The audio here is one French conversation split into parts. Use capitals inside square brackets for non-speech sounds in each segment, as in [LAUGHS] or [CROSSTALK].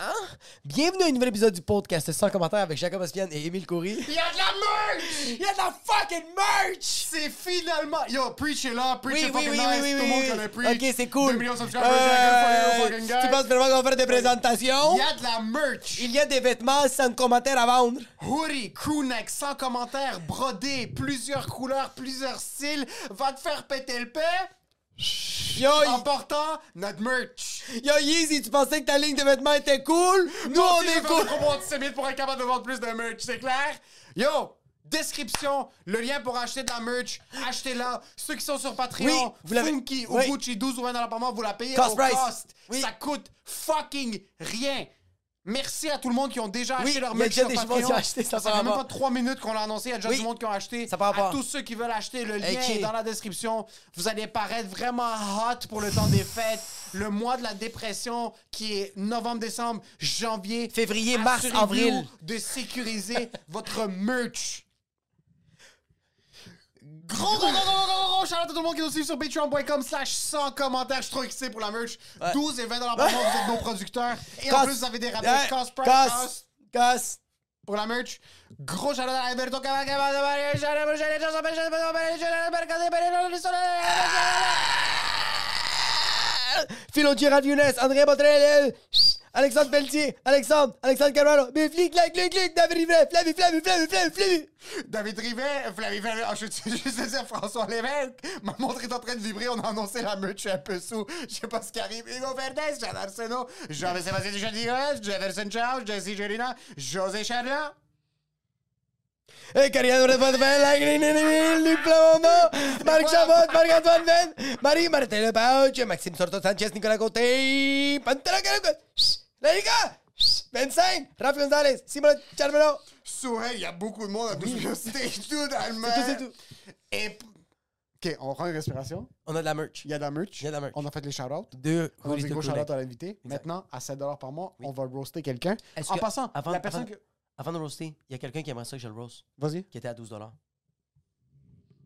Hein? Bienvenue à un nouvel épisode du podcast sans commentaire avec Jacob Ospian et Émile Coury. Il y a de la merch! Il y a de la fucking merch! C'est finalement. Yo, preach it là, preach Oui, it oui, fucking oui, nice. oui, oui, Tout le oui, monde oui. connaît preach. Ok, c'est cool. 2 millions de subscribers, Euh, good fucking guy. tu penses vraiment qu'on va faire des présentations? Il y a de la merch. Il y a des vêtements sans commentaire à vendre. Hoodie, crewneck, sans commentaire, brodé, plusieurs couleurs, plusieurs styles. Va te faire péter le paix Yo, en portant notre merch. yo, Yeezy, tu pensais que ta ligne de vêtements était cool? Nous, on aussi, est cool. promos antisémites pour être capable de vendre plus de merch, c'est clair? Yo! Description, le lien pour acheter de la merch, achetez-la. Ceux qui sont sur Patreon, Oui, vous Funky ou oui. Gucci, 12 ou 20 dollars par mois, vous la payez Cost au price. cost. Oui. Ça coûte fucking rien. Merci à tout le monde qui ont déjà Oui, acheté leur il y a merch déjà sur des gens Patreon. qui ont acheté, ça fait par même pas 3 minutes qu'on l'a annoncé, il y a déjà Oui. du monde qui ont acheté. Ça à rapport. tous ceux qui veulent acheter, le lien est dans la description. Vous allez paraître vraiment hot pour le temps des fêtes. Le mois de la dépression qui est novembre, décembre, janvier. Février, mars, avril. de sécuriser votre merch. Gros, gros, gros, gros, gros, gros, shout out à tout le monde qui nous suit sur patreon.com slash 100 commentaires. Je suis trop excité pour la merch. 12 et 20 dollars par mois, vous êtes nos producteurs. Et en plus, vous avez des rabais cost price cost. pour la merch. Gros shout out à Alberto Philo Girard Younes, André Botrel, Alexandre Pelletier, Alexandre, Alexandre Carvalho, Bifli, Clac, Clic, Clic, David Rivet, Flavie, Flavie, Flavie, Flavie, Flavie. David Rivet, Flavie, Flavie, ah, je suis [LAUGHS] juste dire François Lévesque. Ma montre est en train de vibrer, on a annoncé la merch, je suis un peu sous. Je sais pas ce qui arrive. Hugo Verdes, Jean Arsenault, Jean-Sébastien Duchadigas, Jefferson Charles, Jesse Gerina, José Charland. Eh, Cariano de Podvel, la Green, Luc Marc Chabot, Marc-Antoine Venn, Marie Martin Pauch, Maxime Sorto Sanchez, Nicolas Côté, Pantera Caracol, Larica, Vincent, Rafi Gonzalez, Simon Charmelo. Souhait, il y a beaucoup de monde à tous les stage tout dans le C'est tout, c'est tout. Et. Ok, on prend une respiration. On a de la merch. Il y a de la merch. Il y a de la merch. On a fait les shout-outs. Deux On a fait gros Kodak. shout-out à l'invité. Maintenant, à 7 par mois, on va roaster quelqu'un. En passant, la personne que. Avant de roaster, il y a quelqu'un qui aimerait ça que je le roast, Vas-y. qui était à 12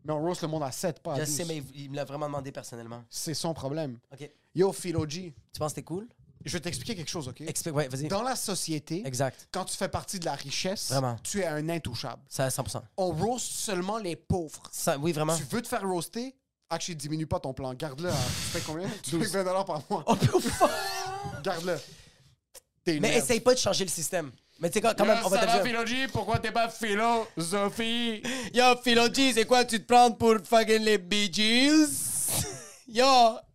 Mais on roast le monde à 7, pas à Je 12. sais, mais il- il me l'a vraiment demandé personnellement. C'est son problème. OK. Yo, Philo G, Tu penses que c'était cool? je vais t'expliquer quelque chose, OK? Explique, ouais, vas-y. Dans la société, Exact. quand tu fais partie de la richesse, Vraiment. tu es un intouchable. Ça, 100%. On roast seulement les pauvres. Ça, oui, vraiment. Tu veux te faire roaster? Actually, diminue pas ton plan. Garde-le. à- Tu fais combien? [LAUGHS] Tu fais 20 par mois. Oh, putain. [LAUGHS] Garde-le. T'es une Mais merde. essaye pas de changer le système. Mais sais, quand, quand même, on va te le dire. Philo pourquoi t'es pas philosophie? Yo, Philo G, c'est quoi tu te prends pour fucking les Bee Gees? [LAUGHS] Yo,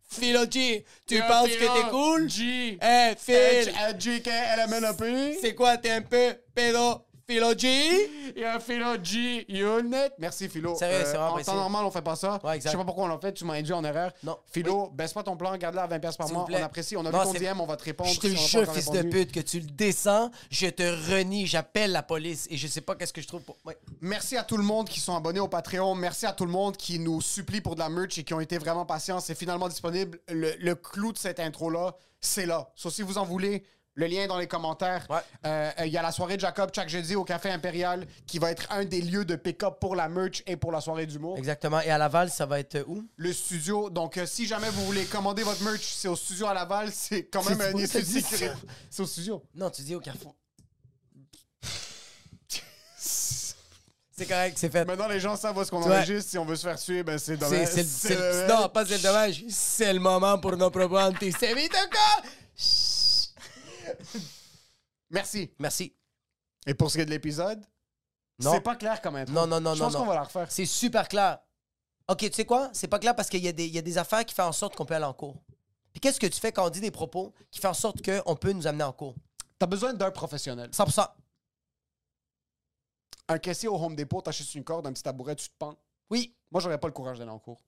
Philo G, tu penses que t'es cool? G. Eh, Phil, G, K, L, M, N, P. c'est quoi, t'es un peu pédo? Philo G? Il y a Philo G Unit. Merci Philo. Sérieux, c'est vraiment En apprécié. temps normal, on fait pas ça. Ouais, exact. Je sais pas pourquoi on l'a fait. Tu m'as induit en erreur. Non. Philo, baisse pas ton plan, garde-le à 20$ par S'il mois. plaît. On apprécie. On a Non, vu ton c'est- DM, on va te répondre. Je te si on a pas jure, encore fils de répondu. pute, que tu le descends, je te renie, j'appelle la police et je sais pas qu'est-ce que je trouve pour. Ouais. Merci à tout le monde qui sont abonnés au Patreon. Merci à tout le monde qui nous supplie pour de la merch et qui ont été vraiment patients. C'est finalement disponible. Le, le clou de cette intro-là, c'est là. Sauf si vous en voulez, Le lien est dans les commentaires. Ouais. Euh, euh, Il y a la soirée de Jacob chaque jeudi au Café Impérial qui va être un des lieux de pick-up pour la merch et pour la soirée d'humour. Exactement. Et à Laval, ça va être euh, où? Le studio. Donc, euh, si jamais vous voulez commander votre merch, c'est au studio à Laval. C'est quand même un. C'est au studio. Non, tu dis au Carrefour. c'est correct, c'est fait. Maintenant, les gens savent est-ce qu'on enregistre. Si on veut se faire tuer, ben c'est dommage. c'est, non, pas c'est dommage. C'est le moment pour nos propos antisémites. [LAUGHS] Merci. Merci. Et pour ce qui est de l'épisode, Non. c'est pas clair quand même. Non, non, non, Je non, pense non. qu'on va la refaire. C'est super clair. OK, tu sais quoi? C'est pas clair parce qu'il y, a des- il y a des affaires qui font en sorte qu'on peut aller en cours. Puis qu'est-ce que tu fais quand on dit des propos qui font en sorte qu'on peut nous amener en cours? T'as besoin d'un professionnel. 100%. Un caissier au Home Depot, t'achètes une corde, un petit tabouret, tu te pends. Oui. Moi, j'aurais pas le courage d'aller en cours.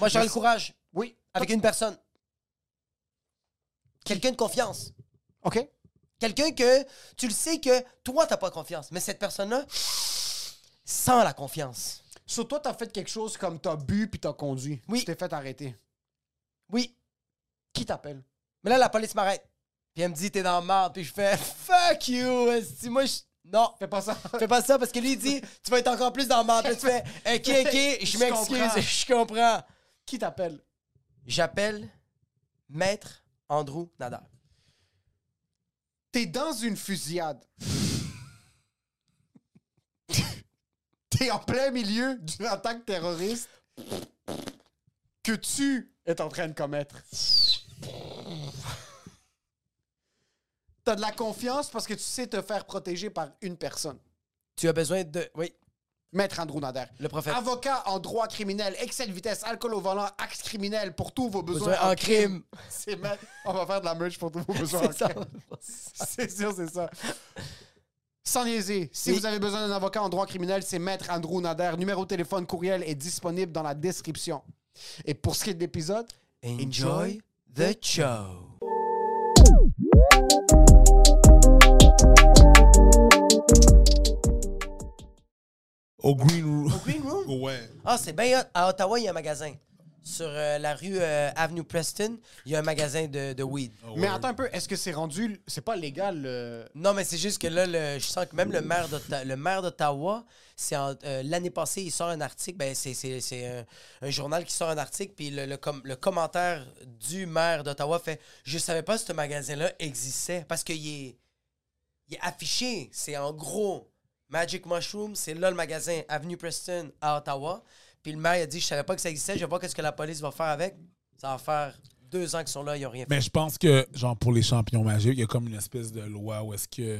Moi, j'aurais le courage. Oui. Avec une personne. Quelqu'un de confiance. OK? Quelqu'un que tu le sais que toi, t'as pas confiance. Mais cette personne-là sent la confiance. Sur toi, t'as fait quelque chose comme t'as bu puis t'as conduit. Oui. Tu t'es fait arrêter. Oui. Qui t'appelle? Mais là, la police m'arrête. Puis elle me dit, t'es dans le marde. Puis je fais, fuck you. esti. Moi, je. Non. Fais pas ça. Fais pas ça parce que lui, il dit, tu vas être encore plus dans le marde. Là, tu fais, ok, ok, [LAUGHS] je m'excuse. Je comprends. Qui t'appelle? J'appelle Maître Andrew Nadar. T'es dans une fusillade. T'es en plein milieu d'une [LAUGHS] attaque terroriste que tu es en train de commettre. T'as de la confiance parce que tu sais te faire protéger par une personne. Tu as besoin de. Oui, Maître Andrew Nader. le prophète. Avocat en droit criminel, excès de vitesse, alcool au volant, axe criminel pour tous vos besoins, Besoin en crime. [LAUGHS] C'est ma- On va faire de la merch pour tous vos [LAUGHS] besoins en ça. crime. [LAUGHS] C'est sûr, c'est ça. Sans niaiser, si Oui. vous avez besoin d'un avocat en droit criminel, c'est Maître Andrew Nader. Numéro de téléphone, courriel est disponible dans la description. Et pour ce qui est de l'épisode, Enjoy the show. Au Green Room. Green Room? [LAUGHS] Ouais. Ah, c'est bien hot. À Ottawa, il y a un magasin. Sur euh, la rue euh, Avenue Preston, il y a un magasin de, de weed. mais attends un peu, est-ce que c'est rendu. C'est pas légal le- Non, mais c'est juste que là, le- je sens que même le maire d'Otta- le maire d'Ottawa, c'est en- euh, l'année passée, il sort un article. Ben, c'est, c'est- c'est un, un journal qui sort un article, puis le, le com- le commentaire du maire d'Ottawa fait Je savais pas que ce magasin-là existait. Parce qu'il est, il est affiché. C'est en gros Magic Mushroom, c'est là le magasin Avenue Preston à Ottawa. Puis le maire il a dit Je savais pas que ça existait, je vais voir qu'est-ce que la police va faire avec. Ça va faire deux ans qu'ils sont là, ils n'ont rien fait. Mais je pense que, genre, pour les champions magiques, il y a comme une espèce de loi où est-ce que.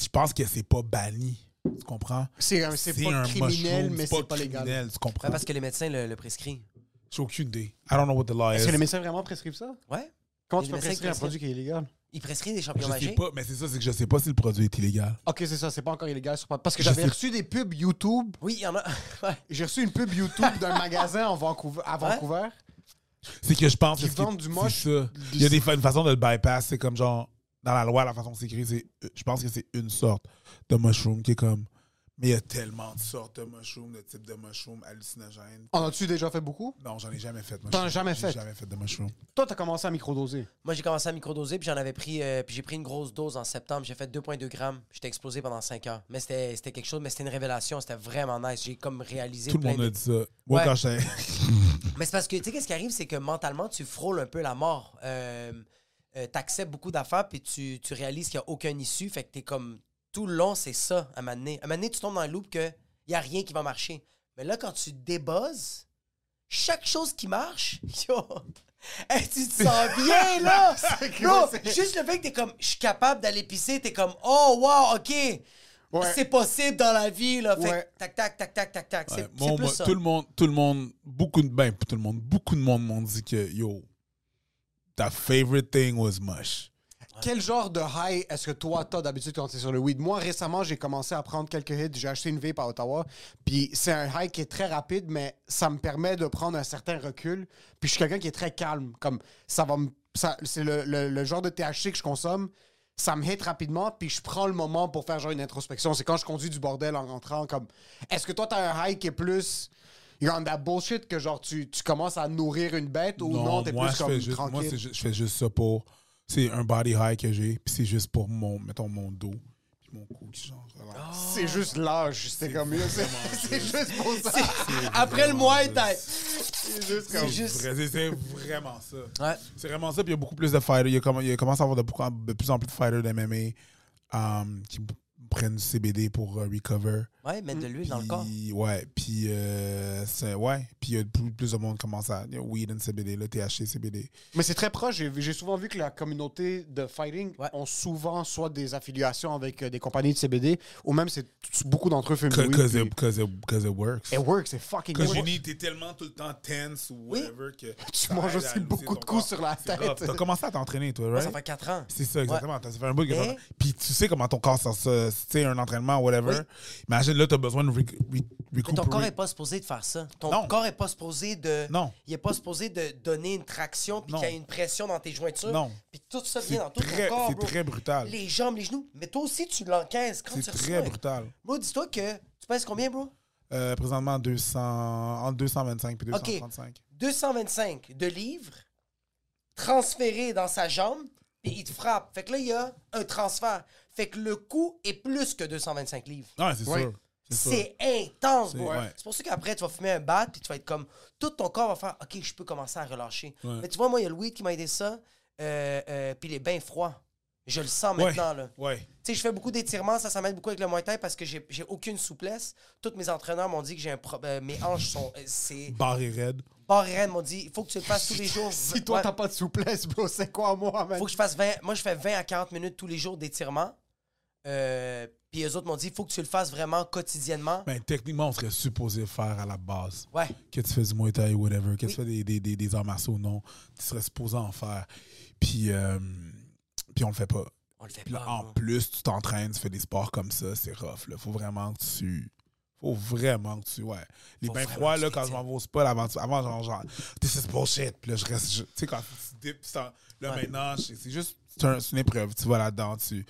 Je pense que c'est pas banni. Tu comprends? C'est un- c'est pas un criminel, mushroom, mais c'est pas légal. criminel, Tu comprends? Ben, parce que les médecins le, le prescrivent. J'ai aucune idée. I don't know what the law Est-ce is. que les médecins vraiment prescrivent ça? Ouais. Comment Les tu peux prescrire un produit qui est illégal? Ils prescrivent des Je champions sais pas, mais c'est ça, c'est que je sais pas si le produit est illégal. Ok, c'est ça, c'est pas encore illégal. sur- Parce que Je j'avais sais- reçu des pubs YouTube. Oui, il y en a. [LAUGHS] Ouais. J'ai reçu une pub YouTube d'un magasin en Vancouver, à. Vancouver. C'est que je pense que est- vendent du c'est moche. Il y a des, fa- une façon de le bypass. C'est comme genre, dans la loi, la façon que c'est écrit, c'est, euh, je pense que c'est une sorte de mushroom qui est comme. Mais il y a tellement de sortes de mushrooms, de types de mushrooms hallucinogènes. En as-tu déjà fait beaucoup? Non, j'en ai jamais fait. T'en as jamais J'ai fait? jamais fait de mushroom. Toi, t'as commencé à microdoser. Moi, j'ai commencé à microdoser, puis j'en avais pris. euh, puis j'ai pris une grosse dose en septembre. J'ai fait 2,2 grammes. J'étais explosé pendant 5 heures. Mais c'était c'était quelque chose, mais c'était une révélation. C'était vraiment nice. J'ai comme réalisé Tout le monde de- a dit ça. Moi, Ouais. quand j'étais. [LAUGHS] Mais c'est parce que, tu sais, qu'est-ce qui arrive, c'est que mentalement, tu frôles un peu la mort. Euh, euh, T'acceptes beaucoup d'affaires, puis tu, tu réalises qu'il n'y a aucune issue. Fait que t'es comme. Tout le long, c'est ça, à un moment donné. À un moment donné, tu tombes dans le loop qu'il n'y a rien qui va marcher. Mais là, quand tu débuzzes, chaque chose qui marche, [LAUGHS] yo, hey, tu te sens [LAUGHS] bien, là! Bro, juste le fait que t'es comme, je suis capable d'aller pisser, t'es comme, oh, wow, OK! Ouais. C'est possible dans la vie, là. Fait que tac, tac, tac, tac, tac, tac. C'est Ouais, c'est moi, plus moi, ça. tout le monde, tout le monde, beaucoup de, ben, tout le monde, beaucoup de monde m'ont dit que, yo, ta favorite thing was mush. Quel genre de high est-ce que toi, t'as d'habitude quand t'es sur le weed? Moi, récemment, j'ai commencé à prendre quelques hits. J'ai acheté une vape à Ottawa. Puis c'est un high qui est très rapide, mais ça me permet de prendre un certain recul. Puis je suis quelqu'un qui est très calme. Comme ça va me. C'est le, le- le genre de THC que je consomme. Ça me hit rapidement, puis je prends le moment pour faire genre une introspection. C'est quand je conduis du bordel en rentrant. Comme, est-ce que toi, t'as un high qui est plus. You're on that bullshit que genre tu, tu commences à nourrir une bête ou non, t'es plus comme fais juste, tranquille? moi, je fais juste ça pour C'est un body high que j'ai, puis c'est juste pour mon, mettons, mon dos, puis mon cou genre. relax. C'est juste l'âge. C'est comme. C'est [LAUGHS] c'est juste pour ça. Après le Thai. C'est juste comme. C'est juste. Vrai, vraiment ça. Ouais. C'est vraiment ça, puis il y a beaucoup plus de fighters. Il y a, comme- il y a commencé à avoir de, beaucoup- de plus en plus de fighters d'MMA um, qui prennent du CBD pour euh, recover. Ouais, mettre de l'huile dans le corps. Puis, ouais, puis euh, c'est ouais, puis il y a plus, plus de monde qui commence à weed and CBD, le THC CBD. Mais c'est très proche. J'ai j'ai souvent vu que la communauté de fighting Ouais. ont souvent soit des affiliations avec euh, des compagnies de CBD ou même c'est beaucoup d'entre eux fument du weed, Because puis it, 'cause it, 'cause it works. It works, c'est fucking Because you work. need, t'es tellement tout le temps tense ou whatever que [LAUGHS] Tu manges aussi beaucoup de coups sur la tête. rough. T'as commencé à t'entraîner, toi, right? ça fait 4 ans. C'est ça, exactement. Ça fait un bout que Mais- Puis tu sais comment ton corps sort ça. Tu un entraînement, whatever. Oui. Imagine, là, t'as besoin de re- re- Mais ton corps n'est pas supposé de faire ça. Ton Non. corps n'est pas supposé de. Non. Il n'est pas supposé de donner une traction puis qu'il y ait une pression dans tes jointures. Non. Puis tout ça C'est vient dans tout très- ton corps. c'est très brutal. Les jambes, les genoux. Mais toi aussi, tu l'encaisses quand C'est tu très reçois. brutal. Bro, dis-toi que. Tu pèses combien, bro? Euh, présentement, 200, entre 225 et Ok. 235. 225 de livres transférés dans sa jambe, puis il te frappe. Fait que là, il y a un transfert. Fait que le coût est plus que 225 livres. C'est Ouais. sûr. C'est sûr. C'est intense, C'est- bro. ouais. C'est pour ça qu'après, tu vas fumer un bat, puis tu vas être comme. Tout ton corps va faire OK, je peux commencer à relâcher. Ouais. Mais tu vois, moi, il y a le weed qui m'a aidé ça, euh, euh, puis les bains froids. Je le sens Ouais. maintenant, là. Ouais. Tu sais, je fais beaucoup d'étirements, ça, ça m'aide beaucoup avec le Muay Thai parce que j'ai j'ai aucune souplesse. Tous mes entraîneurs m'ont dit que j'ai un pro- euh, mes hanches sont. euh, C'est. Barré raide. Barre et Rennes m'ont dit il faut que tu le fasses tous les [LAUGHS] jours. Si toi Ouais. t'as pas de souplesse, bro, c'est quoi moi, man? faut que je fasse 20. Moi, je fais 20 à 40 minutes tous les jours d'étirement. Euh, puis eux autres m'ont dit il faut que tu le fasses vraiment quotidiennement. Ben, techniquement, on serait supposé faire à la base. Ouais. Que tu fais du Muay Thai ou whatever, que Oui. tu fais des, des, des, des arts martiaux ou non, tu serais supposé en faire. Puis, euh, puis on le fait pas. On le fait Puis là, pas. en plus, tu t'entraînes, tu fais des sports comme ça, c'est rough. Là. Faut vraiment que tu. Faut vraiment que tu. Ouais. Les bains froids, là, quand je m'en vais au spa, avant, avant genre, genre, this is bullshit. Puis là, je reste. Tu sais, quand tu dips, là, Ouais. maintenant, c'est juste. C'est un- c'est une épreuve. Tu vas là-dedans, tu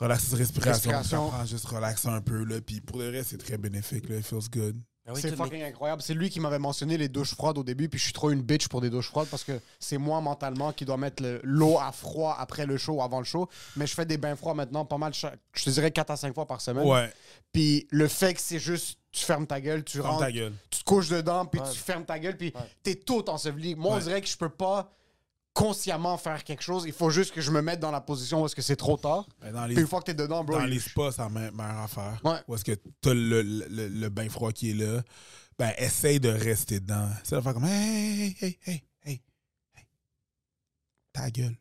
relaxes ta respiration, Respiration. juste relaxer un peu, là. Puis pour le reste, c'est très bénéfique, là. It feels good. Ah oui, c'est fucking mais- incroyable. C'est lui qui m'avait mentionné les douches froides au début, puis je suis trop une bitch pour des douches froides parce que c'est moi mentalement qui dois mettre le- l'eau à froid après le show, avant le show. Mais je fais des bains froids maintenant pas mal, chaque- je te dirais 4 à 5 fois par semaine. Ouais, Puis le fait que c'est juste, tu fermes ta gueule, tu ferme rentres, ta gueule. tu te couches dedans, puis Ouais. tu fermes ta gueule, puis Ouais. t'es tout enseveli. Moi, on dirait que je peux pas consciemment faire quelque chose. Il faut juste que je me mette dans la position où est-ce que c'est trop tard. Ben, dans les, Puis une fois que t'es dedans, bro, dans il- les spas, c'est la me- meilleure affaire. Ouais. Où est-ce que t'as le, le, le, le bain froid qui est là, ben essaye de rester dedans. C'est de faire comme hey, hey, hey, hey, hey. Ta gueule.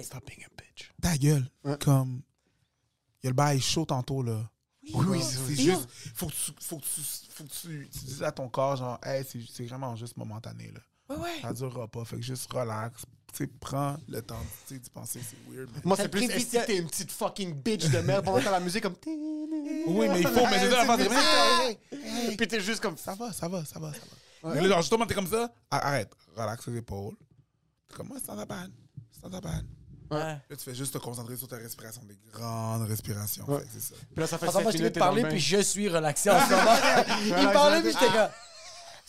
Stop being a bitch. Ta gueule. Ouais. Comme. Il y a le bail chaud tantôt, là. Oui, oui, c'est c'est- juste. Faut que tu, faut que tu, faut que tu, tu dises à ton corps, genre, hey, c'est c'est vraiment juste momentané, là. Ouais, ouais. Ça durera pas. Fait que juste relax. Tu sais, prends le temps tu sais, d'y penser, c'est weird. mais- Moi, c'est plus de- t'es une petite fucking bitch de merde pendant que t'as la musique comme. Oui, mais il faut, mais c'est ça la. Puis t'es juste comme. Ça va, ça va, ça va, ça va. Mais là, genre, justement, t'es comme ça, a- arrête, relaxe les épaules. T'es comme, moi, c'est that bad. C'est bad. Ouais. Là, tu fais juste te concentrer sur ta respiration, des grandes respirations. Ouais. C'est ça. Puis là, ça fait Attends, 7 moi, je t'ai de dans bain. puis je suis relaxé en ce [LAUGHS] moment. Il parlait, puis j'étais comme.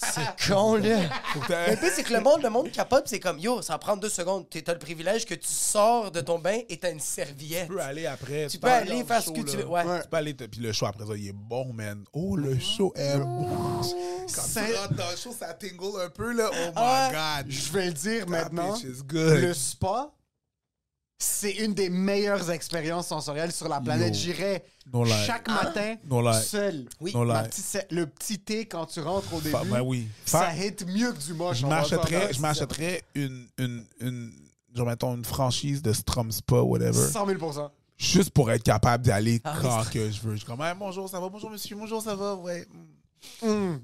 C'est con, là. Le pire, c'est que le monde, le monde capote, c'est comme, yo, ça va prendre deux secondes. T'as le privilège que tu sors de ton bain et t'as une serviette. Tu peux aller après. Tu peux aller faire ce que tu veux. Ouais. Tu peux aller, puis le show après ça, il est bon, man. Oh, le show est bon. Quand tu rentres dans le show, ça tingle un peu, là. Oh my Ah God. Je vais le dire maintenant. bitch is good. Le spa, c'est une des meilleures expériences sensorielles sur la planète. J'irais No lie. chaque matin No seul. Oui. No Ma lie. petite se- le petit thé quand tu rentres au début, Fa- ben oui. ça hit mieux que du moche. Je m'achèterais, je m'achèterais une, une, une, genre, mettons, une franchise de Strom Spa, whatever, 100 000 juste pour être capable d'y aller Ah quand que je veux. Je suis comme, Hey, bonjour, ça va, bonjour monsieur, bonjour, ça va, ouais. Mm. Euh,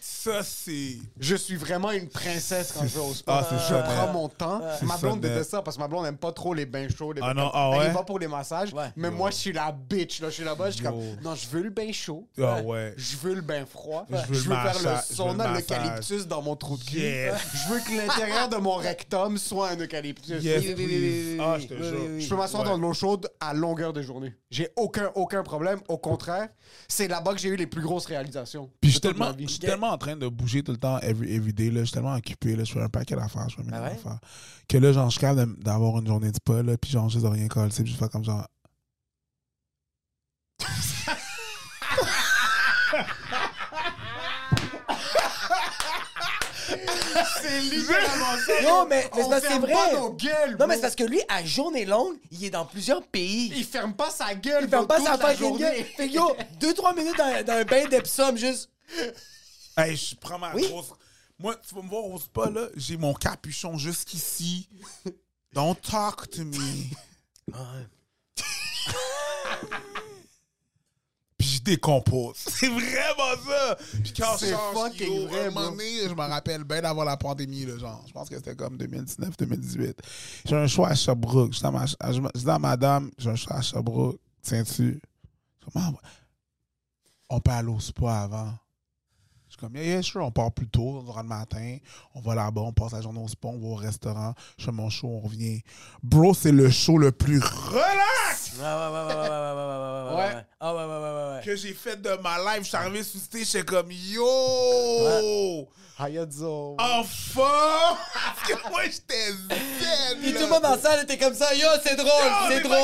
ça, c'est. Je suis vraiment une princesse quand je vais au spa. Ah, je ça, prends mon temps. Ma blonde ça, déteste ça parce que ma blonde n'aime pas trop les bains chauds. Les Ah non, ah ouais? va pour les massages. Ouais. Mais Yo. moi, je suis la bitch. Là. Je suis là-bas. Je suis comme, non, je veux le bain chaud. Ah ouais. Je veux le bain froid. Je veux le faire le massage, je veux le sauna, l'eucalyptus dans mon trou de cul. Yes. [LAUGHS] Je veux que l'intérieur de mon rectum soit un eucalyptus. Yes, Oui, oui, oui, please. oui, oui, Ah, je te jure. Je peux m'asseoir dans de l'eau chaude à longueur de journée. J'ai aucun, aucun problème. Au contraire, c'est là-bas que j'ai eu les plus grosses réalisations. Réalisation. Puis je suis tellement, vie. je suis tellement en train de bouger tout le temps, every, every day, là. Je suis tellement occupé, là. Je fais un paquet d'affaires, je fais mille Ah ouais? affaires. Que là, genre, je suis capable d'avoir une journée de là, puis genre, juste de rien coller, puis je fais comme genre. [LAUGHS] C'est littéralement ça. Non, mais, mais c'est On parce que c'est ferme vrai. pas nos gueules, non, bro. mais c'est parce que lui, à journée longue, il est dans plusieurs pays. Il ferme pas sa gueule. Il ferme pas sa fucking journée. gueule. Fait que yo, [LAUGHS] 2-3 minutes dans, dans un bain d'Epsom, juste. Hey, je prends ma Oui. grosse. Moi, tu vas me voir au spa, là, j'ai mon capuchon jusqu'ici. Don't talk to me. [LAUGHS] Je décompose. [LAUGHS] C'est vraiment ça. Puis quand je fucking yo, vrai, un moment bro. donné, je me rappelle bien d'avoir la pandémie, là, genre. Je pense que c'était comme 2019-2018. J'ai un choix à Sherbrooke. Je dis à, madame, j'ai un choix à Sherbrooke. Tiens-tu? Maman, on peut aller au spa avant. Je suis comme, yeah, yeah, sure, on part plus tôt, on aura le matin, on va là-bas, on passe la journée au spa, on va au restaurant, je fais mon show, on revient. Bro, c'est le show le plus relax ouais, ouais, Que j'ai fait de ma life, je suis arrivé sous stage, j'étais comme yo! Hayadzo! Enfin! Parce que moi, j'étais zen! Puis tout le monde en salle était comme ça, yo, c'est drôle, c'est drôle!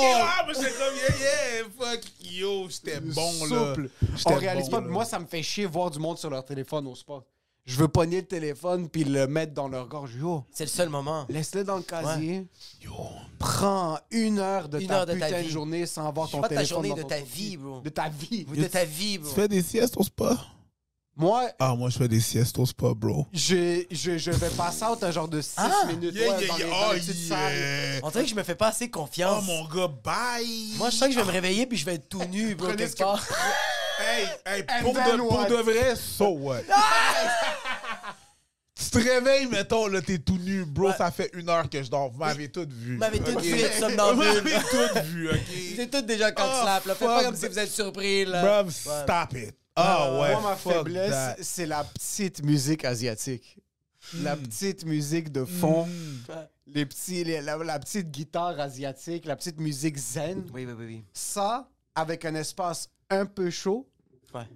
J'étais comme yeah, yeah, fuck, yo, j'étais bon, là. Souple. On réalise pas, moi, ça me fait chier voir du monde sur leur téléphone au sport. Je veux pogner le téléphone puis le mettre dans leur gorge. Yo, C'est le seul moment. laisse-le dans le casier. Yo. Prends une heure de Une ta heure de ta de journée sans avoir ton Pas de ta téléphone journée, dans de ton ta vie, bro. De ta vie. De ta vie, Tu bro. fais des siestes au spa? Moi, Ah, moi, je fais des siestes au spa, bro. je, je, je vais passer out un genre de 6 Ah! minutes Yeah, ouais, yeah, dans les, dans Oh, les yeah. On dirait que je me fais pas assez Oh, confiance. mon gars, bye! Moi, je sens que je vais me réveiller puis je vais être tout nu, bro, Prenez quelque part. [LAUGHS] Hey, hey, And pour, de, pour what? de vrai, so what? tu te réveilles, mettons, là, t'es tout nu. Bro, Ouais. ça fait une heure que je dors. Vous m'avez toutes vu. Vous m'avez toutes ok? vu être [LAUGHS] Vous somnambule. m'avez toutes vu, OK? [LAUGHS] C'est tout déjà quand Oh, slap, là. Faites pas comme si vous êtes surpris, là. Bruv, stop it. Ah ouais, Moi, ma faiblesse, that. c'est la petite musique asiatique. La petite musique de fond. Les petits, les- la, la petite guitare asiatique, la petite musique zen. Oui, oui, oui, oui. Ça, avec un espace un peu chaud, Ouais.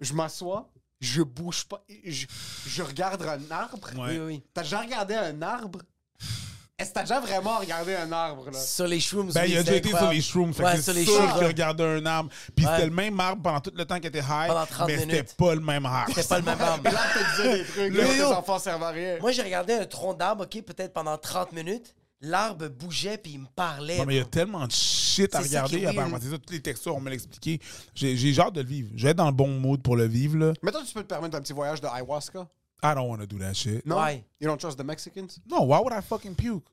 je m'assois, je bouge pas, je, je regarde un arbre. Ouais. Oui, oui. T'as déjà regardé un arbre? Est-ce que t'as déjà vraiment regardé un arbre, là? Sur les shrooms, Ben, oui, il a c'est déjà été sur les shrooms. Fait Ouais, que sur c'est les sûr shrooms, ouais. regardé un arbre. Puis Ouais. c'était le même arbre pendant tout le temps qu'il était high. Pendant 30 mais c'était pas le même arbre. C'était pas le même arbre. [LAUGHS] Là, tu disais des trucs, Le là, tes yo. enfants servent à rien. Moi, j'ai regardé un tronc d'arbre, OK, peut-être pendant 30 minutes. L'arbre bougeait puis il me parlait. Non, mais il y a tellement de shit à regarder. apparemment. C'est ça, toutes les textures, on me l'expliqué. J'ai j'ai hâte de le vivre. Je vais être dans le bon mood pour le vivre, là. Mais toi, tu peux te permettre un petit voyage de ayahuasca? I don't want to do that shit. Non? Why? You don't trust the Mexicans? No, why would I fucking puke?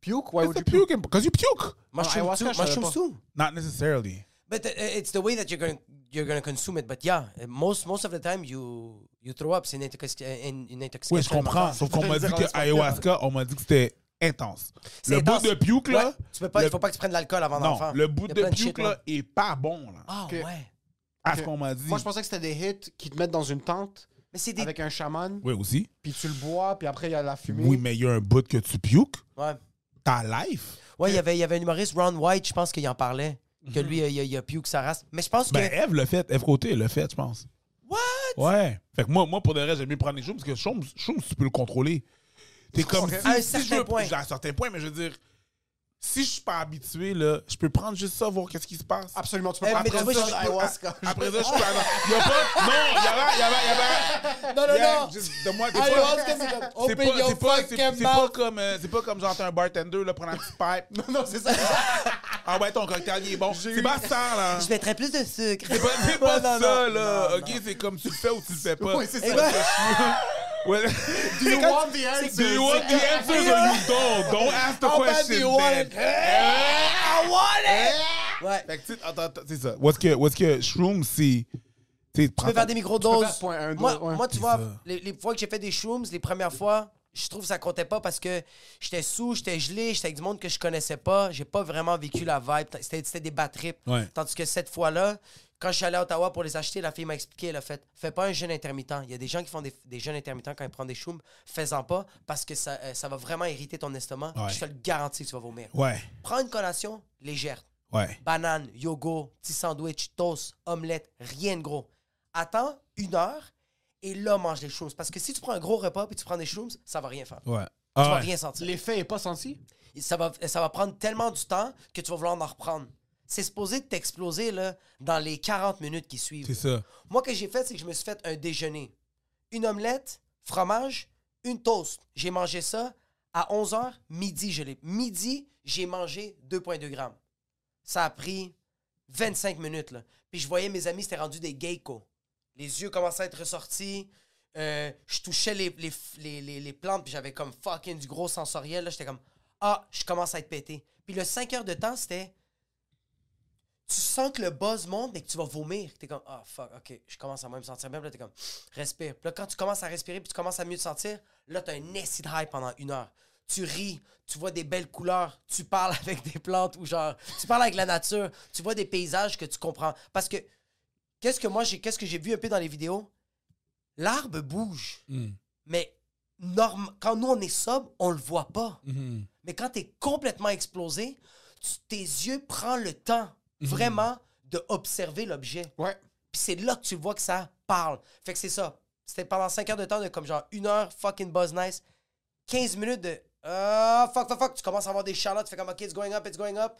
Puke? Why It's would you puke? because you puke. Mushroom ayahuasca, too? je savais Mushroom pas. too. Not necessarily. But uh, it's the way that you're going you're going to consume it. But yeah, uh, most most of the time you you throw up. C'est une, intoxic- une, une intoxication. Oui, je comprends. Sauf qu'on m'a dit que ayahuasca, on m'a dit que c'était intense. Le bout de puke, là. Ouais, tu peux pas, le- il faut pas que tu prennes de l'alcool avant d'en Non, faire. le bout de puke, shit, là, est pas bon, là. Ah ouais. À ce qu'on m'a dit. Moi, je pensais que c'était des hits qui te mettent dans une tente Mais c'est des avec un chaman, Oui, aussi. puis tu le bois, puis après, il y a la fumée. Oui, mais il y a un bout que tu pukes. ouais. Ta life. Ouais, il y avait il y avait un humoriste Ron White, je pense qu'il en parlait que lui il a, il a pu que sa race. Mais je pense que Ben, Eve l'a fait. Eve Côté l'a fait, je pense. What? Ouais. Fait que moi, moi pour de vrai, j'aime mieux prendre les shrooms parce que shrooms, tu peux le contrôler. T'es comme si, À un si certain je veux, point. À un certain point, mais je veux dire, si je suis pas habitué, là, je peux prendre juste ça, voir qu'est-ce qui se passe. Absolument, tu peux Eh, pas mais vois, ça je- ayahuasca. Après ça, je peux aller. [LAUGHS] Il y a pas. Non, il y avait. Il y avait. Il y avait Non non Yeah, non. de moi, Ayahuasca, c'est comme, Open pas, your c'est pas, c'est- fucking c'est pas mouth. comme, euh, c'est pas comme genre t'es un bartender là prendre un petit pipe. Non, c'est ça. [LAUGHS] Ah ouais, ton cocktail il est bon. C'est pas ça là. Je mettrais plus de sucre. C'est pas, pas [LAUGHS] Non, non, ça non. là. Non, ok, non. c'est comme tu le fais ou tu le fais pas. Oui, c'est ça. Ouais. [LAUGHS] Do you want the answer? Do you want the answers or you don't? Don't [LAUGHS] ask the How question do you want it? I want it! Ouais. Fait que, tu sais, attends, attends, c'est ça. What's que, what's que Shroom, c'est. Tu peux faire des microdoses. moi, moi, tu vois, les, les fois que j'ai fait des shrooms, les premières fois, je trouve que ça comptait pas parce que j'étais sous, j'étais gelé, j'étais avec du monde que je connaissais pas. J'ai pas vraiment vécu la vibe. C'était c'était des. Ouais. Tandis que cette fois-là, quand je suis allé à Ottawa pour les acheter, la fille m'a expliqué, elle a fait Fais pas un jeûne intermittent. Il y a des gens qui font des, des jeûnes intermittents quand ils prennent des shrooms. Fais-en pas parce que ça, euh, ça va vraiment irriter ton estomac. Ouais. Je te le garantis que tu vas vomir. Ouais, Prends une collation légère. ouais. Banane, yogourt, petit sandwich, toast, omelette, rien de gros. Attends une heure et là, mange les shrooms. Parce que si tu prends un gros repas puis tu prends des shrooms, ça va rien faire. Ouais. Tu Ah vas ouais. rien sentir. L'effet est pas senti? Ça va, ça va prendre tellement du temps que tu vas vouloir en reprendre. C'est supposé de t'exploser là, dans les 40 minutes qui suivent. C'est ça. Moi, ce que j'ai fait, c'est que je me suis fait un déjeuner. Une omelette, fromage, une toast. J'ai mangé ça à 11h, midi, je l'ai. Midi, j'ai mangé 2,2 grammes. Ça a pris 25 minutes, là. Puis je voyais mes amis, c'était rendu des geckos. Les yeux commençaient à être ressortis. Euh, je touchais les, les, les, les- plantes, puis j'avais comme fucking du gros sensoriel. là. J'étais comme, ah, je commence à être pété. Puis le 5 heures de temps, c'était tu sens que le buzz monte, mais que tu vas vomir. T'es comme, ah, fuck, ok, je commence à moins me sentir bien. Puis là, t'es comme, respire. Puis là, quand tu commences à respirer, puis tu commences à mieux te sentir, là, t'as un acid high pendant une heure. Tu ris, tu vois des belles couleurs, tu parles [LAUGHS] avec des plantes ou genre, tu parles avec la nature, tu vois des paysages que tu comprends. Parce que, qu'est-ce que moi, j'ai, qu'est-ce que j'ai vu un peu dans les vidéos? L'arbre bouge, Mm. mais norme, quand nous, on est sobre, on le voit pas. Mhm. Mais quand tu es complètement explosé, tu- tes yeux prennent le temps vraiment de observer l'objet. Ouais. Puis c'est là que tu vois que ça parle. Fait que c'est ça. C'était pendant 5 heures de temps de comme genre une heure fucking buzz nice. 15 minutes de ah fuck fuck fuck. Tu commences à avoir des charlottes. Tu fais comme ok, it's going up, it's going up.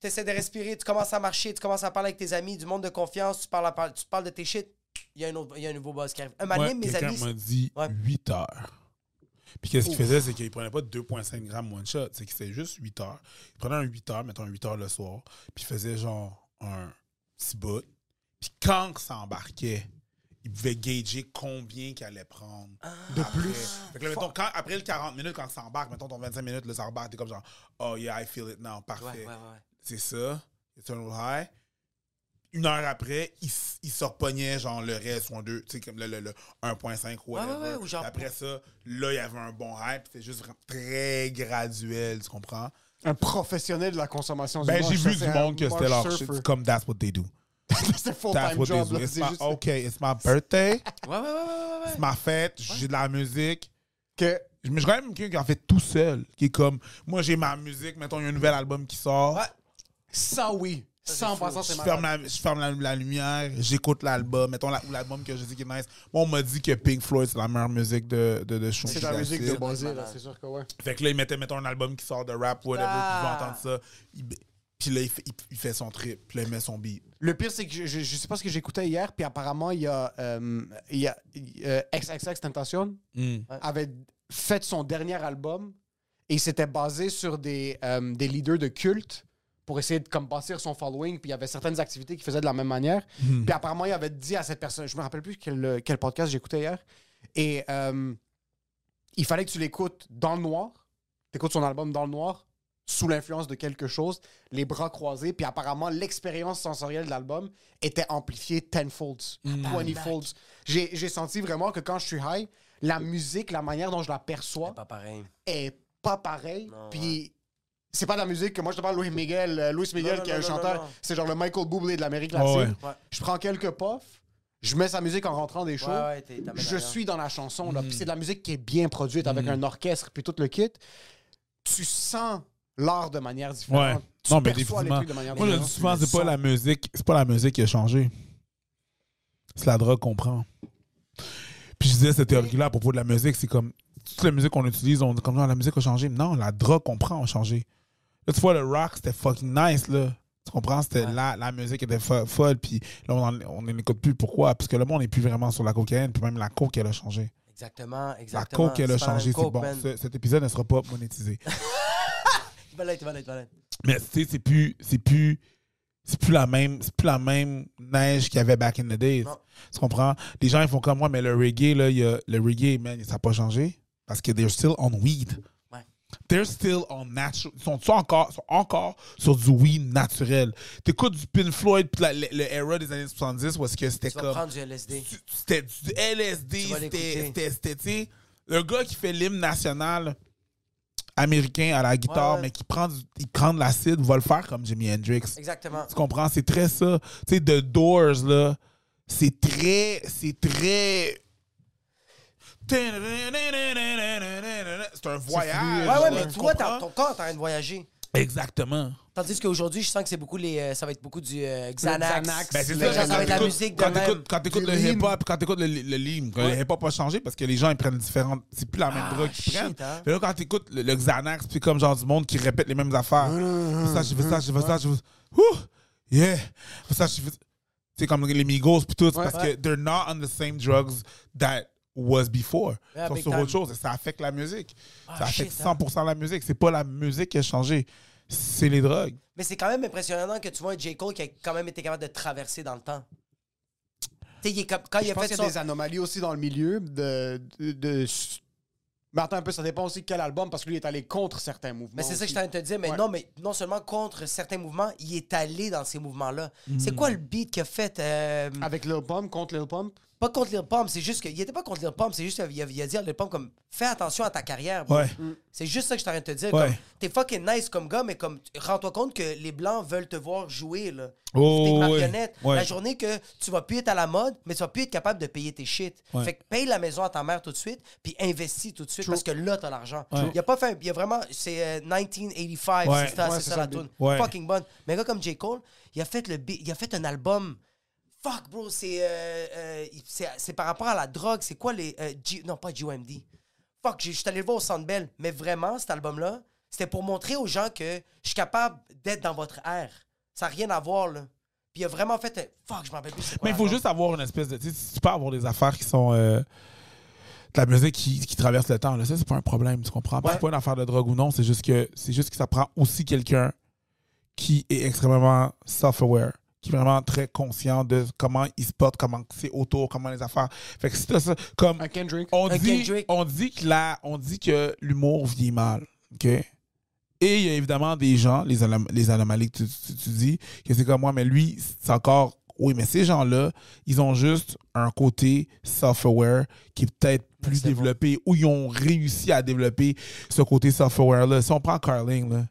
Tu essaies de respirer, tu commences à marcher, tu commences à parler avec tes amis, du monde de confiance, tu parles, à par- tu parles de tes shit. Il y, a un autre- il y a un nouveau buzz qui arrive. Un moment Ouais, donné, mes quelqu'un amis. m'a dit Ouais. 8 heures. Puis qu'est-ce qu'il faisait, c'est qu'il prenait pas 2,5 grammes one shot, c'est que c'était juste 8 heures. Il prenait un 8 heures, mettons un 8 heures le soir, puis il faisait genre un petit bout. Puis quand que ça embarquait, il pouvait gager combien qu'il allait prendre de plus. Fait que là, mettons, quand, après le 40 minutes, quand ça embarque, mettons ton 25 minutes, là, ça embarque, t'es comme genre, oh yeah, I feel it now, parfait. Ouais, ouais, ouais. C'est ça, Eternal High. Une heure après, il, il se repognait genre le reste, ou un deux, tu sais, comme le, le, le 1.5 ou whatever. ouais, ouais, ou genre- Après ça, là, il y avait un bon hype. C'était juste vraiment très graduel, tu comprends? Un professionnel de la consommation du Ben, j'ai vu c'est du monde que c'était leur shit. C'est comme that's what they do. [LAUGHS] c'est That's full-time what job. they do. là, It's c'est my, juste OK, it's my birthday. Ouais, ouais, ouais, ouais, ouais, ouais. C'est ma fête. J'ai de la musique. que je suis quand même quelqu'un qui en fait tout seul. Qui est comme, moi, j'ai ma musique. Mettons, il y a un nouvel album qui sort. Ouais. ça, oui. 100% Je c'est ferme, malade. la, je ferme la, la lumière, j'écoute l'album. Mettons la- l'album que je sais qui est nice. Moi, on m'a dit que Pink Floyd, c'est la meilleure musique de, de. C'est la musique de là, c'est sûr que ouais. Fait que là, il mettait, mettons, un album qui sort de rap, whatever, Ah. puis entendre ça. Il- puis là, il fait, il, il fait son trip, puis là, il met son beat. Le pire, c'est que je, je, je sais pas ce que j'écoutais hier, puis apparemment, il y a, euh, il y a euh, XXX Tentation avait fait son dernier album et il s'était basé sur des, euh, des leaders de culte pour essayer de comme bâtir son following, puis il y avait certaines activités qu'il faisait de la même manière. Puis apparemment, il avait dit à cette personne, je me rappelle plus quel, quel podcast j'écoutais hier, et euh, il fallait que tu l'écoutes dans le noir, t'écoutes son album dans le noir, sous l'influence de quelque chose, les bras croisés, puis apparemment, l'expérience sensorielle de l'album était amplifiée tenfolds, twentyfolds. J'ai j'ai senti vraiment que quand je suis high, la musique, la manière dont je la perçois, Pas pareil. est pas pareil. Non, Puis c'est pas de la musique que moi je te parle Louis Miguel, euh, Louis Miguel non, qui est un non, chanteur, c'est genre le Michael Bublé de l'Amérique Oh, latine. ouais. Je prends quelques puffs, je mets sa musique en rentrant des shows. Ouais, ouais, je suis dans la chanson là, Mm. puis c'est de la musique qui est bien produite avec un orchestre puis tout le kit. Tu sens l'art de manière Ouais. différente. Tu Non, mais perçois les définitivement. trucs de manière Moi, je dis souvent, c'est pas la musique, c'est pas la musique qui a changé. C'est la drogue qu'on prend. Puis je disais cette théorie-là à propos de la musique, c'est comme toute la musique qu'on utilise, on dit comme non, la musique a changé. Non, la drogue qu'on prend a changé. Là, tu vois, le rock, c'était fucking nice, là. Tu comprends? C'était Ouais. la, la musique était fo- folle, puis là, on n'écoute plus. Pourquoi? Parce que le monde n'est plus vraiment sur la cocaïne, puis même la coke, elle a changé. Exactement, La exactement. coke, elle a la changé, c'est bon. Ce- cet épisode ne sera pas monétisé. [LAUGHS] Mais tu sais, c'est plus, c'est plus, c'est plus la même, c'est plus la même neige qu'il y avait back in the days. Non. Tu comprends? Les gens ils font comme moi, mais le reggae là, y a, le reggae man, ça n'a pas changé parce que they're still on weed. They're still on natural. Ils sont, encore, sont encore sur du weed naturel? T'écoutes du Pink Floyd puis la- le, le era des années 70 où est-ce que c'était comme prendre du LSD. c'était du LSD, c'était, le gars qui fait l'hymne national américain à la guitare, Ouais, ouais. mais qui prend, du- il prend de l'acide, va le faire comme Jimi Hendrix. Exactement. Tu comprends? C'est très ça. Tu sais, The Doors, là, c'est très, c'est très... C'est un voyage. Ouais, ouais, mais tu toi, t'as- ton corps est en train de voyager. Exactement. Tandis qu'aujourd'hui, je sens que c'est beaucoup les, euh, ça va être beaucoup du euh, Xanax. Xanax. Ben, c'est ça, ça va être la Quand musique de quand même. t'écoutes- Quand t'écoutes Du le lean. hip-hop, quand t'écoutes le, le lean, quand le hip-hop a changé parce que les gens ils prennent différentes. C'est plus la même Ah, drogue qu'ils shit, prennent. hein. Mais là, quand t'écoutes le, le Xanax, puis comme genre du monde qui répète les mêmes affaires. Fais ça, je fais ça, je fais ça, je fais Ouh! Yeah! Fais ça, je fais C'est comme les Migos, puis tout. c'est parce que they're not on the same drugs that was before. Yeah, sont sur time. autre chose. Et ça affecte la musique. Ah, ça affecte shit, hein. 100% la musique. C'est pas la musique qui a changé. C'est les drogues. Mais c'est quand même impressionnant que tu vois un J. Cole qui a quand même été capable de traverser dans le temps. Tu sais, il est comme- quand il Je a pense fait qu'il y a son... des anomalies aussi dans le milieu de. de, de- Mais attends un peu, ça dépend aussi de quel album, parce que lui il est allé contre certains mouvements. Mais c'est ça que je suis en train de te dire. Mais Ouais. non, mais non seulement contre certains mouvements, il est allé dans ces mouvements-là. C'est Mm. quoi le beat qu'il a fait? euh, Avec Lil Pump, contre Lil Pump? Pas contre Lil Pump, c'est juste qu'il était pas contre Lil Pump, c'est juste qu'il a, il a dit à Lil Pump comme fais attention à ta carrière. bro. Ouais. C'est juste ça que je suis en train de te dire. Ouais. comme, T'es fucking nice comme gars, mais comme rends-toi compte que les blancs veulent te voir jouer là. Oh, T'es une ouais. marionnette. Ouais. La journée que tu vas plus être à la mode, mais tu vas plus être capable de payer tes shit. Ouais. Fait que paye la maison à ta mère tout de suite, puis investis tout de suite parce que là t'as l'argent. Ouais. Il a pas fait, il a vraiment, c'est euh, 1985, Ouais. c'est ça, Ouais, c'est c'est ça ça la tune. Ouais. Fucking bonne. Mais un gars comme J Cole, il a fait le, beat- il a fait un album. Fuck, bro, c'est euh, euh, c'est c'est par rapport à la drogue. C'est quoi les. euh, G- non, pas GOMD. Fuck, j'ai- je suis allé le voir au Centre Bell. Mais vraiment, cet album-là, c'était pour montrer aux gens que je suis capable d'être dans votre air. Ça n'a rien à voir, là. Puis il a vraiment fait un. Fuck, je m'en rappelle plus. quoi Mais il faut juste avoir une espèce de. Tu sais, tu peux avoir des affaires qui sont. de la musique qui, qui traverse le temps. Là. Ça, c'est pas un problème, tu comprends? Ouais. C'est pas une affaire de drogue ou non, c'est juste que c'est juste que ça prend aussi quelqu'un qui est extrêmement self-aware, qui est vraiment très conscient de comment il se porte, comment c'est autour, comment les affaires. Fait que t'as ça, comme Un Kendrick. on Un dit, Kendrick. on dit que la, on dit que l'humour vieillit mal, ok? Et il y a évidemment des gens, les, anom- les anomalies que tu, tu- tu dis, que c'est comme moi, mais lui, c'est encore. Oui, mais ces gens-là, ils ont juste un côté self-aware qui est peut-être plus c'est développé, ou ils ont réussi à développer ce côté self-aware-là. Si on prend Carling, là,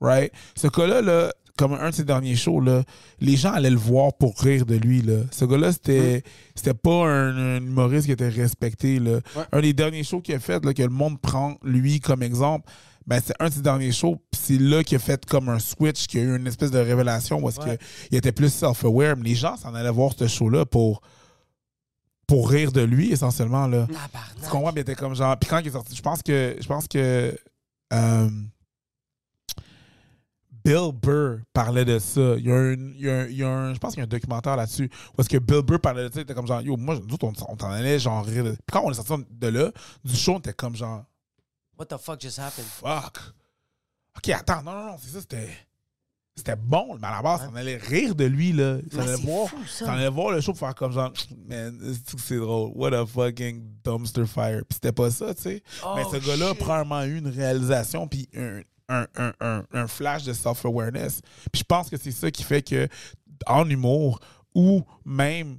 right? Ce gars-là, là, comme un de ses derniers shows, là, les gens allaient le voir pour rire de lui. Là. Ce gars-là, c'était c'était pas un, un humoriste qui était respecté. Là. Ouais. Un des derniers shows qu'il a fait, là, que le monde prend lui comme exemple, ben, c'est un de ses derniers shows. c'est là qu'il a fait comme un switch, qu'il y a eu une espèce de révélation parce Ouais. qu'il était plus self-aware. Mais les gens s'en allaient voir ce show-là pour, pour rire de lui, essentiellement. Là. Tu comprends? Il était comme genre. Puis quand il est sorti, je pense que. Je pense que. euh, Bill Burr parlait de ça. Il y a un. il y a un- il y a un- je pense qu'il y a un documentaire là-dessus. Parce que Bill Burr parlait de ça. Il était comme genre. Yo, moi, nous on, on t'en allait genre rire. Puis quand on est sorti de là, du show, on était comme genre. What the fuck just happened? Fuck. Ok, attends. Non, non, non. C'est ça, c'était. C'était bon, mais à la base, on allait rire de lui, là. Ça allait c'est voir, fou, ça. ça allait voir le show pour faire comme genre, man, c'est- c'est drôle. What a fucking dumpster fire. Puis c'était pas ça, tu sais. mais ce Oh, gars-là a shit. probablement eu une réalisation, puis un, un, un, un, flash de self-awareness. Puis je pense que c'est ça qui fait que, en humour, ou même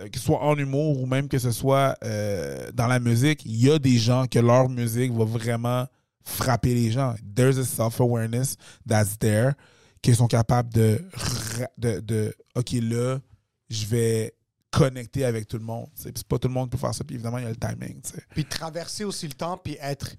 euh, que ce soit en humour ou même que ce soit euh, dans la musique, il y a des gens que leur musique va vraiment frapper les gens. There's a self-awareness that's there, qu'ils sont capables de, de, de OK, là, je vais connecter avec tout le monde. c'est pas tout le monde peut faire ça. Puis évidemment, il y a le timing. tu sais. Puis traverser aussi le temps, puis être,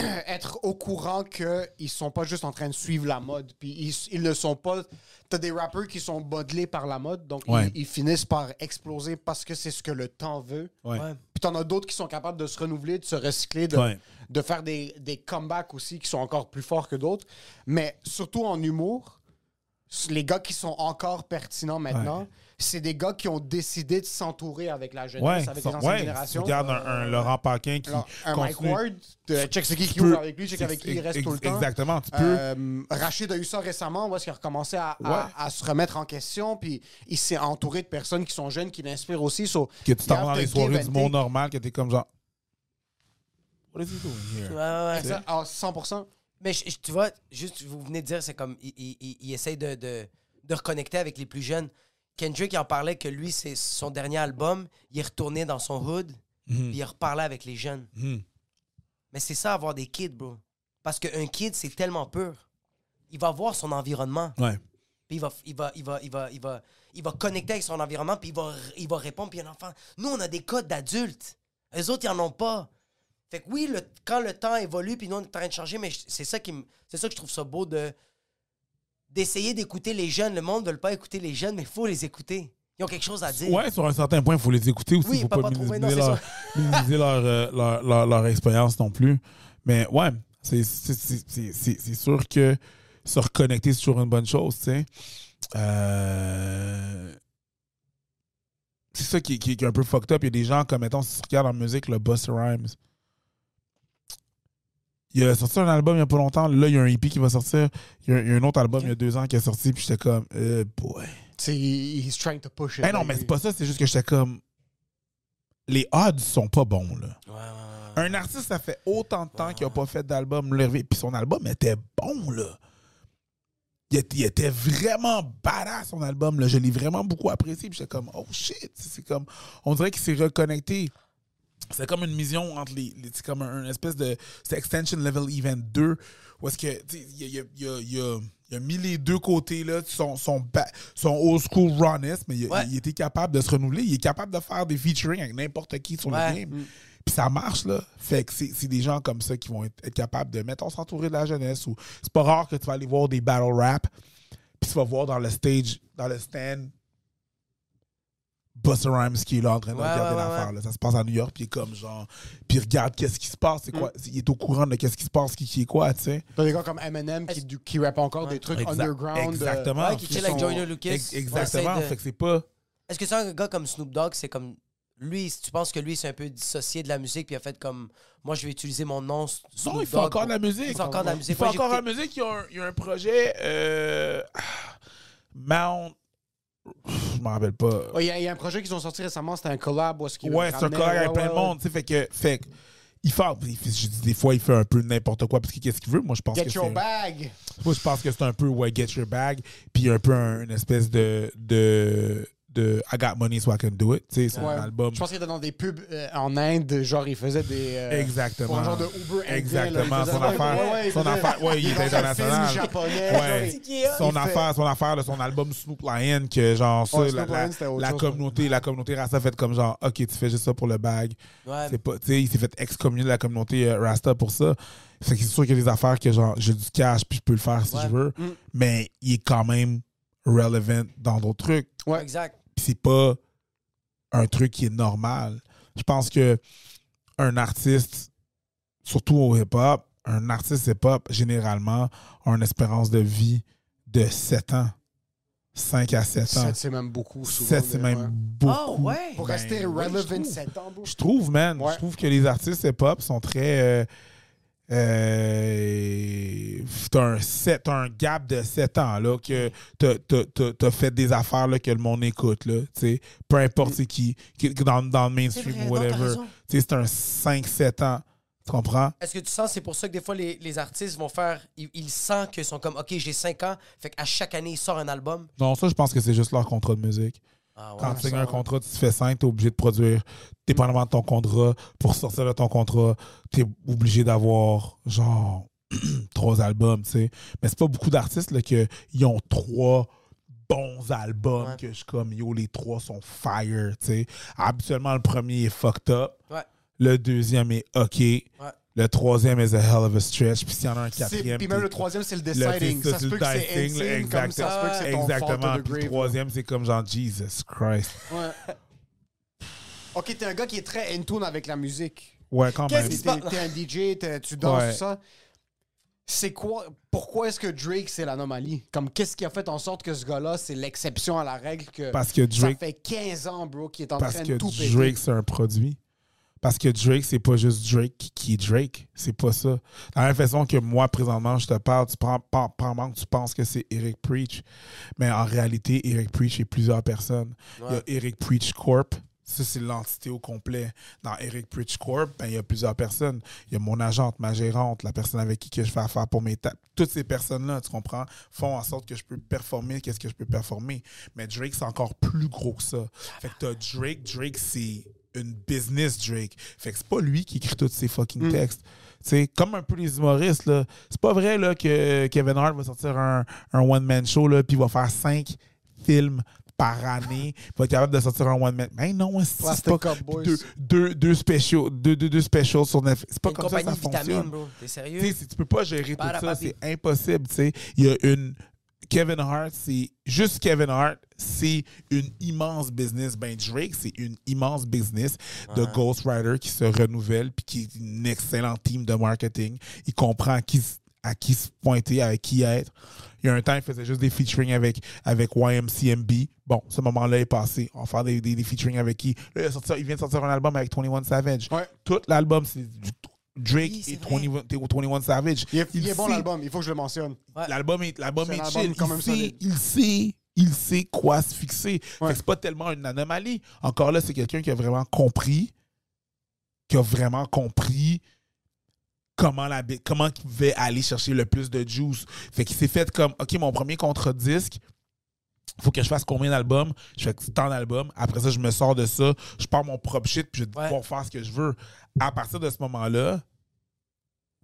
[CLEARS THROAT] être au courant qu'ils sont pas juste en train de suivre la mode. Puis ils, ils ne sont pas. T'as des rappeurs qui sont modelés par la mode, donc ils- Ouais. ils, finissent par exploser parce que c'est ce que le temps veut. Ouais. Ouais. Puis t'en as d'autres qui sont capables de se renouveler, de se recycler, de, Ouais. de faire des, des comebacks aussi qui sont encore plus forts que d'autres. Mais surtout en humour, les gars qui sont encore pertinents maintenant, c'est des gars qui ont décidé de s'entourer avec la jeunesse, Ouais, avec les anciennes ouais. générations. Regarde un, un Laurent Paquin qui. Alors, un Mike. Ward, de- check ce qui qui ouvre avec lui, check avec qui il reste tout le temps. Exactement. Tu peux. Euh, Rachid a eu ça récemment, où est-ce qu'il a recommencé à, à- Ouais. à se remettre en question, puis il s'est entouré de personnes qui sont jeunes, qui l'inspirent aussi. So, que tu t'en dans les soirées du monde normal, que t'es comme genre. What is he doing Ouais, here? ouais, ouais. Exact. Ah, 100%. Mais je- je- tu vois, juste, vous venez de dire, c'est comme, il, il, il- il essaye de, de, de reconnecter avec les plus jeunes. Kendrick, il en parlait que lui, c'est son dernier album, il est retourné dans son hood, puis il reparlait avec les jeunes. Mhm. Mais c'est ça, avoir des kids, bro. Parce qu'un kid, c'est tellement pur. Il va voir son environnement, Ouais. puis il va, il va, il va, il va, il va, il va connecter avec son environnement, puis il va, il va répondre, puis un enfant. Nous, on a des codes d'adultes. Les autres, ils en ont pas. Fait que oui, le, quand le temps évolue, puis nous, on est en train de changer, mais c'est ça qui c'est ça que je trouve ça beau de d'essayer d'écouter les jeunes. Le monde ne veut pas écouter les jeunes, mais il faut les écouter. Ils ont quelque chose à dire. Ouais, sur un certain point, il faut les écouter aussi. Il Oui, faut pas- minimiser, non, leur, minimiser leur, euh, leur, leur- leur expérience non plus. Mais ouais, c'est- c'est c'est- c'est- c'est- c'est sûr que se reconnecter, c'est toujours une bonne chose, tu sais. Euh, C'est ça qui, qui- qui est un peu fucked up. Il y a des gens comme, mettons, si tu regardes en musique, le Buster Rhymes. Il a sorti un album il n'y a pas longtemps. Là, il y a un EP qui va sortir. Il y a, il y a un autre album il y a deux ans qui est sorti. Puis j'étais comme, euh, boy. C'est he's trying to push it. Eh non, mais c'est pas ça, c'est juste que j'étais comme. Les odds sont pas bons, là. Ouais, ouais, ouais. Un artiste, ça fait autant de temps qu'il a pas fait d'album. Puis son album était bon, là. Il était, il était vraiment badass, son album, là. Je l'ai vraiment beaucoup apprécié. Puis j'étais comme, oh shit. C'est comme. On dirait qu'il s'est reconnecté. C'est comme une mission entre les. les- c'est comme un, une espèce de. C'est Extension Level Event 2. Où est-ce que. Il y a, y a- y a- mis les deux côtés, là. Son, son, son old school rawness, mais il, Ouais. il était capable de se renouveler. Il est capable de faire des featuring avec n'importe qui sur Ouais. le game. Puis ça marche, là. Fait que c'est c'est des gens comme ça qui vont être, être capables de, mettons, s'entourer de la jeunesse. ou C'est pas rare que tu vas aller voir des battle rap, puis tu vas voir dans le stage, dans le stand, Busta Rhymes qui est là en train de Ouais, regarder ouais, ouais, l'affaire. ouais. là. Ça se passe à New York, puis il est comme genre. Puis il regarde qu'est-ce qui se passe, c'est Mm. quoi. Il est au courant de qu'est-ce qui se passe, qui, qui est quoi, tu sais. T'as des gars comme Eminem qui, du- qui rappe encore des trucs Exact- underground. euh, exactement. Ouais, qui chill avec sont- Joyner Lucas. Ex- exactement. De- Fait que c'est pas. Est-ce que c'est un gars comme Snoop Dogg, c'est comme lui, tu penses que lui c'est un peu dissocié de la musique puis il a fait comme moi je vais utiliser mon nom Snoop Non, il fait Dogg encore de la musique. Il fait encore de la musique. Il fait encore de la musique. Il y a un, il y a un projet. euh, [SIGHS] Mount. Je m'en rappelle pas. Il y, a- il y a un projet qu'ils ont sorti récemment, c'était un collab où est-ce qu'ils Ouais, c'est un collègue avec ouais, plein de ouais, monde. Fait que. Fait que il fait, je dis des fois, il fait un peu n'importe quoi parce que qu'est-ce qu'il veut? Moi, je pense Get que your bag. Moi, je pense que c'est un peu ouais, get your bag, puis un peu un- une espèce de, de de I got money so I can do it. Tu sais, son Ouais. album. Je pense qu'il était dans des pubs euh, en Inde, genre il faisait des. euh, Exactement. pour un genre de Uber indien, Exactement. là, Son affaire, Ouais, son affaire, ouais, il un international. film japonais. Ouais. genre, il- Son affaire, son affaire, là, son album Snoop Lion, que genre ça, Ouais, la, communauté, la communauté Rasta fait comme genre, ok, tu fais juste ça pour le bag. Ouais. C'est pas, tu sais, il s'est fait excommunier de la communauté euh, Rasta pour ça. Fait que c'est sûr qu'il y a des affaires que genre, j'ai du cash puis je peux le faire si Ouais. je veux, Mm. mais il est quand même relevant dans d'autres trucs. Ouais. Exact. C'est pas un truc qui est normal. Je pense que un artiste, surtout au hip-hop, un artiste hip-hop, généralement, a une espérance de vie de 7 ans. 5 à 7 ans. Sept, c'est même beaucoup. souvent, 7, c'est même ouais. beaucoup. Ouais. Pour Ben rester relevant trouve. 7 ans. Je trouve, man. Ouais. Je trouve que les artistes hip-hop sont très. Euh, euh, t'as un, un gap de 7 ans, là, que t'as, t'as- t'as- t'as fait des affaires là, que le monde écoute, là, tu sais. Peu importe c'est qui, qui- dans, dans le mainstream C'est ou whatever. Tu c'est un 5-7 ans. Tu comprends? Est-ce que tu sens, c'est pour ça que des fois, les, les artistes vont faire. Ils, ils sentent qu'ils sont comme, OK, j'ai 5 ans, fait qu'à chaque année, ils sortent un album? Non, ça, je pense que c'est juste leur contrat de musique. Ah ouais. Quand tu signes un contrat, tu te fais 5, tu es obligé de produire. Dépendamment de ton contrat, pour sortir de ton contrat, tu es obligé d'avoir genre [CLEARS THROAT] trois albums, tu sais. Mais c'est pas beaucoup d'artistes ils ont trois bons albums Ouais. que je comme yo, les trois sont fire, tu sais. Habituellement, le premier est fucked up. Ouais. Le deuxième est OK. Le troisième is a hell of a stretch. Puis s'il y en a un quatrième. Puis même le troisième, c'est le le- deciding. c'est Ça se peut que c'est insane, comme ça se peut que ton Exactement. Puis le troisième, c'est comme genre Jesus Christ. Ouais. Ok, t'es un gars qui est très in tune avec la musique. Ouais, quand même. qui T'es un DJ, tu danses, Ouais. tout ça. C'est quoi Pourquoi est-ce que Drake c'est l'anomalie? Comme qu'est-ce qui a fait en sorte que ce gars-là c'est l'exception à la règle que Parce que ça Drake, fait 15 ans, bro, qu'il est en parce train que de tout péter? Drake, c'est un produit. Parce que Drake, c'est pas juste Drake qui- est Drake. C'est pas ça. De la même façon que moi, présentement, je te parle, tu prends, prends, tu penses que c'est Eric Preach. Mais en réalité, Eric Preach est plusieurs personnes. Il y a Eric Preach Corp. Ça, c'est l'entité au complet. Dans Eric Preach Corp, ben, il y a plusieurs personnes. Il y a mon agente, ma gérante, la personne avec qui que je fais affaire pour mes tapes. Toutes ces personnes-là, tu comprends, font en sorte que je peux performer qu'est-ce que je peux performer. Mais Drake, c'est encore plus gros que ça. Fait que t'as Drake. Drake, c'est une business Drake. Fait que c'est pas lui qui écrit tous ces fucking textes. Tu sais, comme un peu les humoristes, là. C'est pas vrai, là, que Kevin Hart va sortir un, un one-man show, là, puis il va faire cinq films par année pour être capable de sortir un one man. Ben non, c'est c'est pas deux, deux, deux specials, deux, deux, deux specials sur Netflix. C'est pas Une comme ça que ça fonctionne. bro. T'es sérieux? Tu c'est- peux pas gérer tout ça, c'est impossible, tu sais. Il y a une Kevin Hart, c'est juste Kevin Hart, c'est une immense business. Ben Drake, c'est une immense business de ghostwriter qui se renouvelle puis qui est une excellente team de marketing. Il comprend à qui, à qui se pointer, à qui être. Il y a un temps, il faisait juste des featuring avec, avec YMCMB. Bon, ce moment-là est passé. On va faire des, des, des featuring avec qui? Là, il, a sorti- il vient de sortir un album avec 21 Savage. Ouais. Tout l'album, c'est du Drake Oui, et vrai. 21, 21 Savage. Il est, il est bon l'album, il faut que je le mentionne. Ouais. L'album est, l'album est album chill. quand il, sait, il sait, il sait quoi se fixer. Ouais. c'est pas tellement une anomalie. Encore là, c'est quelqu'un qui a vraiment compris, qui a vraiment compris comment la comment il pouvait aller chercher le plus de juice. Fait qu'il s'est fait comme OK, mon premier contrat de disque, faut que je fasse combien d'albums? Je fais tant d'albums. Après ça, je me sors de ça. Je pars mon propre shit, puis je vais pouvoir faire ce que je veux. À partir de ce moment-là,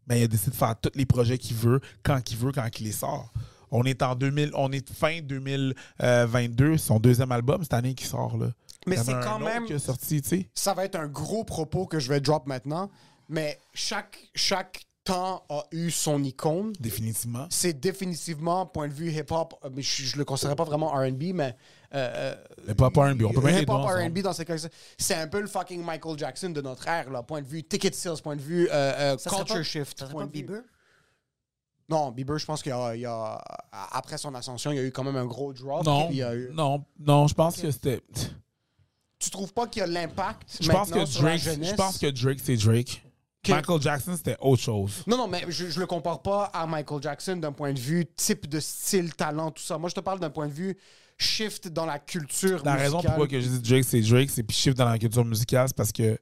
ben, il a décidé de faire tous les projets qu'il veut, quand qu'il veut, quand il les sort. On est en 2000, on est fin 2022, son deuxième album cette année qui sort là. Mais c'est quand même- qui sorti. Ça va être un gros propos que je vais drop maintenant, mais chaque, chaque temps a eu son icône. Définitivement. C'est définitivement, point de vue hip-hop, euh, je, je le considérais pas vraiment R&B, mais... euh, Le pop R&B, on peut bien le ensemble. R&B dans ces cas c'est un peu le fucking Michael Jackson de notre ère, là. Point de vue ticket sales, point de vue euh, euh, Ça culture pas- shift. Ça point pas Bieber? Non, Bieber, je pense qu'il y a, il y a- après son ascension, il y a eu quand même un gros drop. Non, puis il y a eu- non, non, je pense que c'était. Tu trouves pas qu'il y a l'impact Je pense maintenant que sur la Drake, jeunesse? je pense que Drake c'est Drake. Michael Jackson c'était autre chose. Non, non, mais je, je le compare pas à Michael Jackson d'un point de vue type de style, talent, tout ça. Moi, je te parle d'un point de vue shift dans la culture La musicale. raison pourquoi que je dis Drake c'est Drake, c'est puis chiffre dans la culture musicale, c'est parce que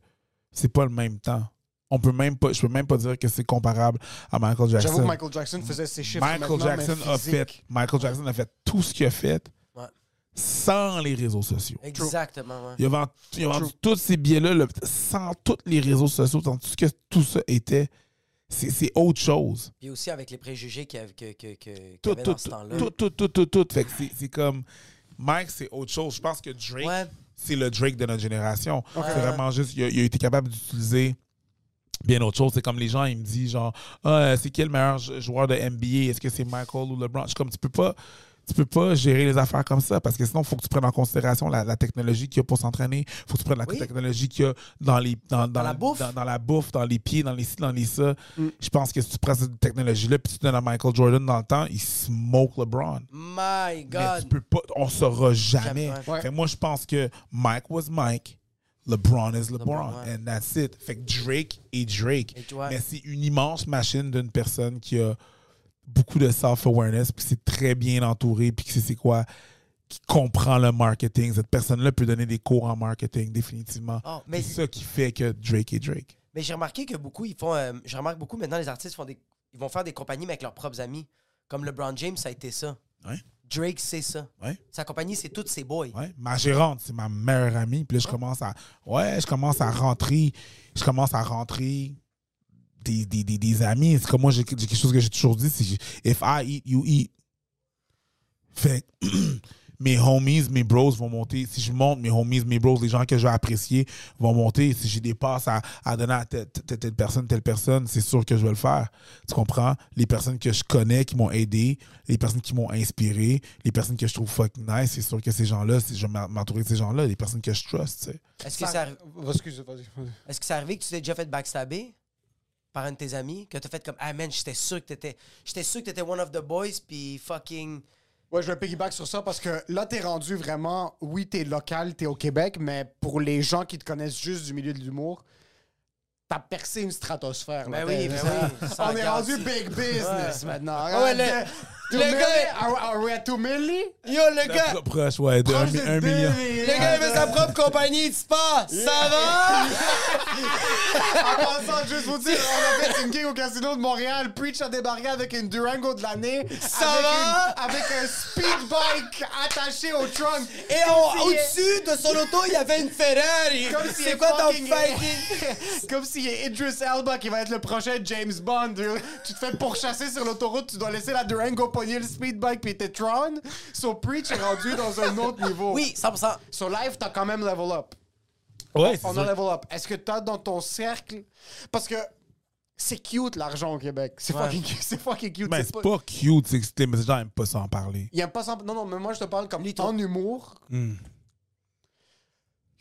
c'est pas le même temps. On peut même pas, je peux même pas dire que c'est comparable à Michael Jackson. J'avoue que Michael Jackson faisait ses shifts Michael Jackson mais a fait Michael Jackson a fait tout ce qu'il a fait Ouais. sans les réseaux sociaux. Exactement, ouais. Il a vendu, il a vendu tous ces billets-là là, sans tous les réseaux sociaux, sans tout ce que tout ça était. C'est autre chose. Puis aussi avec les préjugés qu'il y avait, que, Tout, avait tout, dans ce temps-là. tout, tout, tout, tout, tout. Fait que c'est- c'est comme. Mike, c'est autre chose. Je pense que Drake, Ouais. c'est le Drake de notre génération. Ouais. C'est vraiment juste. Il a, il a été capable d'utiliser bien autre chose. C'est comme les gens, ils me disent genre, ah, c'est qui le meilleur jou- joueur de NBA Est-ce que c'est Michael ou LeBron? Je suis comme, tu peux pas. Tu peux pas gérer les affaires comme ça parce que sinon, il faut que tu prennes en considération la, la technologie qu'il y a pour s'entraîner. Il faut que tu prennes la Oui. technologie qu'il y a dans, les, dans, dans, la bouffe. Dans, dans la bouffe, dans les pieds, dans les ci, dans les ça. Mm. Je pense que si tu prends cette technologie-là puis tu donnes à Michael Jordan dans le temps, il smoke LeBron. My Mais tu God. peux pas, on saura jamais. Ouais. Fait moi, je pense que Mike was Mike, LeBron is LeBron, LeBron, ouais. and that's it. Fait que Drake est Drake. Et Mais c'est une immense machine d'une personne qui a beaucoup de self-awareness, puis c'est très bien entouré, puis qui c'est quoi, qui comprend le marketing. Cette personne-là peut donner des cours en marketing, définitivement. Oh, mais- c'est ça qui fait que Drake est Drake. Mais j'ai remarqué que beaucoup, ils font. euh, je remarque beaucoup maintenant, les artistes font des, ils vont faire des compagnies, mais avec leurs propres amis. Comme LeBron James, ça a été ça. Ouais. Drake, c'est ça. Ouais. Sa compagnie, c'est tous ses boys. Ouais. Ma gérante, c'est ma meilleure amie. Puis là, je commence à. Ouais, je commence à rentrer. Je commence à rentrer des, des, des, des amis. C'est comme moi, j'ai quelque chose que j'ai toujours dit c'est if I eat, you eat. Fait que [CLEARS THROAT] mes homies, mes bros vont monter. Si je monte, mes homies, mes bros, les gens que je vais apprécier vont monter. Si j'ai des passes à, à donner à telle, telle- telle personne, telle personne, c'est sûr que je vais le faire. Tu comprends? Les personnes que je connais qui m'ont aidé, les personnes qui m'ont inspiré, les personnes que je trouve fucking nice, c'est sûr que ces gens-là, si je vais m'en- m'entourer de ces gens-là, les personnes que je trust, tu sais. Est-ce que, Ça- est-ce que c'est arrivé que tu t'es déjà fait backstabber? Par un de tes amis? Que t'as fait comme, ah man, j'étais sûr que t'étais. J'étais sûr que t'étais one of the boys, puis fucking. Ouais, je vais piggyback sur ça parce que là, t'es rendu vraiment. Oui, t'es local, t'es au Québec, mais pour les gens qui te connaissent juste du milieu de l'humour, t'as percé une stratosphère. là. Ben oui, [LAUGHS] ben oui, On est rendu big business Ouais. maintenant. Ouais, le- le gars- Are, are we at 2 milli? Yo, le gars! Pro- Proche, ouais, de million. millions. Le gars, il fait sa propre compagnie de spa! Ça va? [LAUGHS] En passant, juste vous dire, on a fait une gig au Casino de Montréal. Preach a débarqué avec une Durango de l'année. Ça avec va? une- avec un speed bike attaché au trunk. Et au-dessus de son auto, il y avait une Ferrari! Comme s'il C'est est quoi ton fighting? [LAUGHS] Comme s'il est Idris Elba qui va être le prochain James Bond. Tu te fais pourchasser sur l'autoroute, tu dois laisser la Durango pogné le speed bike puis t'es Tron. So Preach est rendu dans un autre niveau. Oui, 100%. So live, t'as quand même level up. Ouais, On a ça. level up. Est-ce que t'as dans ton cercle? Parce que c'est cute l'argent au Québec. C'est Ouais. fucking cute. [LAUGHS] C'est fucking cute. Ben, c'est pas cute, c'est que les gens aiment pas s'en parler. Il aime pas ça. Non, non, mais moi, je te parle comme Lito. en humour. Hmm.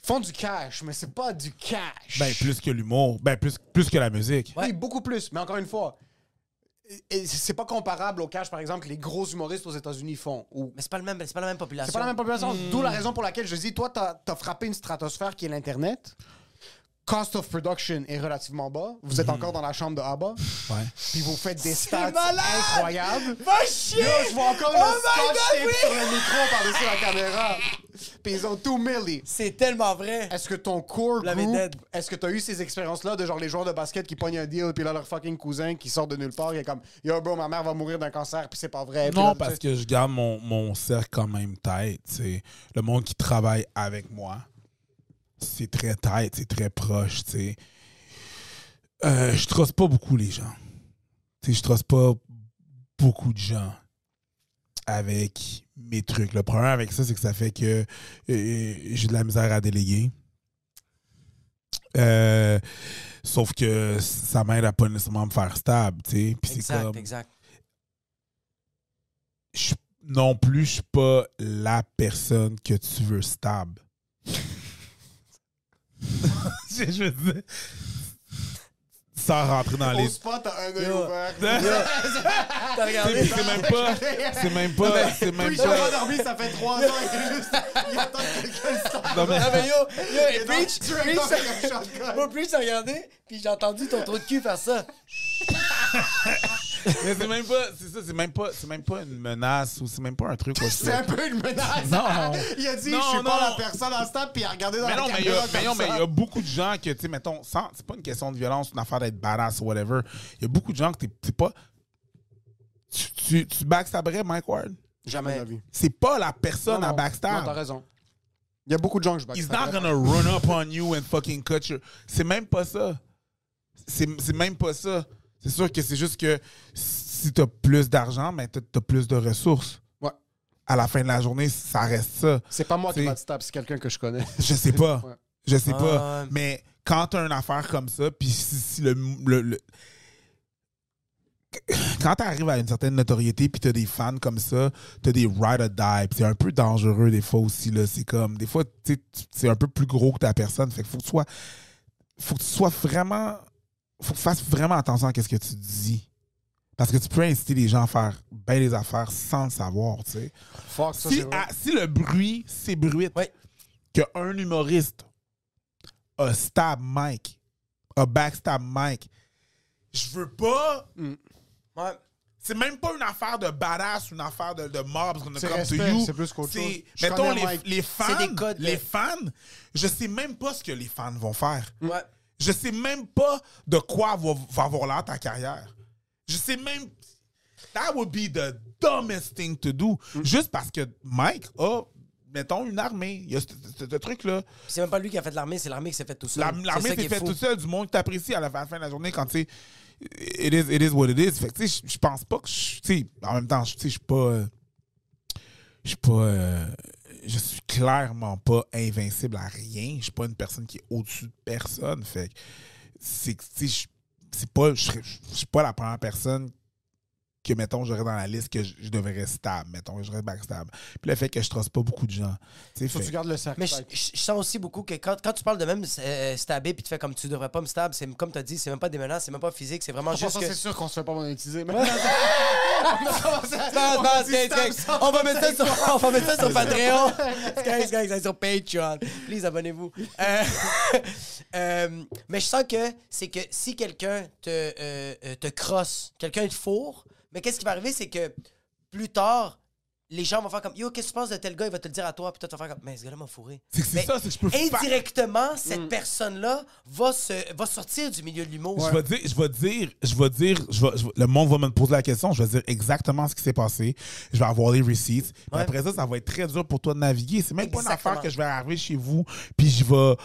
Ils font du cash, mais c'est pas du cash. Ben, plus que l'humour. Ben, plus, plus que la musique. Oui, beaucoup plus. Mais encore une fois, et- c'est pas comparable au cash, par exemple, que les gros humoristes aux États-Unis font. Ou Mais c'est pas, le même, c'est pas la même population. c'est pas la même population. D'où la raison pour laquelle je dis, toi, t'as as frappé une stratosphère qui est l'Internet. Cost of production est relativement bas. Vous êtes encore dans la chambre de Abba. Ouais. Puis vous faites des stats malade! incroyables. Va chier! Yo, je vois encore Oh le scotch tape oui! sur le micro par-dessus la caméra. Puis ils ont tout milli. C'est tellement vrai. Est-ce que ton core L'avait group, dead. est-ce que t'as eu ces expériences-là de genre les joueurs de basket qui pognent un deal puis là leur fucking cousin qui sort de nulle part, il est comme yo bro ma mère va mourir d'un cancer puis c'est pas vrai. Non, là, parce que je garde mon, mon cercle quand même tête. C'est le monde qui travaille avec moi. C'est très tête, c'est très proche. tu sais. Euh, je trosse pas beaucoup les gens. Tu sais, je trosse pas beaucoup de gens avec mes trucs. Le problème avec ça, c'est que ça fait que euh, j'ai de la misère à déléguer. Euh, sauf que ça m'aide à pas nécessairement me faire stable, tu sais. Exact, comme exact. je- non plus, je suis pas la personne que tu veux stable. je, [LAUGHS] je veux dire, sans rentrer dans Au les. spot, t'as un œil ouvert. [LAUGHS] T'as regardé? C'est même pas. C'est même pas. C'est même Puis j'ai pas pas. dormi, ça fait trois ans. Il est juste. Il attend que quelqu'un stable. Non, mais- Ah, mais yo, yo, Preach, Preach, moi, Preach, j'ai regardé, puis j'ai entendu ton trou de cul faire ça. [LAUGHS] Mais c'est même pas. C'est ça, c'est même pas. C'est même pas une menace ou c'est même pas un truc. [LAUGHS] C'est un peu une menace. Non. [LAUGHS] Il a dit, Non, je suis non. pas la personne en stade, puis il a regardé dans Mais la non, mais y non, mais il y a beaucoup de gens que, tu sais, mettons, sans- c'est pas une question de violence, une affaire d'être badass ou whatever. Il y a beaucoup de gens que t'es t'es pas. Tu, tu, tu backstabberais Mike Ward? Jamais. C'est pas la personne Non, à backstab. Non, t'as raison. Il y a beaucoup de gens que je He's backstab. not gonna run up on you and fucking cut your. C'est même pas ça. C'est c'est même pas ça. C'est sûr que c'est juste que si t'as plus d'argent, mais t'as t'as plus de ressources. Ouais. À la fin de la journée, ça reste ça. C'est pas moi qui C'est- backstab, c'est quelqu'un que je connais. [LAUGHS] Je sais pas. Ouais. Je sais Ah, pas. ouais. Mais quand t'as une affaire comme ça, puis si, si le, le- le- Quand t'arrives à une certaine notoriété, puis t'as des fans comme ça, t'as des ride or die, puis c'est un peu dangereux des fois aussi. là. C'est comme, des fois, tu sais, tu- c'est un peu plus gros que ta personne. Fait qu'il faut que tu sois, faut que tu sois vraiment, faut que tu fasses vraiment attention à ce que tu dis. Parce que tu peux inciter les gens à faire bien des affaires sans le savoir, tu sais. Fuck, ça, Si, c'est vrai. à- si le bruit s'ébruite Ouais. qu'un humoriste a stab Mike, a backstab Mike, je veux pas. Ouais. C'est même pas une affaire de badass une affaire de, de mob parce qu'on respect, to you. c'est plus qu'autre chose. Mettons, les, fans, les fans, je sais même pas ce que les fans vont faire. Ouais. Je sais même pas de quoi va, va avoir l'air ta carrière. Je sais même. That would be the dumbest thing to do. Mm. Juste parce que Mike a, mettons, une armée. Il y a ce, ce- ce truc-là. C'est même pas lui qui a fait l'armée, c'est l'armée qui s'est fait tout seul. L'armée s'est est fait fou. tout seul, du monde qui t'apprécie à la fin, à la fin de la journée quand tu sais. It is, it is what it is. Fait que, tu sais, je- pense pas que. je- Tu sais, en même temps, je- tu sais, je suis pas. euh, Je suis pas. euh, je suis clairement pas invincible à rien. Je suis pas une personne qui est au-dessus de personne. Fait c'est pas. Je suis pas la première personne que, mettons, j'aurais dans la liste que je, je devrais stable, mettons, que je devrais backstab. Puis le fait que je trosse pas beaucoup de gens. Tu sais, Faut que tu gardes le cercle. Mais je, sens aussi beaucoup que quand, quand tu parles de même euh, stabber puis tu fais comme tu devrais pas me stab, c'est comme tu as dit, c'est même pas des menaces, c'est même pas physique, c'est vraiment juste que. c'est sûr qu'on se fait pas monétiser. Mais... [LAUGHS] On va mettre ça sur, on va mettre ça sur Patreon. C'est correct, c'est sur Patreon. Please, abonnez-vous. Euh, [LAUGHS] euh, mais je sens que c'est que si quelqu'un te, euh, te crosse, quelqu'un te fourre, mais qu'est-ce qui va arriver, c'est que plus tard, les gens vont faire comme Yo, qu'est-ce que tu penses de tel gars Il va te le dire à toi, puis toi, tu vas faire comme Mais ce gars-là m'a fourré. C'est que c'est Mais ça, c'est que je peux faire- Indirectement, cette personne-là va, se, va sortir du milieu de l'humour. Je vais dire, je vais dire, je vais dire, je vais- je vais- le monde va me poser la question, je vais dire exactement ce qui s'est passé. Je vais avoir les receipts. Puis Ouais. après ça, ça va être très dur pour toi de naviguer. C'est même pas une Exactement. affaire que je vais arriver chez vous, puis je vais.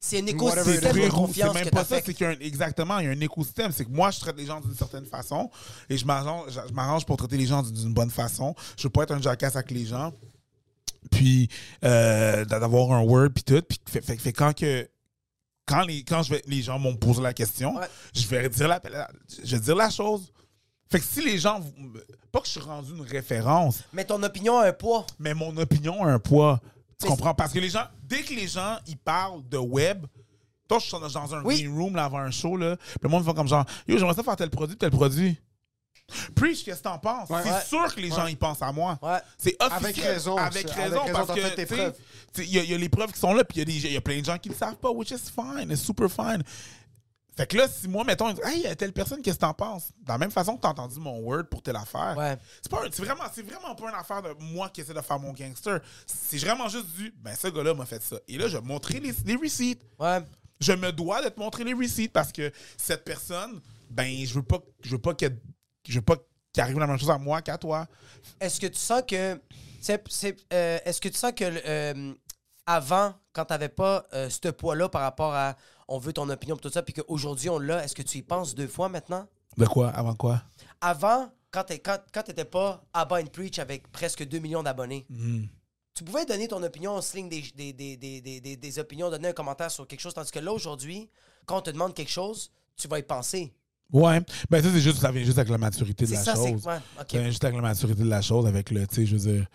C'est un écosystème de confiance c'est que même pas ça, c'est qu'il y a un, exactement, il y a un écosystème. C'est que moi, je traite les gens d'une certaine façon et je m'arrange, pour traiter les gens d'une bonne façon. Je veux pas être un jackass avec les gens. Puis euh, d'avoir un word puis tout. Puis fait, fait- fait quand que quand les quand je vais, les gens m'ont posé la question, Ouais. je vais dire la, la- je vais dire la chose. Fait que si les gens pas que je suis rendu une référence, Mais ton opinion a un poids. mais mon opinion a un poids. Tu comprends? Parce que les gens, dès que les gens, ils parlent de web, toi, je suis dans- un Oui. green room, là, avant un show, là, puis le monde fait comme genre, yo, j'aimerais ça faire tel produit, tel produit. Preach, qu'est-ce que t'en penses? Ouais. c'est Ouais. sûr que les gens, ils pensent à moi. Ouais. C'est officiel. Avec raison, Avec raison, avec raison, parce t'as que, il y, a- y les preuves qui sont là, puis il y, y a plein de gens qui le savent pas, which is fine, it's super fine. Fait que là, si moi, mettons, hey, il y a telle personne, qu'est-ce que t'en penses? De la même façon que t'as entendu mon word pour telle affaire. Ouais. C'est pas un- c'est vraiment, c'est vraiment pas une affaire de moi qui essaie de faire mon gangster. C'est vraiment juste du, ben, ce gars-là m'a fait ça. Et là, je vais montrer les, les receipts. Ouais. Je me dois de te montrer les receipts parce que cette personne, ben, je veux pas, je veux pas qu'elle, je veux pas qu'il arrive la même chose à moi qu'à toi. Est-ce que tu sens que. c'est- c'est, euh, Est-ce que tu sens que euh, avant, quand t'avais pas euh, ce poids-là par rapport à on veut ton opinion pis tout ça, puis qu'aujourd'hui on l'a, est-ce que tu y penses deux fois maintenant? De quoi? Avant quoi? Avant, quand t'es- quand, quand t'étais pas Abba and Preach avec presque 2 millions d'abonnés, Mhm. tu pouvais donner ton opinion en sling des, des, des, des, des, des- des opinions, donner un commentaire sur quelque chose, tandis que là, aujourd'hui, quand on te demande quelque chose, tu vas y penser. Ouais. Ben, ça, c'est juste, ça vient juste avec la maturité de C'est la ça, c'est. chose. Ouais. Ça vient juste avec la maturité de la chose, avec le, tu sais, je veux dire,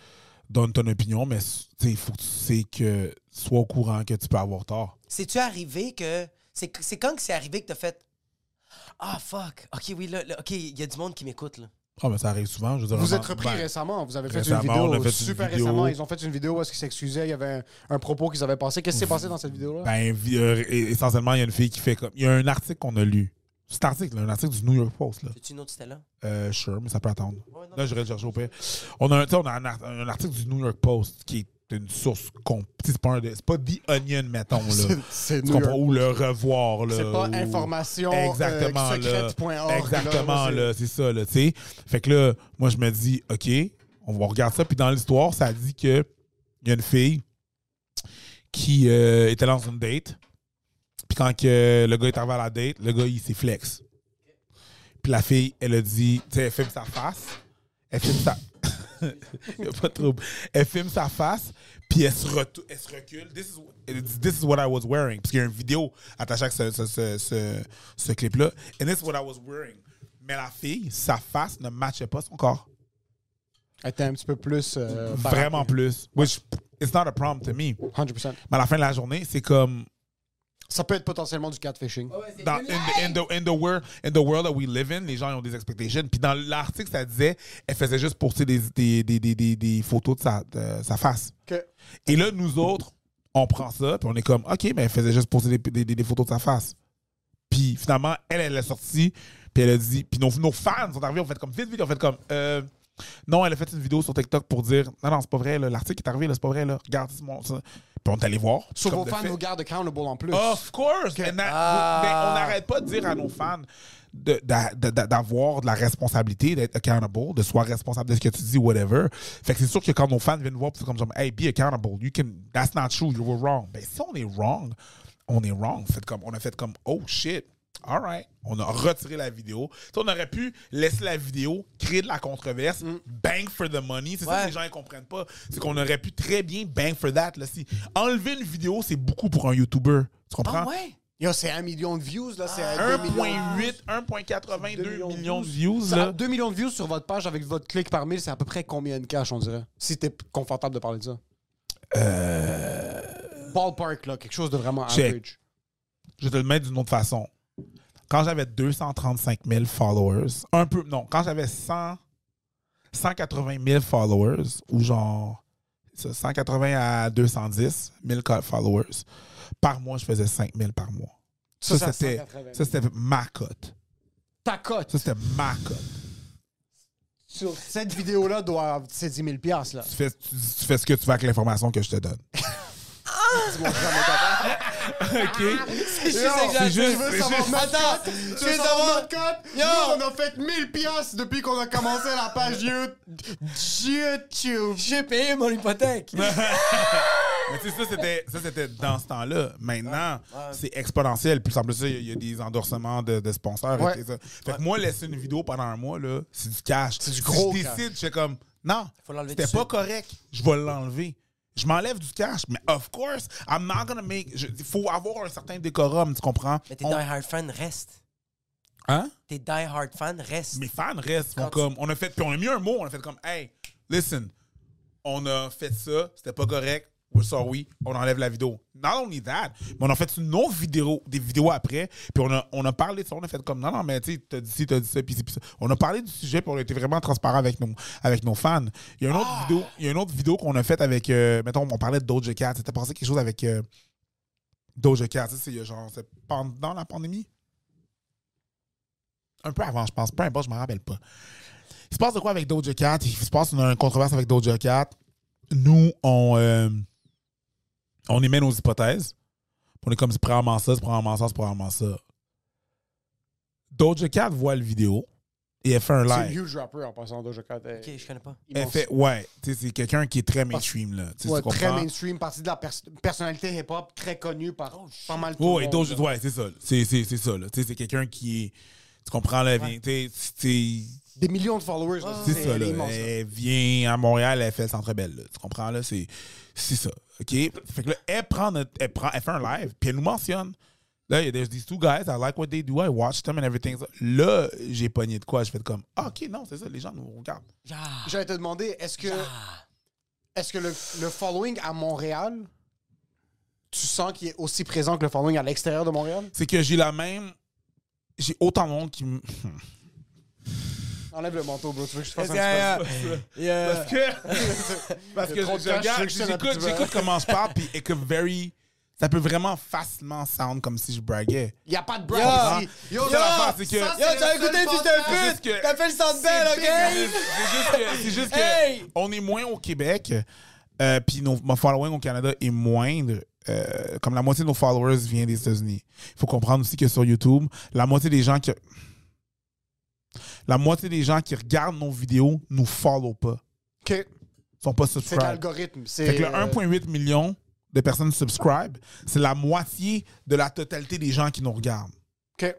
donne ton opinion, mais, il faut que tu sais que, sois au courant que tu peux avoir tort. C'est-tu arrivé que. C'est c'est quand que c'est arrivé que t'as fait. Ah, fuck. Ok, oui, là, là, ok, il y a du monde qui m'écoute, là. Ah, mais ça arrive souvent, je veux dire. Vous vraiment, êtes repris ben, récemment. Vous avez fait une vidéo une super vidéo. récemment. Ils ont fait une vidéo où est-ce qu'ils s'excusaient. Il y avait un, un propos qu'ils avaient passé. Qu'est-ce qui s'est passé dans cette vidéo-là? Ben, euh, essentiellement, il y a une fille qui fait comme. Il y a un article qu'on a lu. Cet article, là, un article du New York Post, là. Une autre Stella? Euh, sure, mais ça peut attendre. Ouais, non. Là, j'irai le chercher au pire. On a, un, on a un, art- un article du New York Post qui est une source. C'est pas, un de- c'est pas The Onion, mettons, là. [LAUGHS] C'est Tu New? York. Ou le revoir, là. C'est pas ou- information euh, Exactement, là. secrète.org. Exactement, là. là. C'est ça, là, tu sais. Fait que là, moi, je me dis, OK, on va regarder ça. Puis dans l'histoire, ça dit que il y a une fille qui euh, était dans une date. Puis quand que le gars est arrivé à la date, le gars, il s'est flex. Puis la fille, elle a dit, tu sais, elle filme sa face. Elle filme sa. [LAUGHS] Il a pas de trouble. Elle filme sa face, puis elle se, elle se recule. This is, this is what I was wearing. Parce qu'il y a une vidéo attachée à ce, ce, ce, ce, ce clip-là. And this is what I was wearing. Mais la fille, sa face ne matchait pas son corps. Elle était un petit peu plus. euh, Vraiment plus. Which, it's not a problem to me. 100%. Mais à la fin de la journée, c'est comme. Ça peut être potentiellement du catfishing. dans, in, the, in, the, in, the world, in the world that we live in, les gens ils ont des expectations. Puis dans l'article, ça disait, elle faisait juste poster des, des, des, des, des, des photos de sa, de sa face. Et là, nous autres, on prend ça, puis on est comme, OK, mais elle faisait juste poster des, des, des- des photos de sa face. Puis finalement, elle, elle est sortie, puis elle a dit, puis nos, nos fans sont arrivés, on fait comme, vite, vite, on fait comme, euh, non, elle a fait une vidéo sur TikTok pour dire, non, non, c'est pas vrai, l'article est arrivé, là, c'est pas vrai, là, regarde, c'est. Puis on est allé voir. Comme vos de fans fait. vous gardent accountable en plus. Of course! That- Ah. mais on n'arrête pas de dire à nos fans de- d'a- de- d'a- d'avoir de la responsabilité, d'être accountable, de soit responsable de ce que tu dis, whatever. Fait que c'est sûr que quand nos fans viennent nous voir, c'est comme genre, hey, be accountable, you can, that's not true, you were wrong. Ben, si on est wrong, on est wrong. Fait comme, on a fait comme, oh shit, all right. On a retiré la vidéo. On aurait pu laisser la vidéo, créer de la controverse, bang for the money. C'est ça que les gens ne comprennent pas. C'est qu'on aurait pu très bien bang for that. Là, si. Enlever une vidéo, c'est beaucoup pour un YouTuber. Tu comprends? Ah ouais? C'est un million de views, là. C'est à 2 millions. 1.8, 1.82 2 millions de views. Ça, là. 2 millions de views sur votre page avec votre clic par mille, c'est à peu près combien de cash, on dirait? Si t'es confortable de parler de ça. Ballpark, là, quelque chose de vraiment Euh. Check. average. Je vais te le mettre d'une autre façon. Quand j'avais 235 000 followers, un peu, non, quand j'avais 100, 180 000 followers, ou genre ça, 180 à 210 000 co- followers, par mois, je faisais 5 000 par mois. Ça, Ça, c'était, 180. ça, c'était ma cote. Ta cote? Ça, c'était ma cote. sur cette vidéo-là doit c'est 10 000 piastres, là. Tu fais, tu, tu fais ce que tu veux avec l'information que je te donne. [LAUGHS] [LAUGHS] OK? C'est juste Yo, exact. c'est juste- Tu veux savoir notre Attends, Tu veux savoir notre cote? Yo! Nous, on a fait 1000 piastres depuis qu'on a commencé la page You- YouTube. J'ai payé mon hypothèque. [LAUGHS] Mais tu sais, ça, c'était, dans ce temps-là. Maintenant, c'est exponentiel. Puis en plus, il y a- il y, a des endorsements de, de sponsors. Ouais. ça. Fait que moi, laisser une vidéo pendant un mois, là, c'est du cash. C'est du gros je cash. décide, je fais comme, non, c'était pas correct. Je vais l'enlever. Je m'enlève du cash. Mais of course, I'm not gonna make. Il faut avoir un certain décorum, tu comprends? Mais tes On- die-hard fans restent. Hein? Tes die-hard fans restent. mes fans restent font comme on a fait puis on a mis un mot on a fait comme hey listen on a fait ça c'était pas correct sorry on enlève la vidéo not only that mais on a fait une autre vidéo des vidéos après puis on a, on a parlé de ça on a fait comme non non mais tu sais t'as dit ci t'as dit ça puis ça on a parlé du sujet puis on a été vraiment transparent avec nos avec nos fans il y a une autre vidéo il y a une autre vidéo qu'on a faite avec euh, mettons on parlait de Doja Cat c'était passé quelque chose avec euh, Doja Cat c'est genre c'est pendant la pandémie? Un peu avant, je pense. Peu importe, je me rappelle pas. Il se passe de quoi avec Doja Cat? Il se passe une controverse avec Doja Cat. Nous, on, euh, on émet nos hypothèses. On est comme c'est probablement ça, c'est probablement ça, c'est probablement ça. Doja Cat voit le vidéo et elle fait un C'est un live. huge rapper en passant Doja Cat. Ok, je connais pas. Elle fait, ouais, tu sais, c'est quelqu'un qui est très mainstream, là. Ouais, tu très mainstream, partie de la pers- personnalité hip-hop, très connue par pas mal tout Oh, et. Doja, ouais, c'est ça. C'est, c'est, c'est ça, là. Tu sais, c'est quelqu'un qui est. Tu comprends, là, vient, tu sais, c'est. Des millions de followers. C'est ça, là. immense, là. Elle vient à Montréal, elle fait le centre belle. là. Tu comprends, là? C'est, c'est ça. OK? Fait que là, elle prend, notre- elle prend, elle fait un live, puis elle nous mentionne. Là, il y a there's these two guys, I like what they do, I watch them and everything. Là, j'ai pogné de quoi? Je fais comme, ah, OK, non, c'est ça, les gens nous regardent. J'allais te demander, est-ce que, est-ce que le, le following à Montréal, tu sens qu'il est aussi présent que le following à l'extérieur de Montréal? C'est que j'ai la même. J'ai autant de monde qui me. [LAUGHS] Enlève le manteau, bro. Tu veux que je fasse un petit peu-. Parce que. [LAUGHS] Parce y que je regarde- que j'écoute, un peu. j'écoute comment je parle, puis it could very. Ça peut vraiment facilement sound comme si je braguais. Il n'y a pas de Yo! brag. Yo, l'affaire, c'est que- Yo, t'as écouté juste pute? que- T'as fait le C'est ok? C'est juste que, c'est juste que Hey! on est moins au Québec, euh, puis nos- mon following au Canada est moindre. euh, comme la moitié de nos followers vient des États-Unis. Il faut comprendre aussi que sur YouTube, la moitié des gens qui la moitié des gens qui regardent nos vidéos nous follow pas, OK. sont pas C'est subscribed. l'algorithme. C'est Fait que le euh, 1,8 million de personnes subscribe, c'est la moitié de la totalité des gens qui nous regardent. OK.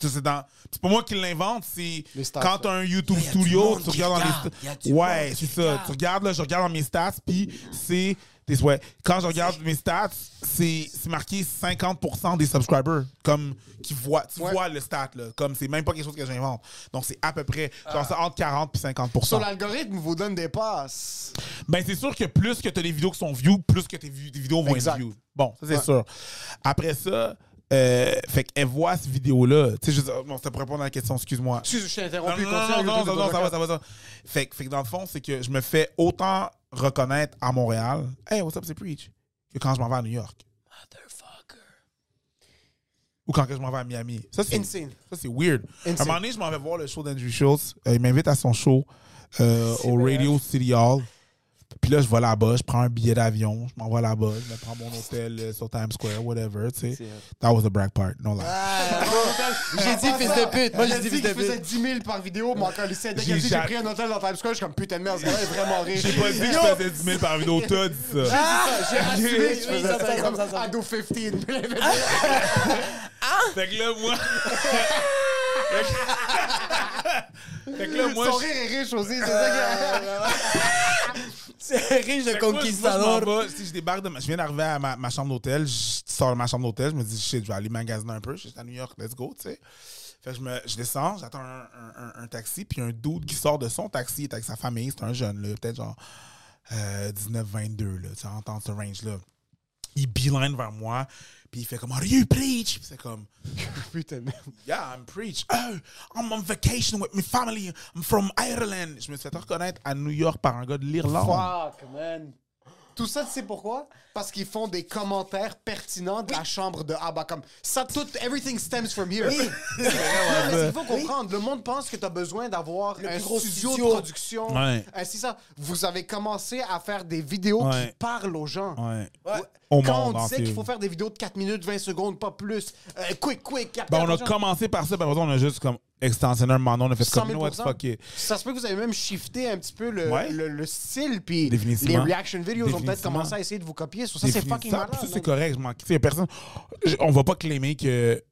C'est dans- c'est pas moi qui l'invente, c'est quand tu as un YouTube studio, tu qui regardes dans les Ouais, c'est ça. Tu regardes, là, je regarde dans mes stats, puis c'est. Des- Ouais, quand je regarde mes stats, c'est marqué 50% des subscribers comme qui voient, tu Ouais. vois le stat là, comme c'est même pas quelque chose que j'invente. Donc c'est à peu près genre c'est entre 40 puis 50%. Sur l'algorithme vous donne des passes. Ben, c'est sûr que plus que tu as des vidéos qui sont view, plus que tes, vi- tes vidéos vont Exact. être view. Bon, ça, c'est Ouais. sûr. Après ça, euh, fait qu'elle voit cette vidéo-là. Tu sais, je bon, c'était pour répondre à la question, excuse-moi. Excuse, je t'ai Non, interrompu. non, non, non, ça va, ça va, ça. Fait, que- fait que dans le fond, c'est que je me fais autant reconnaître à Montréal, hey, what's up, c'est Preach, que quand je m'en vais à New York. Ou quand que je m'en vais à Miami. Ça, c'est Insane. Ça, c'est weird. À un moment donné, je m'en vais voir le show d'Andrew Schultz. Euh, il m'invite à son show euh, au Radio City Hall. Puis là, je vais là-bas, je prends un billet d'avion, je m'en vais là-bas, je me prends mon hôtel euh, sur Times Square, whatever, tu sais. That was a brag part, no lie. J'ai dit fils de pute. Moi, j'ai dit fils de qu'il faisait pute. 10 000 par vidéo, mais encore lycée. Dès qu'il a J'ai dit j'ai jamais- pris un hôtel dans Times Square, je suis comme putain de merde, ce gars-là est vraiment riche. J'ai pas dit que je faisais 10 000 par vidéo, t'as dit ça. J'ai assumé que je faisais comme ça, ado 15. [LAUGHS] Fait que là, moi... fait que là, moi, Son rire est riche aussi, c'est ça [LAUGHS] C'est riche de conquistador. moi, je si je débarque de ma- je viens d'arriver à ma, ma chambre d'hôtel, je sors de ma chambre d'hôtel, je me dis shit, je vais aller magasiner un peu, je suis à New York, let's go, tu sais. Fait que je, me, je descends, j'attends un, un- un- un taxi, puis un dude qui sort de son taxi, il est avec sa famille, c'est un jeune, là, peut-être genre euh, 19-22, là, tu sais, entendre ce range-là. Il beeline vers moi, puis il fait comme, Are you preach? C'est comme, [LAUGHS] Putain de merde. Yeah, I'm preach. Oh, I'm on vacation with my family. I'm from Ireland. Je me suis fait reconnaître à New York par un gars de l'Irlande. Fuck, man. Tout ça, tu sais pourquoi? Parce qu'ils font des commentaires pertinents de la chambre de Abba. Comme ça, tout, everything stems from here. [LAUGHS] Il faut comprendre, le monde pense que tu as besoin d'avoir un studio, studio. de production. Ouais. Ainsi ça. Vous avez commencé à faire des vidéos Ouais. qui parlent aux gens. Ouais. Ouais. Au Quand monde on disait qu'il faut faire des vidéos de 4 minutes, 20 secondes, pas plus. Euh, quick, quick. Ben, on a commencé par ça, ça, on a juste comme. Extensionné un moment on a fait 100 comme, you 000 know what, fuck it. Ça se peut que vous avez même shifté un petit peu le, Ouais. le, le style, puis les reaction videos ont peut-être commencé à essayer de vous copier. Ça, c'est fucking Ça, malade. ça, c'est correct, je m'en personne. On va pas claimer que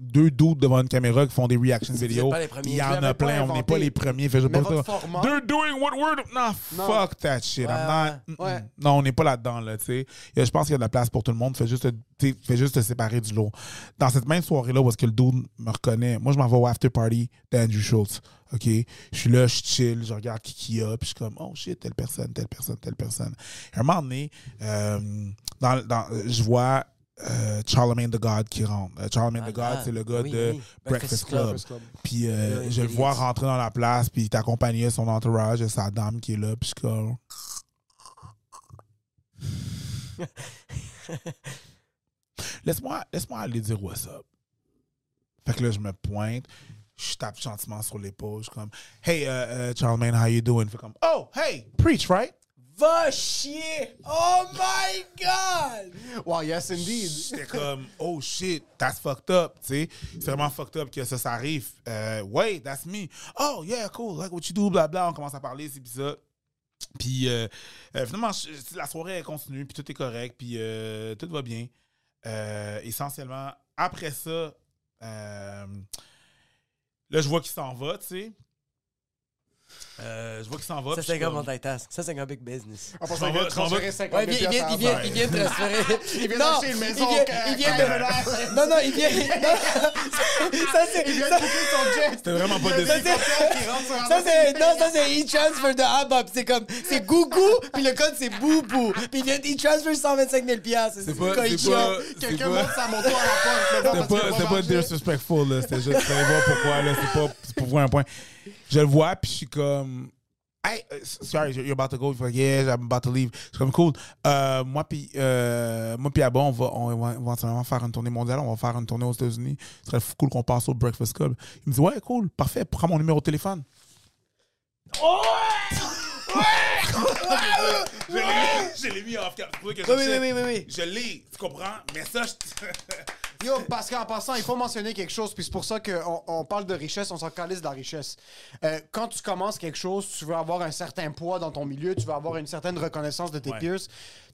deux doutes devant une caméra qui font des reaction premiers. Il y en a plein, on n'est pas les premiers. Fait, je pas ça. format- They're doing what we're Nah, Non. fuck that shit. I'm Ouais, not- mm-mm. ouais. Non, on n'est pas là-dedans, là, Je pense qu'il y a de la place pour tout le monde. Fais juste, fais juste te séparer du lot. Dans cette même soirée-là, où est-ce que le dude me reconnaît, moi, je m'en vais au after party d'Andrew Schultz. OK? Je suis là, je chill, je regarde qui qu'il y a, puis je suis comme, oh shit, telle personne, telle personne, telle personne. Et à un moment donné, euh, dans, dans, je vois euh, Charlemagne the God qui rentre. Euh, Charlemagne the God, Ah, c'est le gars oui, de oui. Breakfast Club. Breakfast Club. Puis euh, Oui, je le vois rentrer dans la place, puis il de son entourage, de sa dame qui est là, puis je comme... [LAUGHS] Laisse-moi laisse aller dire what's up. Fait que là, je me pointe, je tape gentiment sur l'épaule, je suis comme « Hey, uh, uh, Charlemagne, how you doing? » Fait comme « Oh, hey, preach, right? » Va chier! Oh my god! Wow, yes indeed. J'étais comme, oh shit, that's fucked up, tu sais. C'est vraiment fucked up que ça, ça arrive. Euh, wait, that's me. Oh, yeah, cool, like what you do, bla bla. On commence à parler, c'est puis ça. Puis euh, euh, finalement, je- la soirée elle continue, puis tout est correct, puis euh, tout va bien. Euh, essentiellement, après ça, euh, là, je vois qu'il s'en va, tu sais. Euh, je vois qu'il s'en va. Ça, c'est comme- multitask. Ça, c'est un big business. En passant, il vient de transférer [LAUGHS] 50 Ouais, il vient, il vient, il vient, il vient de transférer. Il vient d'acheter une maison Il vient, de... Non, non, il vient... non, ça, c'est... Il vient ça- de son jet. C'était vraiment pas sur Ça, c'est, non, ça, c'est e-transfer de ABAP. C'est comme, c'est Gougou, puis le code, c'est Boubou. Puis il vient d'e-transfer 125 000 piastres. C'est pas- quoi, c'est pas- Quelqu'un monte sa moto à la porte. C'était pas, disrespectful, là. C'était juste, pourquoi, là. C'est pas, c'est pour voir un point. Je le vois, puis je suis comme. Hey, uh, sorry, you're about to go. Like, yeah, I'm about to leave. Suis comme, cool. Euh, moi, puis euh, moi, puis Abba, on va, on va éventuellement faire une tournée mondiale. On va faire une tournée aux États-Unis. Ce serait cool qu'on passe au Breakfast Club. Il me dit, ouais, cool, parfait. Prends mon numéro de téléphone. Je l'ai- [LAUGHS] Je l'ai mis off cap. C'est Oui, oui, oui, oui. Je l'ai, tu comprends? Mais ça, je. [LAUGHS] Yo, parce qu'en passant, il faut mentionner quelque chose, puis c'est pour ça qu'on on parle de richesse, on s'en calisse de la richesse. Euh, quand tu commences quelque chose, tu veux avoir un certain poids dans ton milieu, tu veux avoir une certaine reconnaissance de tes Ouais. peers.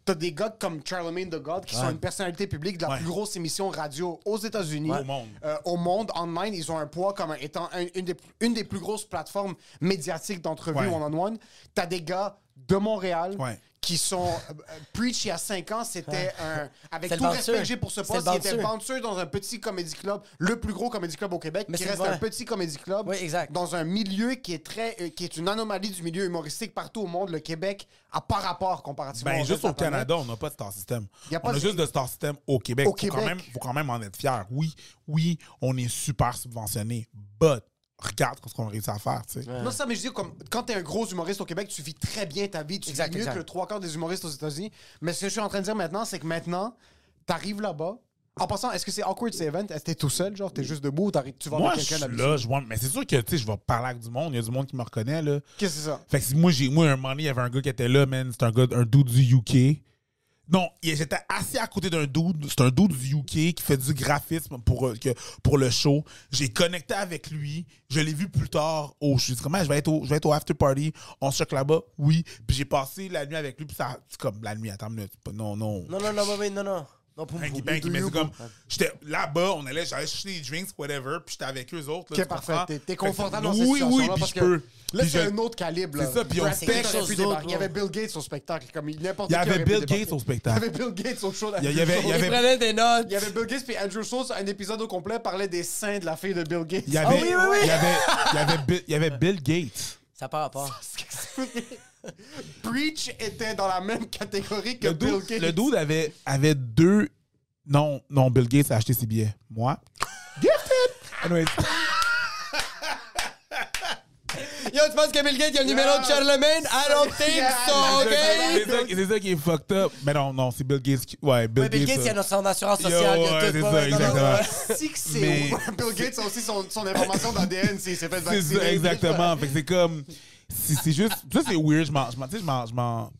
T'as des gars comme Charlemagne the God qui sont une personnalité publique de la Ouais. plus grosse émission radio aux États-Unis. Au monde. Euh, au monde, online, ils ont un poids comme étant un- une, des, une des plus grosses plateformes médiatiques d'entrevue Ouais. one-on-one. T'as des gars de Montréal. Qui sont. euh, Preach, il y a 5 ans, c'était un. Avec tout respect que j'ai pour ce poste, il était bouncer. dans un petit comédie club, le plus gros comédie club au Québec, Mais qui c'est reste vrai. un petit comédie club. Oui, exact. Dans un milieu qui est très. euh, qui est une anomalie du milieu humoristique partout au monde. Le Québec a pas rapport comparativement Ben, juste au. Canada, on n'a pas de star system. Y a pas on a de- juste de star system au Québec. Au faut, Quand Québec. même, faut quand même en être fier. Oui, oui, on est super subventionné, but regarde ce qu'on a réussi à faire, tu sais. Non, ça, mais je dis, comme, quand t'es un gros humoriste au Québec, tu vis très bien ta vie. Tu Exact, vis mieux exact. que le trois quarts des humoristes aux États-Unis. Mais ce que je suis en train de dire maintenant, c'est que maintenant, t'arrives là-bas. En passant, est-ce que c'est awkward ces events? Est-ce que t'es tout seul, genre, t'es juste debout ou t'arrives- tu vas je quelqu'un suis d'habitude? là, je vois, mais c'est sûr que, tu sais, je vais parler avec du monde. Il y a du monde qui me reconnaît, là. Qu'est-ce que c'est ça? Fait que si moi, j'ai, moi, un moment donné, il y avait un gars qui était là, man. C'est un gars, un dude du UK. Non, j'étais assis à côté d'un dude. C'est un dude du UK qui fait du graphisme pour, euh, pour le show. J'ai connecté avec lui. Je l'ai vu plus tard. Oh, je suis dit, comment je vais être au, je vais être au after party. On se choque là-bas. Oui. Puis j'ai passé la nuit avec lui. Puis ça, c'est comme la nuit. Attends une Non, non. Non, non, non, oui, non, non. Non, pour Hanky Panky, mais c'est comme. J'étais là-bas, on allait, j'allais chercher des drinks, whatever, puis j'étais avec eux autres. Là, Ok, parfait. T'es- confortable dans cette Oui, oui, puis parce je peux. Là, c'est un autre calibre. là. C'est ça, puis on débarquer. Il y avait. Bill Gates au spectacle. Comme il- n'importe Il y avait Bill. Gates au Il y spectacle. avait Bill Gates au show. Il y avait- il y Il avait- prenait des notes. Il y avait Bill Gates puis Andrew Schultz, un épisode au complet parlait des seins de la fille de Bill Gates. Il y avait, Ah oui, oui, oui. Il y avait, il y avait, Bill, il y avait Bill Gates. Ça part à part. [LAUGHS] [LAUGHS] Preach était dans la même catégorie que Le Bill dude, Gates. le dude avait, avait deux. Non, non, Bill Gates a acheté ses billets. Moi? Gifted! Anyways, Yo, tu penses que Bill Gates, il a le numéro de Charlemagne? I don't think so, c'est OK? c'est ça qui est fucked up. Mais non, non, c'est Bill Gates qui. Ouais, Bill Ouais, Bill Gates, Gates. il a euh, son assurance Yo, sociale. il y a ouais, c'est ça, exactement. ouais. [LAUGHS] Si que c'est [LAUGHS] Bill Gates a aussi son, son information d'ADN s'il s'est fait C'est vacciner. ça, exactement. fait que c'est comme. C'est c'est juste. Ça, c'est weird. Je m'en. je m'en- je m'en. Je m'en.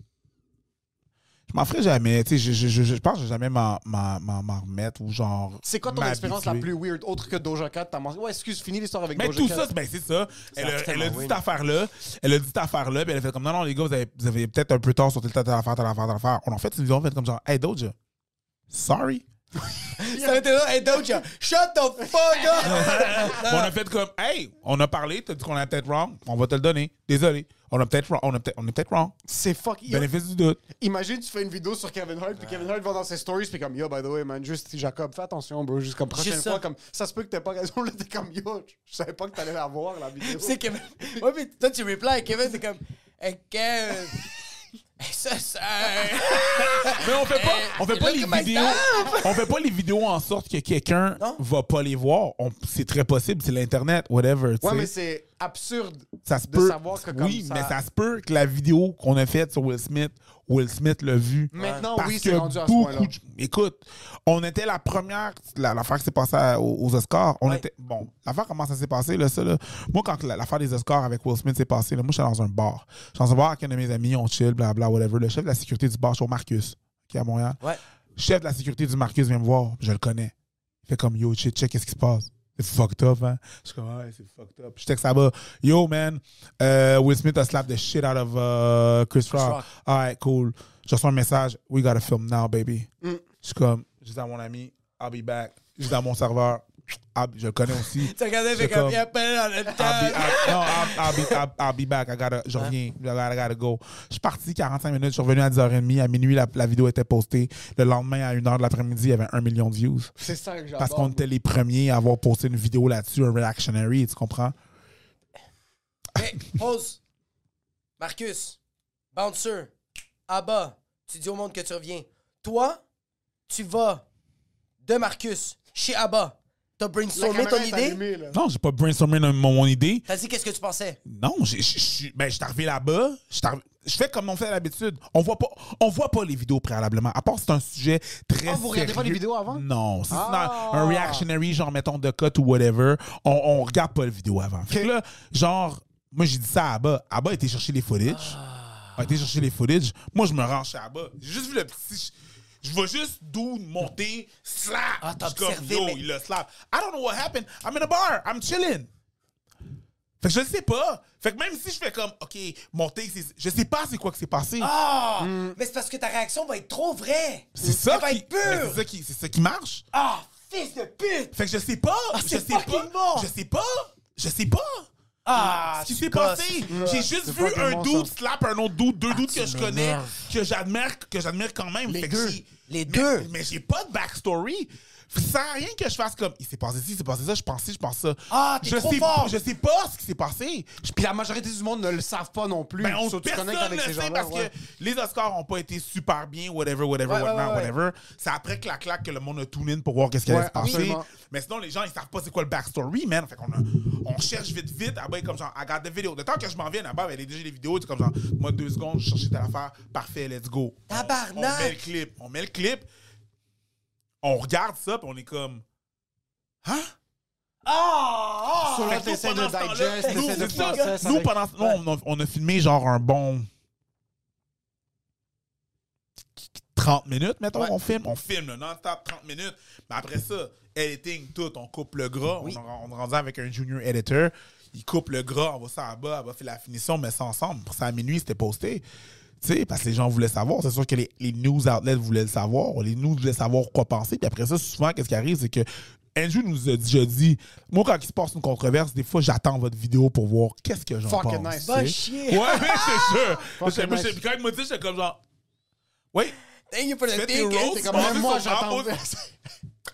Je m'en ferai jamais. Tu sais, je, je, je, je pense que je vais jamais m'en, m'en, remettre ou genre. C'est quoi ton expérience la plus weird, autre que Doja Cat? T'as mangé... Ouais, excuse, finis l'histoire avec Mais Doja tout Cat. ça, c'est- ben, c'est ça. Elle, a- tellement elle a dit cette affaire-là. Elle a dit cette affaire-là. Puis elle a fait comme non, non, les gars, vous avez, vous avez peut-être un peu tard sur telle affaire, telle affaire, telle affaire. On a fait une vidéo, on fait comme genre, hey, Doja, sorry. [LAUGHS] Ça a été là, hey Doja, shut the fuck up! [LAUGHS] on a fait comme, hey, on a parlé, t'as dit qu'on a peut-être wrong, on va te le donner. Désolé. On a peut-être wrong, on, a peut-être- on est peut-être wrong. C'est fuck. Bénéfice du doute. Imagine, tu fais une vidéo sur Kevin Hart, puis Kevin Hart va dans ses stories, puis comme, yo, by the way, man, juste Jacob, fais attention, bro, juste comme prochaine Juste ça. fois, comme, ça se peut que t'aies pas raison, là, t'es comme, yo, je savais pas que t'allais la voir, la vidéo. C'est Kevin. Ouais, mais toi, tu replies. Kevin, c'est comme. Hey, Kevin. Ça, ça. Mais on fait pas, on fait pas les vidéos. On fait pas les vidéos en sorte que quelqu'un va pas les voir. On- C'est très possible, c'est l'internet, whatever. tu Ouais, sais. mais c'est absurde ça se de peut. savoir que comme oui, ça... mais ça se peut que la vidéo qu'on a faite sur Will Smith, Will Smith l'a vue. Maintenant, Parce oui, c'est rendu à ce beaucoup point-là. de- Écoute, on était la première, la- l'affaire qui s'est passée à- aux, aux Oscars, on Ouais. était, bon, l'affaire comment ça s'est passé, là, ça, là, moi, quand la- l'affaire des Oscars avec Will Smith s'est passée, là, moi, j'étais dans un bar. J'étais dans un bar avec un de mes amis, on chill, blablabla, whatever. Le chef de la sécurité du bar, au Marcus, qui est à Montréal. Ouais. chef de la sécurité du Marcus vient me voir, je le connais. Il fait comme, yo, check, check, qu'est-ce qui se passe? C'est fucked up, hein? Je suis comme, ouais, c'est fucked up. Je texte là-bas, yo, man, euh, Will Smith a slapped the shit out of uh, Chris Rock. Rock. Alright, cool. Je reçois un message, we gotta film now, baby. Mm. Je suis comme, je dis à mon ami, I'll be back. Je dis à mon serveur, I'll- je le connais aussi. [LAUGHS] Tu regardais, fait comme. Il appelle dans le I'll be. I'll- non, I'll, be, I'll, be back. I gotta, je reviens. I gotta, I gotta go. Je suis parti 45 minutes. Je suis revenu à 10h30. À minuit, la, la vidéo était postée. Le lendemain, à 1h de l'après-midi, il y avait un million de views. C'est ça que j'adore. Parce qu'on était les premiers à avoir posté une vidéo là-dessus, un reactionary, tu comprends? Hey, pause. Marcus, bouncer, Abba, tu dis au monde que tu reviens. Toi, tu vas de Marcus chez Abba. T'as brainstormé ton idée? allumée. Non, j'ai pas brainstormé mon, mon idée. T'as dit qu'est-ce que tu pensais? Non, ben, je suis arrivé là-bas. Je fais comme on fait d'habitude. On voit pas, on voit pas les vidéos préalablement. À part si c'est un sujet très Ah, vous regardez pas les vidéos avant? Non. Si Ah. c'est un, un reactionary, genre, mettons, de cut ou whatever, on, on regarde pas la vidéo avant. Fait que là, genre, moi, j'ai dit ça à Abba. Abba a été chercher les footage. A été chercher les footage. Moi, je me rends chez Abba. J'ai juste vu le petit... Je vois juste d'où monter, slap. Ah, t'as Je suis comme, observé, yo, mais- il a slap. I don't know what happened. I'm in a bar. I'm chilling. Fait que je ne sais pas. Fait que même si je fais comme, OK, monter, c'est- je sais pas c'est quoi qui s'est passé. Ah! Mais c'est parce que ta réaction va être trop vraie. c'est ça Elle va qui, être pure. c'est ça qui, c'est ça qui marche. Ah, fils de pute! Fait que je sais pas. je Ah, c'est sais pas. bon. Je sais pas. Je sais pas. Ah, Ce qui s'est passé. J'ai juste c'est vu un dude ça. slap un autre dude, deux dudes que je connais, que j'admire, que j'admire quand même. Les Fait que Les mais- deux. Mais j'ai pas de backstory. Ça sert à rien que je fasse comme il s'est passé ci, il s'est passé ça, je pense ci, je pense ça. Ah, t'es je trop sais, fort. Je sais pas ce qui s'est passé. Puis la majorité du monde ne le savent pas non plus. Ben, on, So, tu connectes avec ces le gens-là. sait parce ouais. que les Oscars ont pas été super bien, whatever, whatever, Ouais, whatnot, whatever. C'est après que la claque que le monde a tune in pour voir qu'est-ce qui allait se passer. absolument. Mais sinon, les gens, ils savent pas c'est quoi le backstory, man. Fait qu'on a- on cherche vite, vite. Ah ben, comme genre, I got the video. De temps que je m'en viens, là-bas, elle est déjà les vidéos. C'est comme genre, moi, deux secondes, je cherchais telle affaire. Parfait, let's go. On- Tabarnak! On, met le clip. On met le clip. On regarde ça, puis on est comme. Hein? Ah! Fait que nous, de digest, nous, t'essaies de c'est ça. process Nous, avec- pendant ce- nous, on, a, on a filmé genre un bon 30 minutes, mettons, Ouais. on filme. On filme non-stop 30 minutes. Mais après ça, editing, tout, on coupe le gras. Oui. On, on rendu avec un junior editor. Il coupe le gras, on va ça à bas, on va faire la finition, on met ça ensemble. Pour ça, à minuit, c'était posté. Sais, parce que les gens voulaient savoir. C'est sûr que les, les news outlets voulaient le savoir. Les news voulaient savoir quoi penser. Puis après ça, souvent, qu'est-ce qui arrive, c'est que Andrew nous a déjà dit, moi, quand il se passe une controverse, des fois, j'attends votre vidéo pour voir qu'est-ce que j'en pense. Fucking nice. sais. chier! Ouais, mais [LAUGHS] c'est sûr. Nice. Quand il m'a dit, j'étais comme genre, oui, Thank you for the ticket. roasts, C'est comme même moi, j'attends.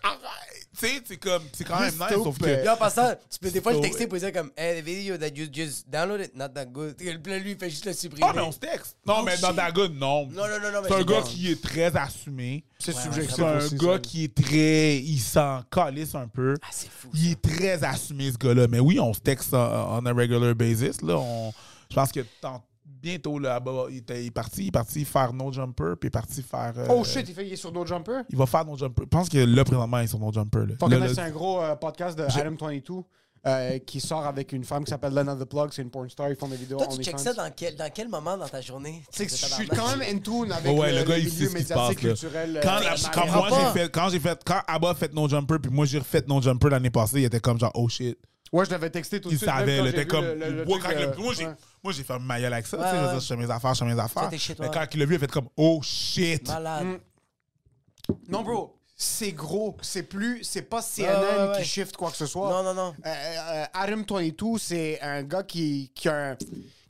Arrête. Tu sais, c'est comme, c'est quand même nice, sauf que. Yo, en passant, tu peux des fois le texter pour dire comme, hey, the video that you just downloaded, not that good. Là, lui, il fait juste le supprimer. Ah, mais on se texte. Non, Oh, mais shit. ta gueule, non. Non, non, non, non, C'est un gars qui est très assumé. C'est Ouais, subjectif C'est un aussi, gars ça. qui est très. Il s'en calisse un peu. Ah, c'est fou. Il est très assumé, ce gars-là. Mais oui, on se texte on a regular basis. Là, on, je pense que tant- bientôt, là, bah, il, était- il est parti. Il est parti faire No Jumper. Puis il est parti faire. euh, Oh shit, il, fait, il est sur No Jumper? Il va faire No Jumper. Je pense que là, présentement, il est sur No Jumper. Là. Fucking Là, c'est un gros euh, podcast de Adam 22. euh, qui sort avec une femme qui s'appelle Lena The Plug. C'est une porn star. Ils font des vidéos Toi, tu check ça dans quel, dans quel moment dans ta journée? C'est que je suis quand même in tune avec Ouais, le, le gars, le il sait milieu ce qui se passe. médiatique là. culturel. Quand, la- américain. quand moi, pas. j'ai fait, quand j'ai fait, quand Abba a fait No Jumper, puis moi, j'ai refait No Jumper l'année passée, il était comme genre, oh shit. Ouais, je l'avais texté tout de Il suite. même savait, il j'ai était comme. le- le- le moi, truc, quand euh, moi, j'ai- ouais. moi, j'ai fait ma maille avec ça. Ouais, tu sais, je veux ouais. dire, je fais mes affaires, je fais mes affaires. shit, Mais quand il l'a vu, il a fait comme, oh shit. Malade. Mm. Non, bro, c'est gros. C'est plus, c'est pas CNN Ouais, ouais, ouais. qui shift quoi que ce soit. Non, non, non. Euh, euh, Adam 22, c'est un gars qui, qui, a un-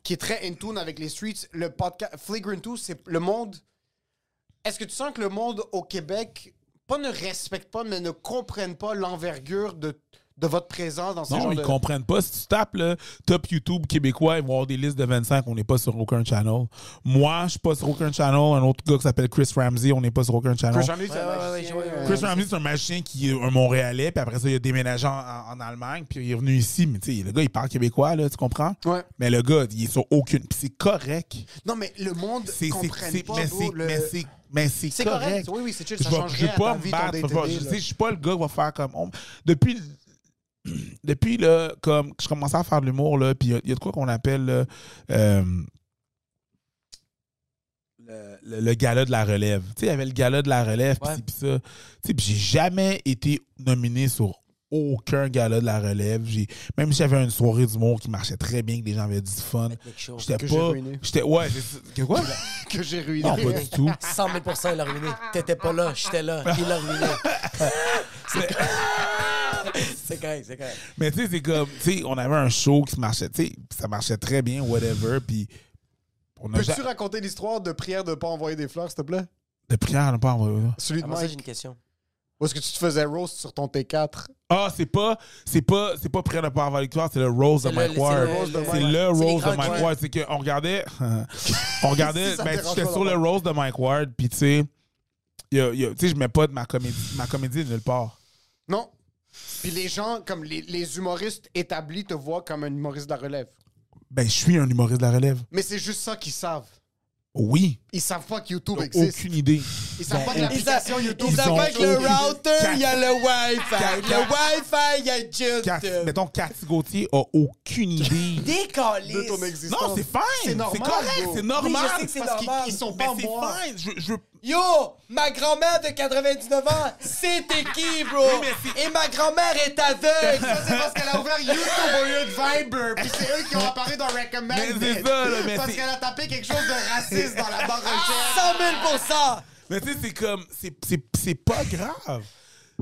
qui est très in tune avec les streets. Le podcast Flagrant 2, c'est le monde. Est-ce que tu sens que le monde au Québec, pas ne respecte pas, mais ne comprenne pas l'envergure de, de votre présence dans ce Non, genre ils de. comprennent pas. Si tu tapes le top YouTube québécois, ils vont avoir des listes de 25, on n'est pas sur aucun channel. Moi, je suis pas sur aucun channel. Un autre gars qui s'appelle Chris Ramsey, on n'est pas sur aucun channel. Chris Ramsey, c'est un magicien, qui est un Montréalais, puis après ça, il a déménagé en, en- Allemagne, puis il est venu ici. Mais tu sais, le gars, il parle québécois, là, tu comprends? Ouais. Mais le gars, il est sur aucune. Puis c'est correct. Non, mais le monde comprenne pas, mais, c'est, mais, c'est, correct. correct. Oui, oui, c'est chill. Je Ça vais, pas me battre. je je suis pas le gars qui va faire comme. on- depuis. [CLEARS THROAT] Depuis, là, comme je commençais à faire de l'humour, là, puis il y a- y, a de quoi qu'on appelle là, euh, le, le- le gala de la relève. Tu sais, il y avait le gala de la relève, puis ça. Tu sais, puis j'ai jamais été nominé sur aucun gala de la relève. J'ai, même si j'avais une soirée d'humour qui marchait très bien, que les gens avaient du fun, j'étais Que j'ai pas. J'étais, ouais, que quoi? [LAUGHS] que j'ai ruiné. Non, pas du tout. [LAUGHS] 100 000 il l'a ruiné. T'étais pas là, j'étais là. Il l'a ruiné. [LAUGHS] C'est [LAUGHS] correct, c'est correct. Mais tu sais, c'est comme, tu sais, on avait un show qui marchait, tu sais, ça marchait très bien, whatever, puis on a Peux-tu ja- raconter l'histoire de prière de pas envoyer des fleurs, s'il te plaît? de prière, on n'a pas envoyé ça. Celui de ça, j'ai une question. Où est-ce que tu te faisais roast sur ton T4? Ah, c'est pas, c'est pas, c'est pas prière de pas avoir victoire, c'est le Rose de C'est le- Mike c'est Ward. de C'est le C'est Rose de Mike Ward. C'est qu'on regardait, on regardait, [LAUGHS] ben, j'étais sur le. Rose de Mike Ward, puis tu sais, tu sais, je mets pas de ma comédie, ma comédie nulle part. Non. Puis les gens, comme les, les humoristes établis, te voient comme un humoriste de la relève. Ben, je suis un humoriste de la relève. Mais c'est juste ça qu'ils savent. Oui. Ils savent pas que YouTube existe. Aucune idée. Ils savent pas que Ils l'application YouTube ils savent pas que le aucune- router, il y a le Wi-Fi. Le Wi-Fi, il y a juste. Cathy- mettons, Cathy Gauthier a aucune idée. [LAUGHS] Décalé. de ton existence. Non, c'est fine. C'est normal, correct, c'est normal. Oui, je sais que c'est Parce qu'ils- normal. ils sont Mais pas c'est moi. fine. Je, je, Yo, ma grand-mère de 99 ans, c'était qui, bro? Et ma grand-mère est aveugle. [LAUGHS] Ça, c'est parce qu'elle a ouvert YouTube au lieu de Viber. Puis c'est eux qui ont apparu dans Recommend. Mais c'est ça, là, mais Parce qu'elle a tapé quelque chose de raciste dans la barre recherche. 100 000 Mais tu sais, c'est comme. c'est- C'est c'est pas grave.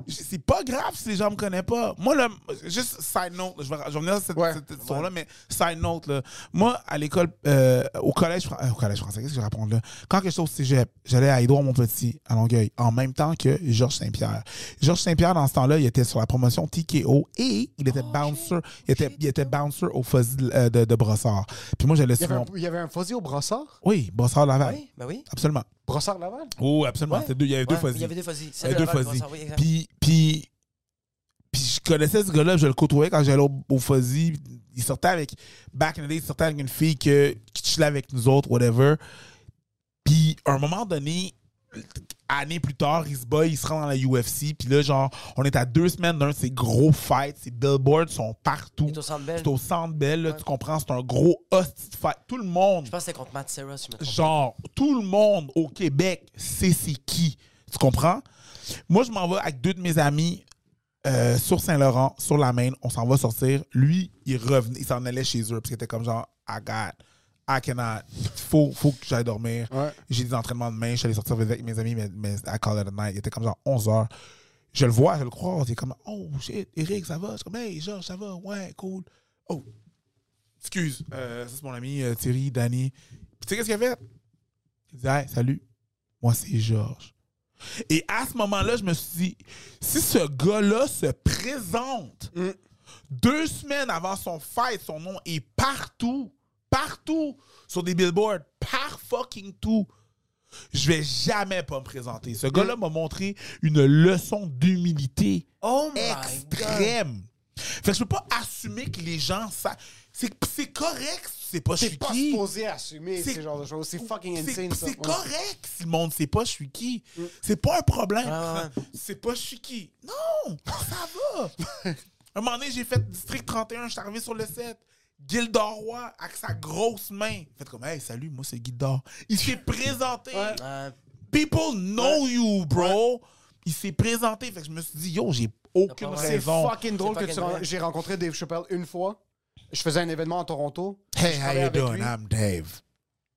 C'est pas grave si les gens me connaissent pas. Moi, là, juste side note, là, je vais, je vais revenir à cette, Ouais. cette histoire-là, mais side note, là, moi, à l'école, euh, au collège, euh, au collège français, qu'est-ce que je raconte là? Quand que j'étais au cégep, j'allais à Édouard Montpetit, à Longueuil, en même temps que Georges Saint-Pierre. Georges Saint-Pierre, dans ce temps-là, il était sur la promotion TKO et il était bouncer, il était, il était bouncer au fuzzy euh, de, de Brossard. Puis moi, j'allais Il y avait souvent. un, il y avait un fuzzy au brossard? Oui, Brossard Laval. Oui, ben oui. Absolument. Brossard Laval? Oh, absolument. Ouais. C'était deux- il y avait deux Ouais, fuzzy. Il y avait deux fuzzy. Il y avait deux oui, exact. Puis, puis, puis je connaissais ce gars-là, je le côtoyais quand j'allais au, au fuzzy. Il sortait avec, back in the day, il sortait avec une fille que, qui chillait avec nous autres, whatever. Puis, à un moment donné, année plus tard, il se bat, il se rend dans la UFC. Puis là, genre, on est à deux semaines d'un de ces gros fights. Ces billboards sont partout. C'est au Centre Bell, Ouais. tu comprends? C'est un gros hostie de fight. Tout le monde Je pense que c'était contre Matt Serra, si je me trompe. pas. genre, tout le monde au Québec sait c'est qui. Tu comprends? Moi, je m'en vais avec deux de mes amis euh, sur Saint-Laurent, sur la Maine. On s'en va sortir. Lui, il revenait, il s'en allait chez eux parce qu'il était comme genre, I got, I cannot, faut, faut que j'aille dormir. Ouais. J'ai des entraînements demain, je suis allé sortir avec mes amis, mais, mais I call it a night. Il était comme genre 11 h Je le vois, je le crois. Il est comme, oh shit, Eric, ça va? Je suis comme, hey, Georges, ça va? Ouais, cool. Oh, excuse, euh, ça c'est mon ami euh, Thierry, Danny. Puis tu sais qu'est-ce qu'il a fait? Il dit, hey, salut, moi c'est Georges. Et à ce moment-là, je me suis dit, si ce gars-là se présente deux semaines avant son fight, son nom est partout, partout, sur des billboards, par fucking tout. Je vais jamais pas me présenter. Ce gars-là m'a montré une leçon d'humilité Oh extrême. Fait que je peux pas assumer que les gens savent. C'est correct si c'est pas je suis pas qui. supposé assumer ce genre de choses. C'est fucking insane, ça. C'est correct si le monde sait pas je suis qui. C'est pas un problème. Ouais, C'est pas je suis qui. Non, ça va. [LAUGHS] Un moment donné, j'ai fait District 31, je suis arrivé sur le set. Gildor Roy, avec sa grosse main. Fait comme, hey, salut, moi c'est Gildor. Il s'est présenté. Ouais. People know you, bro. Il s'est présenté. Fait que je me suis dit, yo, j'ai aucune C'est raison. fucking drôle C'est que tu fucking ren- vrai. j'ai rencontré Dave Chappelle une fois. Je faisais un événement à Toronto. Hey, how you doing? lui. I'm Dave.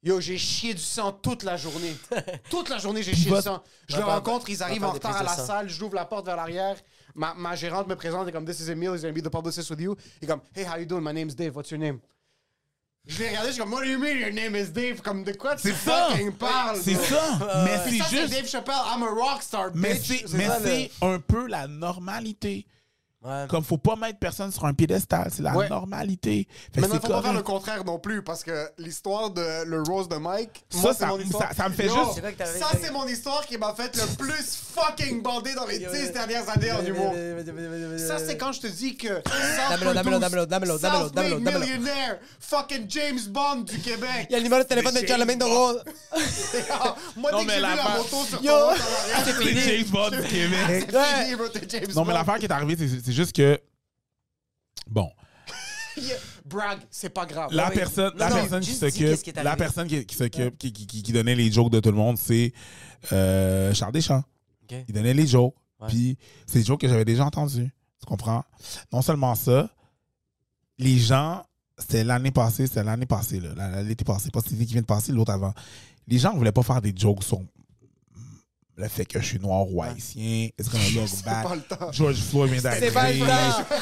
Yo, j'ai chié du sang toute la journée. [LAUGHS] toute la journée, j'ai chié du sang. Je le rencontre, ils arrivent en retard à la salle, j'ouvre la porte vers l'arrière. Ma, ma gérante me présente, est comme, This is Emil, he's gonna be the publicist with you. Il est comme, Hey, how you doing? My name's Dave, what's your name? Je l'ai regardé, je suis comme, What do you mean your name is Dave? Comme, de quoi tu C'est ça. fucking parles? C'est bro? ça. Mais Puis ça, c'est c'est juste. Dave Chappelle, I'm a rockstar, Mais bitch. c'est mais ça, le- c'est un peu la normalité. Ouais. Comme faut pas mettre personne sur un piédestal, c'est la Ouais. normalité. Fait Mais non, c'est faut pas faire le contraire non plus, parce que l'histoire de le Rose de Mike, Ça, moi, ça- c'est mon histoire. ça- ça me fait Yo, juste- Ça, c'est mon histoire qui m'a fait le plus fucking bander dans les 10 dernières années en humour. Ça, c'est quand je te dis que. Damelo, damelo, damelo, damelo, damelo, damelo, damelo. millionnaire, fucking James Bond du Québec. Il y a le numéro de téléphone de Charlemagne de Gaulle. [LAUGHS] Moi, Non, dès que mais j'ai vu la moto sur ton C'est James Bond du Québec. Non, mais Bond. l'affaire qui est arrivée, c'est c'est juste que. Bon. [LAUGHS] Brag, c'est pas grave. la personne, la personne qui s'occupe, la personne qui, s'occupe, qui, qui, donnait les jokes de tout le monde, c'est euh, Charles Deschamps. Ok. Il donnait les jokes. Ouais. Puis c'est des jokes que j'avais déjà entendus. Tu comprends? Non seulement ça, les gens, c'était l'année passée, c'était l'année passée, l'été passé, pas l'été qui vient de passer, l'autre avant. Les gens voulaient pas faire des jokes sur le fait que je suis noir ou haïtien. Est-ce qu'on a look back? pas le temps. George Floyd vient d'arriver. C'est pas le temps.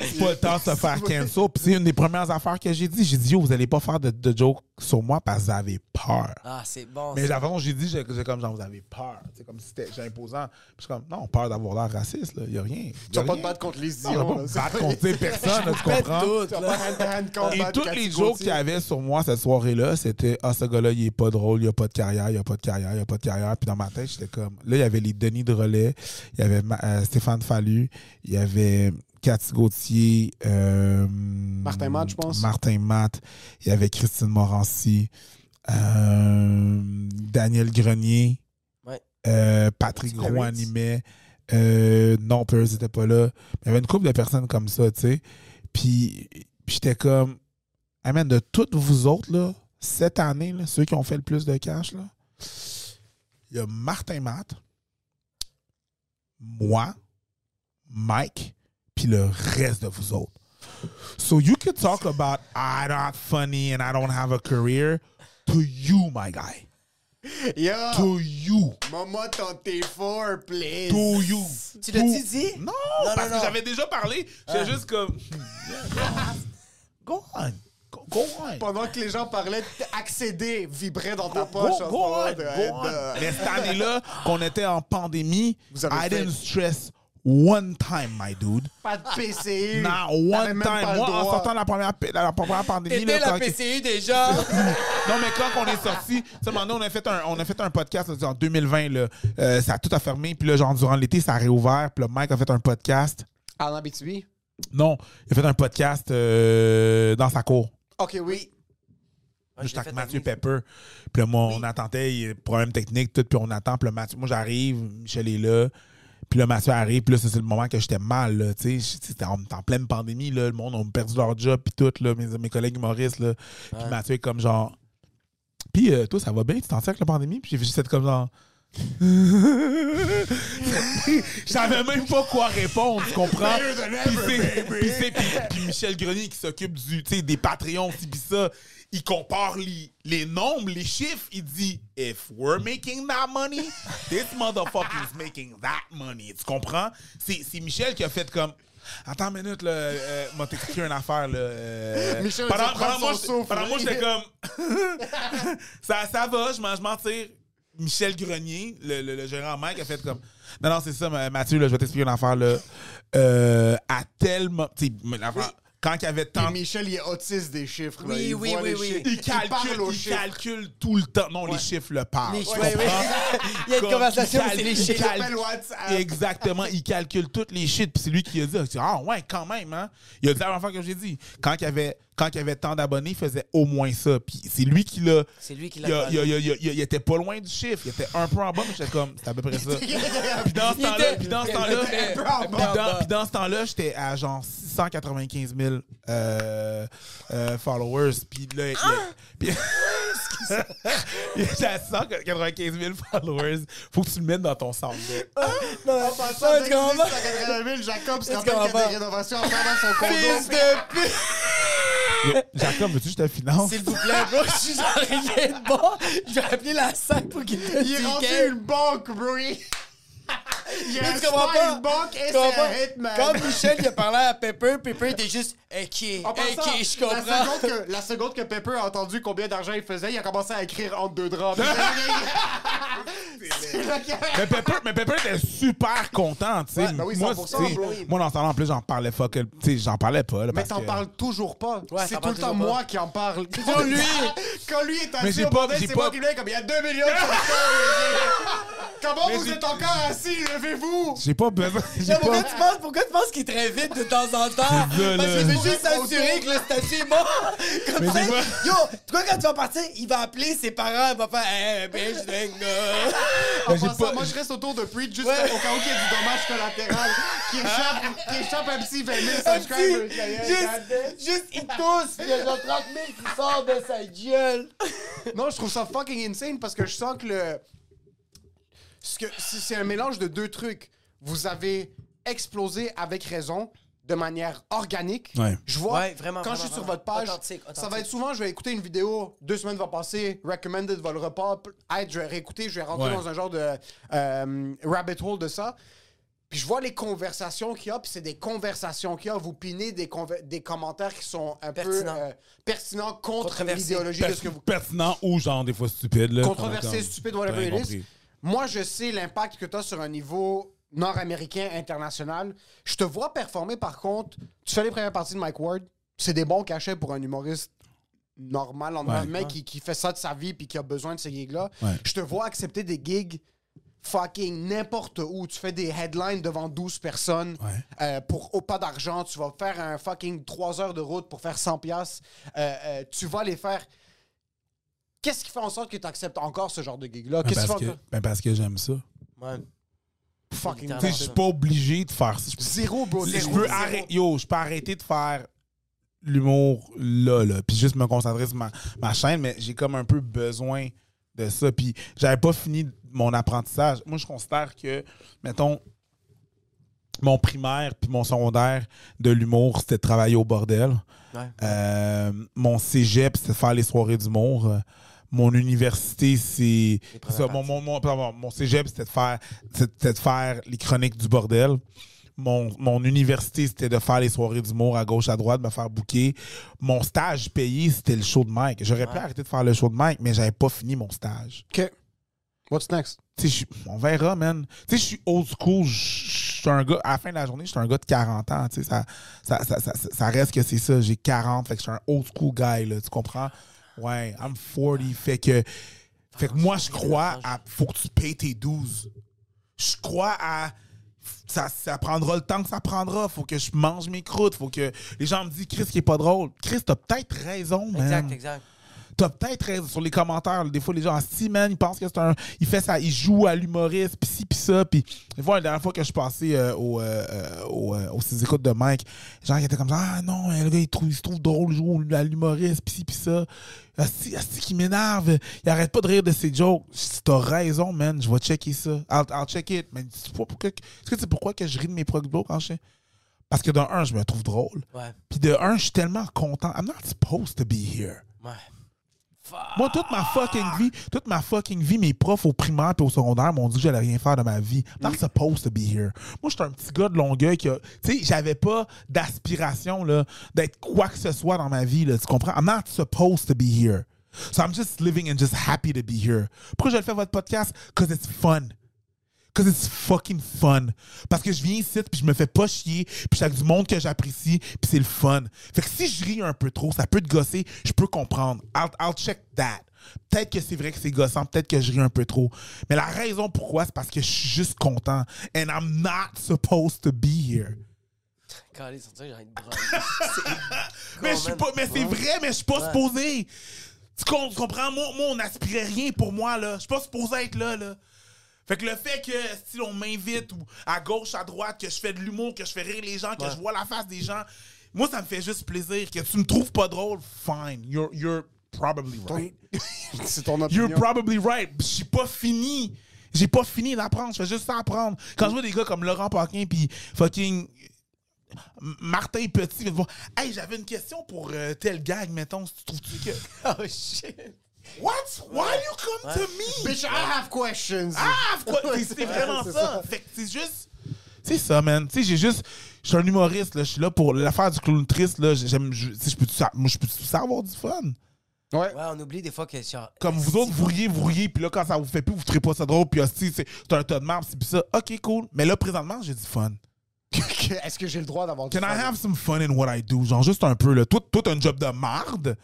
C'est [LAUGHS] pas le temps de se faire cancel. Puis c'est une des premières affaires que j'ai dit. J'ai dit, yo, vous allez pas faire de, de jokes sur moi parce que vous avez peur. Ah, c'est bon. Mais la façon dont j'ai dit, j'ai comme genre, vous avez peur. C'est comme si c'était imposant. Puis je suis comme, non, peur d'avoir l'air raciste, là. Il y a rien. Tu vas pas te battre contre les Dion. pas c'est battre contre tu sais, personne, là, tu comprends? Et de tous les jokes qu'il y avait sur moi cette soirée-là, c'était Ah, ce gars-là, il est pas drôle, il a pas de carrière, il a pas de carrière, il a pas de carrière. Puis dans ma tête, j'étais comme. Là, il y avait les Denis de relais, il y avait Ma- euh, Stéphane Fallu, il y avait Cathy Gauthier, euh, Martin Matt, je pense. Martin Matt, il y avait Christine Morancy, euh, Daniel Grenier, Ouais. euh, Patrick. Roux animait. Euh, non, Pearl n'était pas là. Il y avait une couple de personnes comme ça, tu sais. Puis, puis j'étais comme, man, de toutes vous autres, là, cette année, là, ceux qui ont fait le plus de cash, là, il y a Martin Matt, moi, Mike, puis le reste de vous autres. So you could talk about I'm not funny and I don't have a career to you, my guy. Yo, To you. maman ton T4, please. To you. Tu To- l'as-tu dit? Non, Non, parce non, que j'avais déjà parlé. J'étais juste comme. yeah, go on. Go, go [LAUGHS] on. Pendant que les gens parlaient, accéder vibrait dans ta Go, poche. go, en ce go moment on, de- go on. de- Mais cette année-là, qu'on était en pandémie, Vous avez I fait- didn't stress one time, my dude. Pas de PCU. Not one time. le Moi, en sortant de la première, la première pandémie, T'étais là, la quand- PCU déjà. [LAUGHS] Non, mais quand on est sorti, un moment donné, on a fait un, on a fait un podcast là, en 2020. Là, Euh, ça a tout a fermé. Puis là, genre, durant l'été, ça a réouvert. Puis là, Mike a fait un podcast. En Abitibi? Non, il a fait un podcast euh, dans sa cour. Ok, oui. Juste avec Mathieu Pepper. Puis là, moi, on attendait, il y a des problèmes techniques, tout. Puis on attend. Puis là, Mathieu, moi, j'arrive, Michel est là. Puis là, Mathieu arrive. Puis là, c'est le moment que j'étais mal. là, Tu sais, c'était en, en pleine pandémie. Là, le monde a perdu leur job. Puis tout. Là, mes, mes collègues humoristes. Là. Puis Mathieu est comme genre. Puis euh, toi, ça va bien? Tu t'en sors avec la pandémie? Puis j'ai juste comme genre. [LAUGHS] Je savais même pas quoi répondre, tu comprends? Puis Michel Grenier qui s'occupe du, des Patreons, puis ça, il compare les, les nombres, les chiffres, il dit If we're making that money, this motherfucker is making that money. Tu comprends? C'est Michel qui a fait comme. Attends une minute, là, euh, m'a t'expliquer une affaire, là. euh, Michel, pendant, pendant pendant moi, j'étais comme. [LAUGHS] ça, ça va, je m'en je m'en tire. Michel Grenier, le, le, le gérant Mike, a fait comme. Non, non, c'est ça, Ma- Mathieu, là, je vais t'expliquer une affaire. Là. Euh, à tellement. Tu sais, mais l'affaire- Quand il y avait tant. Michel, il est autiste des chiffres. là. Oui, il oui, voit oui, les oui. chiffres. Il calcule, parle aux il chiffres. calcule tout le temps. Non, les chiffres le parlent. Les tu chiffres, oui, oui. comprends? [LAUGHS] Il y a une conversation, c'est les calcule- chiffres. il WhatsApp. Exactement. Il calcule toutes les shit. Puis c'est lui qui a dit Ah ouais, quand même, hein. Il a dit la même fois que j'ai dit. Quand il y avait quand il y avait tant d'abonnés, il faisait au moins ça. Puis c'est lui qui l'a. C'est lui qui l'a il il était pas loin du chiffre. Il était un peu en bas, mais j'étais comme, c'est à peu près ça. Puis dans ce temps-là, était- puis dans ce il temps-là, était puis un peu en bas. dans, puis dans ce temps-là, j'étais à genre 695 000 euh, euh, followers. Puis là, il- puis- [LAUGHS] j'étais à 195 000 followers. Faut que tu le mettes dans ton sound. Non, En non, passant? 180 000, Jacob se Tu rappelle qu'il y a comprends des rénovations à faire dans son Fils de pute! [LAUGHS] Jacob, veux-tu que je te finance? S'il vous plaît, bro, je suis genre rien de bon. Je vais appeler la SAC pour qu'il te Il est rendu une banque, bro. Il a [LAUGHS] pas? une banque et c'est un hitman. Quand Michel il a parlé à Pepper, Pepper était juste ok, ok, je La comprends. seconde, que, [LAUGHS] la seconde que Pepper a entendu combien d'argent il faisait, il a commencé à écrire entre deux draps. [LAUGHS] Mais Pepper, mais Pepper était super content, tu sais. Ouais, ben oui, moi, 100%, tu sais, bro. moi, dans ce temps-là, en plus, j'en parlais fuck, tu sais, j'en parlais pas. là, Mais t'en que- parles toujours pas. Ouais, c'est tout le temps moi pas. qui en parle. [LAUGHS] toujours lui. Quand lui est assis au bordel, c'est moi qui viens comme il y a 2 millions de personnes. [LAUGHS] Comment Mais vous êtes encore assis? Levez-vous! J'ai pas besoin. J'ai pourquoi pas. tu penses, pourquoi tu penses qu'il est très vite de temps en temps? Parce qu'il veut Pour juste s'assurer que le statut est bon. [LAUGHS] Comme Mais ça, pas- yo, tu vois, quand tu vas partir, il va appeler ses parents, il va faire Hey, bitch. En j'ai passant, pas- moi, je reste autour de Preach juste Ouais. au cas où il y a du dommage collatéral qui échappe, qui échappe un petit 20 000 Un subscribers. juste, juste, il tousse, il y a genre 30 000 qui sortent de sa gueule. Non, je trouve ça fucking insane parce que je sens que le. Ce que- C'est c'est un mélange de deux trucs. Vous avez explosé avec raison de manière organique. Ouais. Je vois, Ouais, vraiment, quand vraiment, je suis sur votre page, Authentique, ça va être souvent, je vais écouter une vidéo, deux semaines va passer, recommended va le repop, je vais réécouter, je vais rentrer Ouais. dans un genre de euh, rabbit hole de ça. Puis je vois les conversations qu'il y a, puis c'est des conversations qu'il y a. Vous pinez des, commentaires qui sont un Pertinents. peu euh, pertinents contre Controversés. l'idéologie de ce que vous Pertinent ou genre des fois stupide. Là, controversé, stupide, whatever Ouais, it is. Moi, je sais l'impact que tu as sur un niveau nord-américain, international. Je te vois performer, par contre. Tu fais les premières parties de Mike Ward. C'est des bons cachets pour un humoriste normal, en Ouais. mec qui, qui fait ça de sa vie puis qui a besoin de ces gigs-là. Ouais. Je te vois accepter des gigs fucking n'importe où. Tu fais des headlines devant 12 personnes Ouais. euh, pour au pas d'argent. Tu vas faire un fucking 3 heures de route pour faire 100 piastres. Euh, euh, tu vas les faire... Qu'est-ce qui fait en sorte que tu acceptes encore ce genre de gig-là? Ben, parce, que, ben, parce que j'aime ça. Ouais. Fucking je suis pas obligé de faire ça. Zéro, bro. Je Zéro, peux zéro. arrêter, yo, je peux arrêter de faire l'humour là, là, puis juste me concentrer sur ma, ma chaîne, mais j'ai comme un peu besoin de ça. Puis j'avais pas fini mon apprentissage. Moi, je considère que, mettons, mon primaire puis mon secondaire de l'humour, c'était de travailler au bordel. Ouais. Euh, mon cégep, c'était de faire les soirées d'humour. Mon université, c'est. ça, Mon, mon, mon, pardon, mon cégep, c'était de, faire, c'était de faire les chroniques du bordel. Mon, mon université, c'était de faire les soirées d'humour à gauche, à droite, me faire bouquer. Mon stage payé, c'était le show de Mike. J'aurais pu arrêter de faire le show de Mike, mais j'avais pas fini mon stage. OK. What's next? On verra, man. Tu sais, je suis old school. Je je suis un gars, à la fin de la journée, je suis un gars de 40 ans. Ça, ça, ça, ça, ça reste que c'est ça. J'ai 40, fait que je suis un old school guy, là. Tu comprends? Ouais, I'm 40. Fait que, fait que moi, je crois à. Faut que tu payes tes 12. Je crois à. Ça, ça prendra le temps que ça prendra. Faut que je mange mes croûtes. Faut que les gens me disent, Chris, qui est pas drôle. Chris, t'as peut-être raison, man. Exact, exact. T'as peut-être raison sur les commentaires. Des fois, les gens, si, man, ils pensent que c'est un. Il fait ça, il joue à l'humoriste, pis ci, pis ça. Puis, des fois, la dernière fois que je suis passé euh, au, euh, euh, au, euh, aux six écoutes de Mike, les gens qui étaient comme ça, ah non, le gars, il, trouve, il se trouve drôle, il joue à l'humoriste, pis ci, pis ça. Asti, asti qui m'énerve. Il arrête pas de rire de ses jokes. Si T'as raison, man, je vais checker ça. I'll, I'll check it. Mais tu sais pas pourquoi. Est-ce que sais pourquoi que je ris de mes prods quand je? Parce que d'un, un, je me trouve drôle. Ouais. Puis de un, je suis tellement content. I'm not supposed to be here. Ouais. Moi, toute ma fucking vie, toute ma fucking vie, mes profs au primaire et au secondaire m'ont dit que j'allais rien faire de ma vie. I'm not supposed to be here. Moi, j'étais un petit gars de Longueuil qui a... Tu sais, j'avais pas d'aspiration, d'être quoi que ce soit dans ma vie, là. Tu comprends? I'm not supposed to be here. So I'm just living and just happy to be here. Pourquoi je le fais votre podcast? Because it's fun. Cause it's fucking fun. Parce que je viens ici puis je me fais pas chier puis avec du monde que j'apprécie puis c'est le fun. Fait que si je ris un peu trop, ça peut te gosser, je peux comprendre. I'll, I'll check that. Peut-être que c'est vrai que c'est gossant, peut-être que je ris un peu trop. Mais la raison pourquoi, c'est parce que je suis juste content. And I'm not supposed to be here. J'ai. [LAUGHS] Mais je suis pas, mais c'est vrai, mais je suis pas Ouais. supposé. Tu comprends? Moi, moi, on n'aspirait rien pour moi, là. Je suis pas supposé être là, là. Fait que le fait que, si on m'invite ou à gauche, à droite, que je fais de l'humour, que je fais rire les gens, que je vois la face des gens, moi, ça me fait juste plaisir. Que tu me trouves pas drôle, fine. You're, you're probably right. [LAUGHS] C'est ton opinion. You're probably right. J'ai pas fini. J'ai pas fini d'apprendre. Je fais juste ça apprendre. Quand je vois des gars comme Laurent Paquin puis fucking Martin Petit, ils vont hey, j'avais une question pour euh, tel gag, mettons. Tu trouves-tu que. [LAUGHS] oh shit. What? Why you come to me? Bitch, I have questions. Ah, quoi? [LAUGHS] C'est- C'est vraiment ça. ça. Fait que c'est juste. C'est ça, man. Tu sais, j'ai juste. Je suis un humoriste, là. Je suis là pour l'affaire du clown triste, là. J'aime. je- tu sais, je peux peux ça avoir du fun? Ouais. Ouais, on oublie des fois que genre. Comme vous autres, vous riez, vous riez, puis là, quand ça vous fait plus, vous trouvez pas ça drôle, puis hostie, c'est un tas de marbre, c'est puis ça. Ok, cool. Mais là, présentement, j'ai du fun. [LAUGHS] Est-ce que j'ai le droit d'avoir du Can I fun? have some fun in what I do? Genre, juste un peu, là. Toi, t'as un job de marde?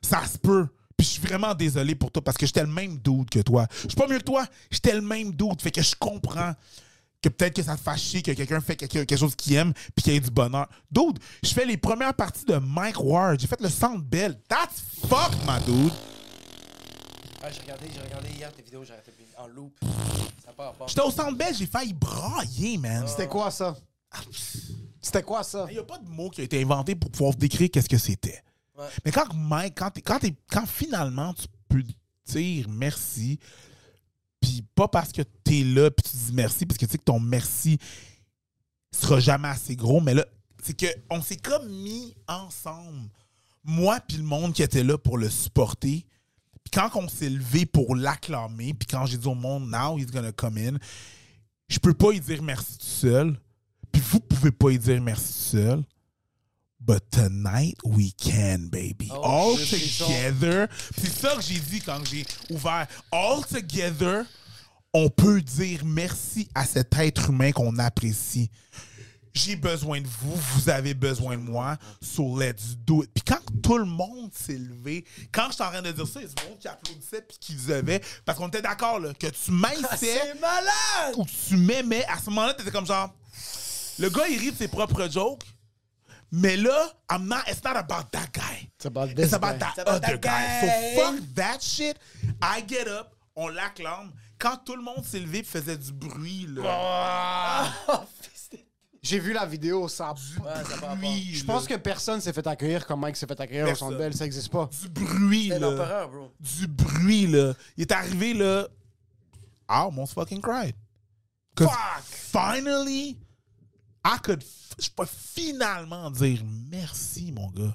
Ça se peut. Puis je suis vraiment désolé pour toi parce que j'étais le même dude que toi. Je suis pas mieux que toi. J'étais le même dude. Fait que je comprends que peut-être que ça te fasse chier que quelqu'un fait quelque, quelque chose qu'il aime puis qu'il y ait du bonheur. Dude, je fais les premières parties de Mike Ward. J'ai fait le Centre Bell. That's fuck, my dude. Ouais, j'ai regardé, j'ai regardé hier tes vidéos, j'ai arrêté en loop. Ça part pas. J'étais au Centre Bell, j'ai failli brailler, man. C'était quoi ça? C'était quoi ça? Il n'y a pas de mot qui a été inventé pour pouvoir décrire qu'est-ce que c'était. Mais quand Mike, quand, quand, quand finalement tu peux dire merci, puis pas parce que tu es là puis tu dis merci, parce que tu sais que ton merci sera jamais assez gros, mais là, c'est que on s'est comme mis ensemble, moi puis le monde qui était là pour le supporter. Puis quand on s'est levé pour l'acclamer, puis quand j'ai dit au monde, now he's gonna come in, je peux pas y dire merci tout seul. Puis vous pouvez pas y dire merci tout seul. But tonight we can, baby. Oh, All together. C'est ça que j'ai dit quand j'ai ouvert. All together, on peut dire merci à cet être humain qu'on apprécie. J'ai besoin de vous, vous avez besoin de moi, so let's do it. Puis quand tout le monde s'est levé, quand je suis en train de dire ça, il y a du monde qui applaudissait puis qui disait, parce qu'on était d'accord là, que tu [LAUGHS] m'aimais C'est malade! ou que tu m'aimais, à ce moment-là, t'étais comme genre. Le gars, il rit de ses propres jokes. Mais là, I'm not, it's not about that guy. It's about It's this about guy. that It's about other that guy. guy. So fuck that shit. I get up, on l'acclame. Quand tout le monde s'est levé et faisait du bruit, là. Ah, fils [LAUGHS] J'ai vu la vidéo, ça. Ouais, ça pas. bruit, Je pense que personne s'est fait accueillir comme Mike s'est fait accueillir au Personne. Centre Bell, ça existe pas. Du bruit, C'est là. bro. Du bruit, là. Il est arrivé, là. I almost fucking cried. Cause finally, I could. Je peux finalement dire merci, mon gars.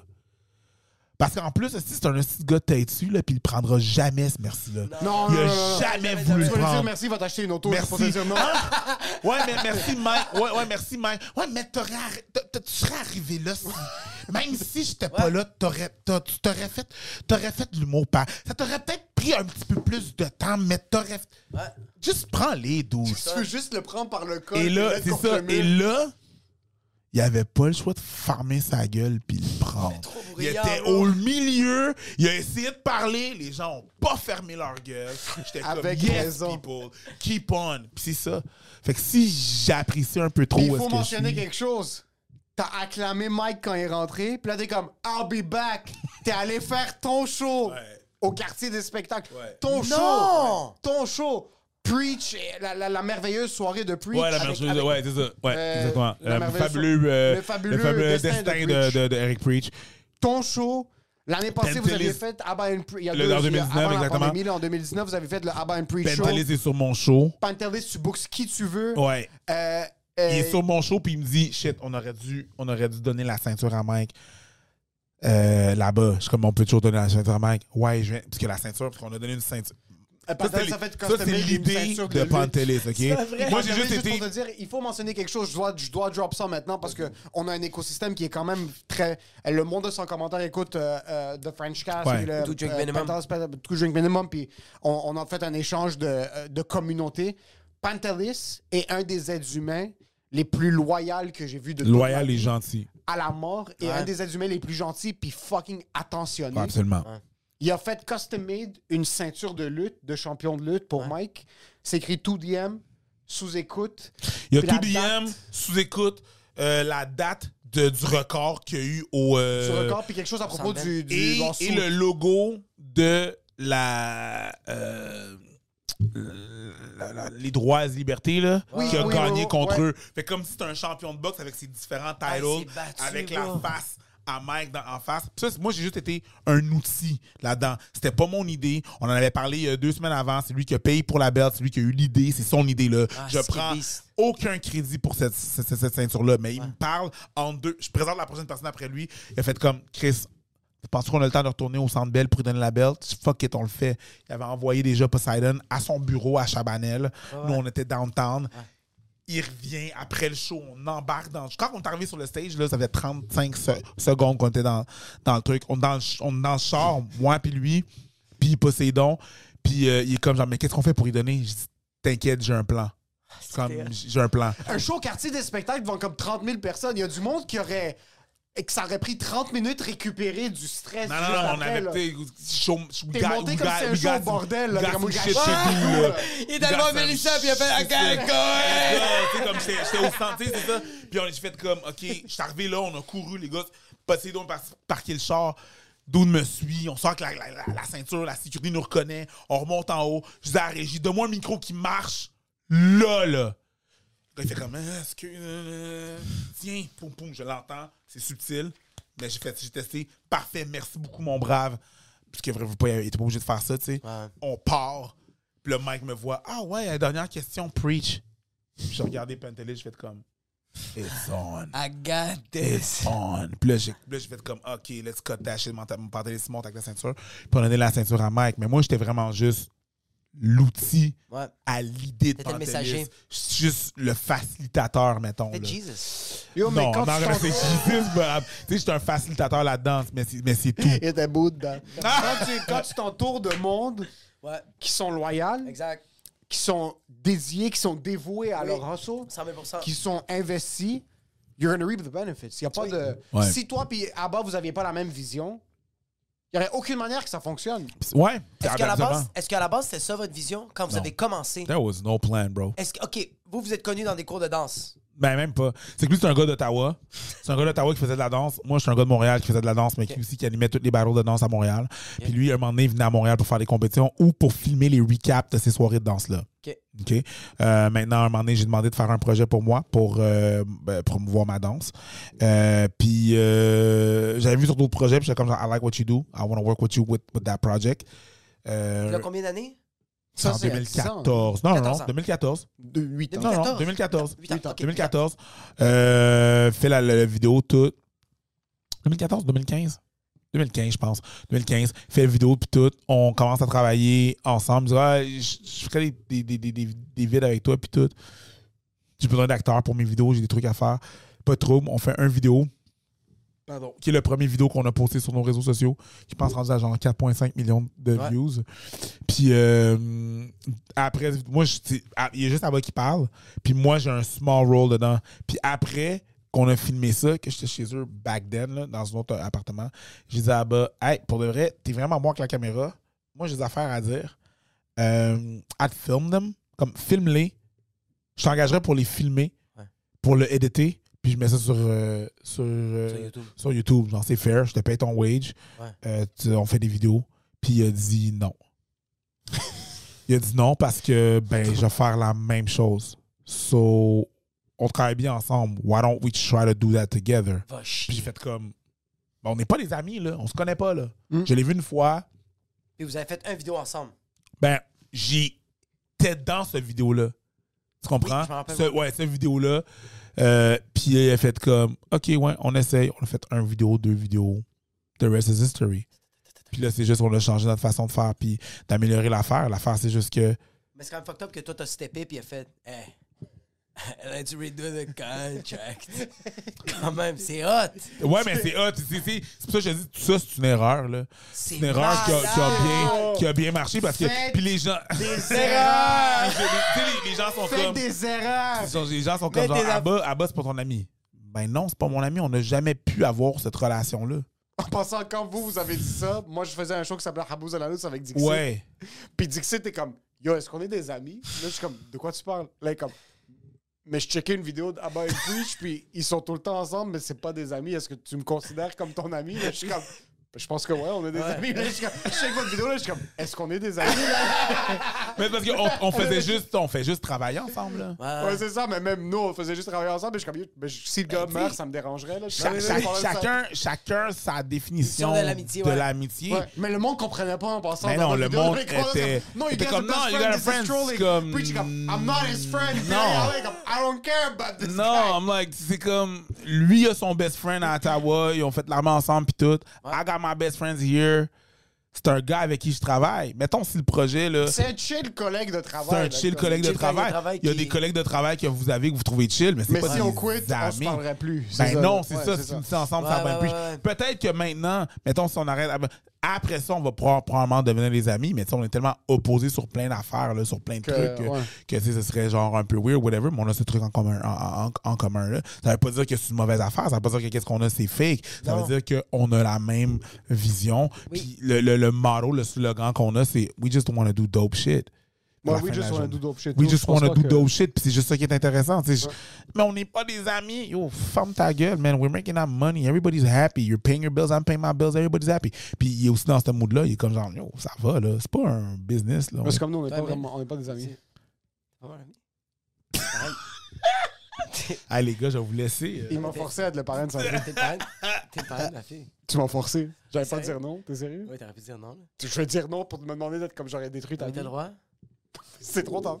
Parce qu'en plus, si c'est un petit gars têtu, là, puis il prendra jamais ce merci-là. Non, Il non, a non, non, non. jamais Jamais, voulu le lui dire prendre. merci, il va t'acheter une auto. Merci. pas te dire non. [LAUGHS] Ouais, mais merci, Mike. Ouais, ouais, merci, Mike. Ouais, mais t'aurais tu serais arrivé là. si- Même si j'étais pas là, t'aurais, t'aurais fait, t'aurais fait de l'humour. par- Ça t'aurait peut-être pris un petit peu plus de temps, mais t'aurais. Ouais. Juste prends les 12. Tu veux juste le prendre par le col. Et là, c'est ça. Et là, il avait pas le choix de farmer sa gueule puis le prendre. Il était au milieu, il a essayé de parler, les gens ont pas fermé leur gueule. J'étais comme Avec yes, raison. people, keep on. Puis c'est ça. Fait que si j'apprécie un peu trop il faut est-ce que je mentionner suis- quelque chose. T'as acclamé Mike quand il est rentré, puis là t'es comme I'll be back. T'es allé faire ton show Ouais. au quartier des spectacles. Ouais. Ton Non! show, ton show. Preach, la, la- la merveilleuse soirée de Preach. Ouais, la merveilleuse, avec- ouais, c'est ça. Ouais, Euh, exactement. la Le merveilleuse- fabuleux, euh, le fabuleux le fabuleux destin destin, de de, Preach. de, de Eric Preach. Ton show. L'année passée, vous avez fait Abba and Preach. En il y a- 2019, avant la exactement. pandémie, là, en 2019, vous avez fait le Abba and Preach show. Pentelis est sur mon show. Pantelis, tu bookes qui tu veux. Ouais. Euh, Il euh, est sur mon show puis il me dit shit, on aurait dû, on aurait dû donner la ceinture à Mike. Euh, là-bas, je suis comme on peut toujours donner la ceinture à Mike. Ouais, je viens parce que la ceinture parce qu'on a donné une ceinture. Euh, Ça, c'est l'idée de. Pantelis, OK? vrai? Moi, j'ai juste été pour te dire, il faut mentionner quelque chose. Je dois, je dois drop ça maintenant parce que on a un écosystème qui est quand même très. Le monde de son commentaire écoute euh, euh, The French Cast, le, Two Drink euh, Minimum. Two Drink Minimum, puis on, on a fait un échange de, euh, de communauté. Pantelis est un des êtres humains les plus loyaux que j'ai vu de Loyal et gentil. à la mort et Ouais. un des êtres humains les plus gentils puis fucking attentionnés. Ouais, absolument. Il a fait custom made une ceinture de lutte, de champion de lutte pour Mike. C'est écrit tout DM, sous écoute. Il y a Puis tout la DM, date- sous-écoute, euh, la date de- du record qu'il y a eu au. euh, record, puis quelque chose à propos du, du et, le logo de la. euh, la- la- les droits et libertés là, Oui, qui a oui, gagné oui, contre ouais. eux. Fait comme si c'était un champion de boxe avec ses différents Ah, titles, battu, avec là. la face à Mike dans- en face. Ça, moi, j'ai juste été un outil là-dedans. C'était pas mon idée. On en avait parlé euh, deux semaines avant. C'est lui qui a payé pour la belt. C'est lui qui a eu l'idée. C'est son idée là. Ah, Je prends aucun crédit pour cette, cette, cette- cette ceinture-là. Mais il me parle en deux. Je présente la prochaine personne après lui. Il a fait comme Chris. Penses-tu qu'on a le temps de retourner au centre Bell pour lui donner la belt? Fuck it, on le fait. Il avait envoyé déjà Poseidon à son bureau à Chabanel. Nous, on était downtown. Il revient après le show, on embarque dans. Quand on est arrivé sur le stage, là, ça fait 35 se- secondes qu'on était dans, dans le truc. On est dans le, on est dans le char, moi puis lui, puis Poséidon. Puis euh, il est comme genre, mais qu'est-ce qu'on fait pour y donner? Je dis, t'inquiète, j'ai un plan. Comme, j'ai un plan. Un show au quartier des spectacles devant comme 30 000 personnes. Il y a du monde qui aurait. Et que ça aurait pris 30 minutes récupérer du stress. Non, non, non, on avait. we T'es monté comme si un show au bordel, là. comme, shit là. Il est allé voir Mélissa, puis il a fait. Ouais, tu sais, comme j'étais au centre, c'est ça. Puis on a fait comme, OK, je suis arrivé là, on a couru, les gars. Poséidon parti parquer le char. Doune me suit, on sort avec la, la- la- la ceinture, la sécurité nous reconnaît, on remonte en haut. Je dis à la régie, donne-moi un micro qui marche là, là. Il fait comme, Ah, est-ce que. euh, tiens, poum, poum, je l'entends, c'est subtil. Mais j'ai fait, j'ai testé. Parfait, merci beaucoup, mon brave. Puisque vraiment, pas, il était pas obligé de faire ça, tu sais. On part. Puis le mec me voit, ah ouais, dernière question, preach. Puis j'ai regardé Pentelis, j'ai fait comme, it's on. I got It's this. on. Puis là, j'ai puis là, j'ai fait comme, OK, let's cut that shit. Mon, mon pantalon se monte avec la ceinture. Puis on a donné la ceinture à Mike. Mais moi, j'étais vraiment juste l'outil Ouais. à l'idée de messager. Juste le facilitateur, mettons. C'est là. Jesus. Yo, mais non, quand non, c'est Jesus, uh, Tu sais, j'étais un facilitateur là-dedans, mais c'est, mais c'est tout. [LAUGHS] Il était beau dedans. [LAUGHS] quand tu t'entoures de monde Ouais. qui sont loyaux, Exact. qui sont dédiés, qui sont dévoués à Oui. leur hustle, 100 000 qui sont investis, you're gonna reap the benefits. Il y a pas Oui. de. Ouais. Si toi puis Abba vous aviez pas la même vision, il y aurait aucune manière que ça fonctionne. Ouais. Est-ce qu'à la base, est-ce qu'à la base c'était ça votre vision quand vous Non. avez commencé? There was no plan, bro. Est-ce que ok, vous vous êtes connu dans des cours de danse Ben, même pas. C'est que lui, c'est un gars d'Ottawa. C'est un gars d'Ottawa qui faisait de la danse. Moi, je suis un gars de Montréal qui faisait de la danse, mais qui aussi qui animait toutes les battles de danse à Montréal. Puis lui, un moment donné, il venait à Montréal pour faire des compétitions ou pour filmer les recaps de ces soirées de danse-là. Ok. OK. Euh, maintenant, un moment donné, j'ai demandé de faire un projet pour moi pour euh, ben, promouvoir ma danse. Euh, puis euh, j'avais vu sur d'autres projets, puis j'étais comme genre, I like what you do. I want to work with you with, with that project. Il y a combien d'années? C'est en Ça, c'est à 2014. Non, non, 14 non, ans. 2014. De 8 ans. Non, non, 2014. 2014. Huit ans, ok. 2014. Euh, fait la, vidéo toute. 2014, 2015? 2015, je pense. 2015. Fait la vidéo, puis tout. On commence à travailler ensemble. Je dis, Ah, je je ferai des, des, des, des, des vides avec toi, puis tout. J'ai besoin d'acteurs pour mes vidéos, j'ai des trucs à faire. Pas de trouble. On fait un vidéo. Pardon. Qui est le premier vidéo qu'on a posté sur nos réseaux sociaux. Qui pense rendu à genre 4,5 millions de Ouais. views. Puis euh, après, moi, je- ah, il y a juste Abba qui parle. Puis moi, j'ai un small role dedans. Puis après qu'on a filmé ça, que j'étais chez eux back then, là, dans un autre appartement, j'ai dit à Abba, hey, pour de vrai, t'es vraiment bon avec la caméra. Moi, j'ai des affaires à dire. Euh, I'd film them. Comme, filme-les. Je t'engagerais pour les filmer, Ouais. pour le éditer, puis je mets ça sur, euh, sur, euh, sur YouTube sur YouTube. Genre, c'est fair, je te paye ton wage. Ouais. Euh, tu- on fait des vidéos. Puis il a dit non. [LAUGHS] il a dit non parce que, ben, je vais faire la même chose. So, on travaille bien ensemble. Why don't we try to do that together? Va Puis j'ai fait comme, ben, on n'est pas des amis, là. On se connaît pas, là. Mm. Je l'ai vu une fois. Puis vous avez fait une vidéo ensemble. Ben, j'étais dans cette vidéo-là. Tu comprends? Oui, je m'en rappelle, Ce- ouais, cette vidéo-là. Euh, puis il a fait comme, OK, ouais, on essaye. On a fait un vidéo, deux vidéos. The rest is history. Puis là, c'est juste qu'on a changé notre façon de faire puis d'améliorer l'affaire. L'affaire, c'est juste que. Mais c'est quand même fucked up que toi t'as steppé puis a fait [LAUGHS] let's redo the contract. [LAUGHS] quand même, c'est hot. Ouais, mais c'est hot. C'est c'est- c'est pour ça que je dis, tout ça, c'est une erreur, là. C'est C'est une erreur qui a, qui a malade. bien, qui a bien marché parce que. Puis les gens. Des [LAUGHS] erreurs! les, tu sais, les- les gens sont Faites comme. des erreurs! Les gens sont comme genre, Abba, Abba, c'est pas ton ami. Ben non, c'est pas mon ami. On n'a jamais pu avoir cette relation-là. En passant, quand vous, vous avez dit ça, moi, je faisais un show qui s'appelait Habouz à la avec Dixie. Ouais. Puis Dixie, t'es comme, yo, est-ce qu'on est des amis? Là, je suis comme, de quoi tu parles? Là, il est comme, mais je checkais une vidéo d'Abba et Preach, puis ils sont tout le temps ensemble, mais c'est pas des amis. Est-ce que tu me considères comme ton ami? Je suis comme. Je pense que ouais, on est des amis. Là, je je check votre vidéo, là, je suis comme, est-ce qu'on est des amis? Là? [LAUGHS] Mais parce qu'on on faisait juste, on fait juste travailler ensemble. Là. Ouais, c'est ça, mais même nous, on faisait juste travailler ensemble. Et je suis comme, ben, je- si le gars meurt, ça me dérangerait. Là. Cha- cha- chacun, chacun sa définition de l'amitié, ouais. Ouais, mais le monde comprenait pas en passant. Mais non, le vidéo, monde était- comme, Non, you était comme, non, you got a friend. trolling. Comme, Preach, comme, I'm not his friend. Puis non. il comme, I don't care about this Non, guy. I'm like, c'est comme, lui a son best friend à Ottawa, ils ont fait l'armée ensemble pis tout. I got my best friends here. C'est un gars avec qui je travaille. Mettons si le projet, là, C'est un chill collègue de travail. c'est un chill collègue de travail. Il y a des collègues de travail que vous avez que vous trouvez chill, mais c'est Mais pas si des on quit, on amis. se parlerait plus. Ben ça, non, c'est Ouais, ça. Si me dis ensemble, ça va plus. ouais. Peut-être que maintenant, mettons, si on arrête. Après ça, on va pro- probablement devenir des amis, mais on est tellement opposés sur plein d'affaires, là, sur plein de Que, trucs, que, que, ce serait genre un peu weird, whatever, mais on a ce truc en commun. En, en- en commun là. Ça veut pas dire que c'est une mauvaise affaire, ça veut pas dire que qu'est-ce qu'on a, c'est fake. Ça Non. veut dire qu'on a la même vision. Oui. Puis le, le, le motto, le slogan qu'on a, c'est We just want to do dope shit. Ouais, we just wanna journée. do dope shit. We Nous, just wanna pas do que- dope shit, puis c'est juste ça qui est intéressant. Mais on n'est pas des amis. Yo, ferme ta gueule, man. We're making our money. Everybody's happy. You're paying your bills, I'm paying my bills. Everybody's happy. Puis il est aussi dans ce mood-là. Il est comme genre, yo, ça va, là. C'est pas un business, là. Parce que comme nous, on n'est Ouais, pas mais- vraiment, on n'est pas des amis. C'est. [LAUGHS] Pareil. [LAUGHS] Ah, les gars, je vais vous laisser. euh. Il m'a forcé à être le parrain de sa fille. [LAUGHS] T'es le parrain. T'es le parrain de ma fille. Tu m'as forcé. J'avais pas dire non. T'es sérieux? Oui, t'aurais pu dire non. là. Je vais dire non pour me demander d'être comme j'aurais détruit ta t'as le droit? [LAUGHS] C'est trop tard.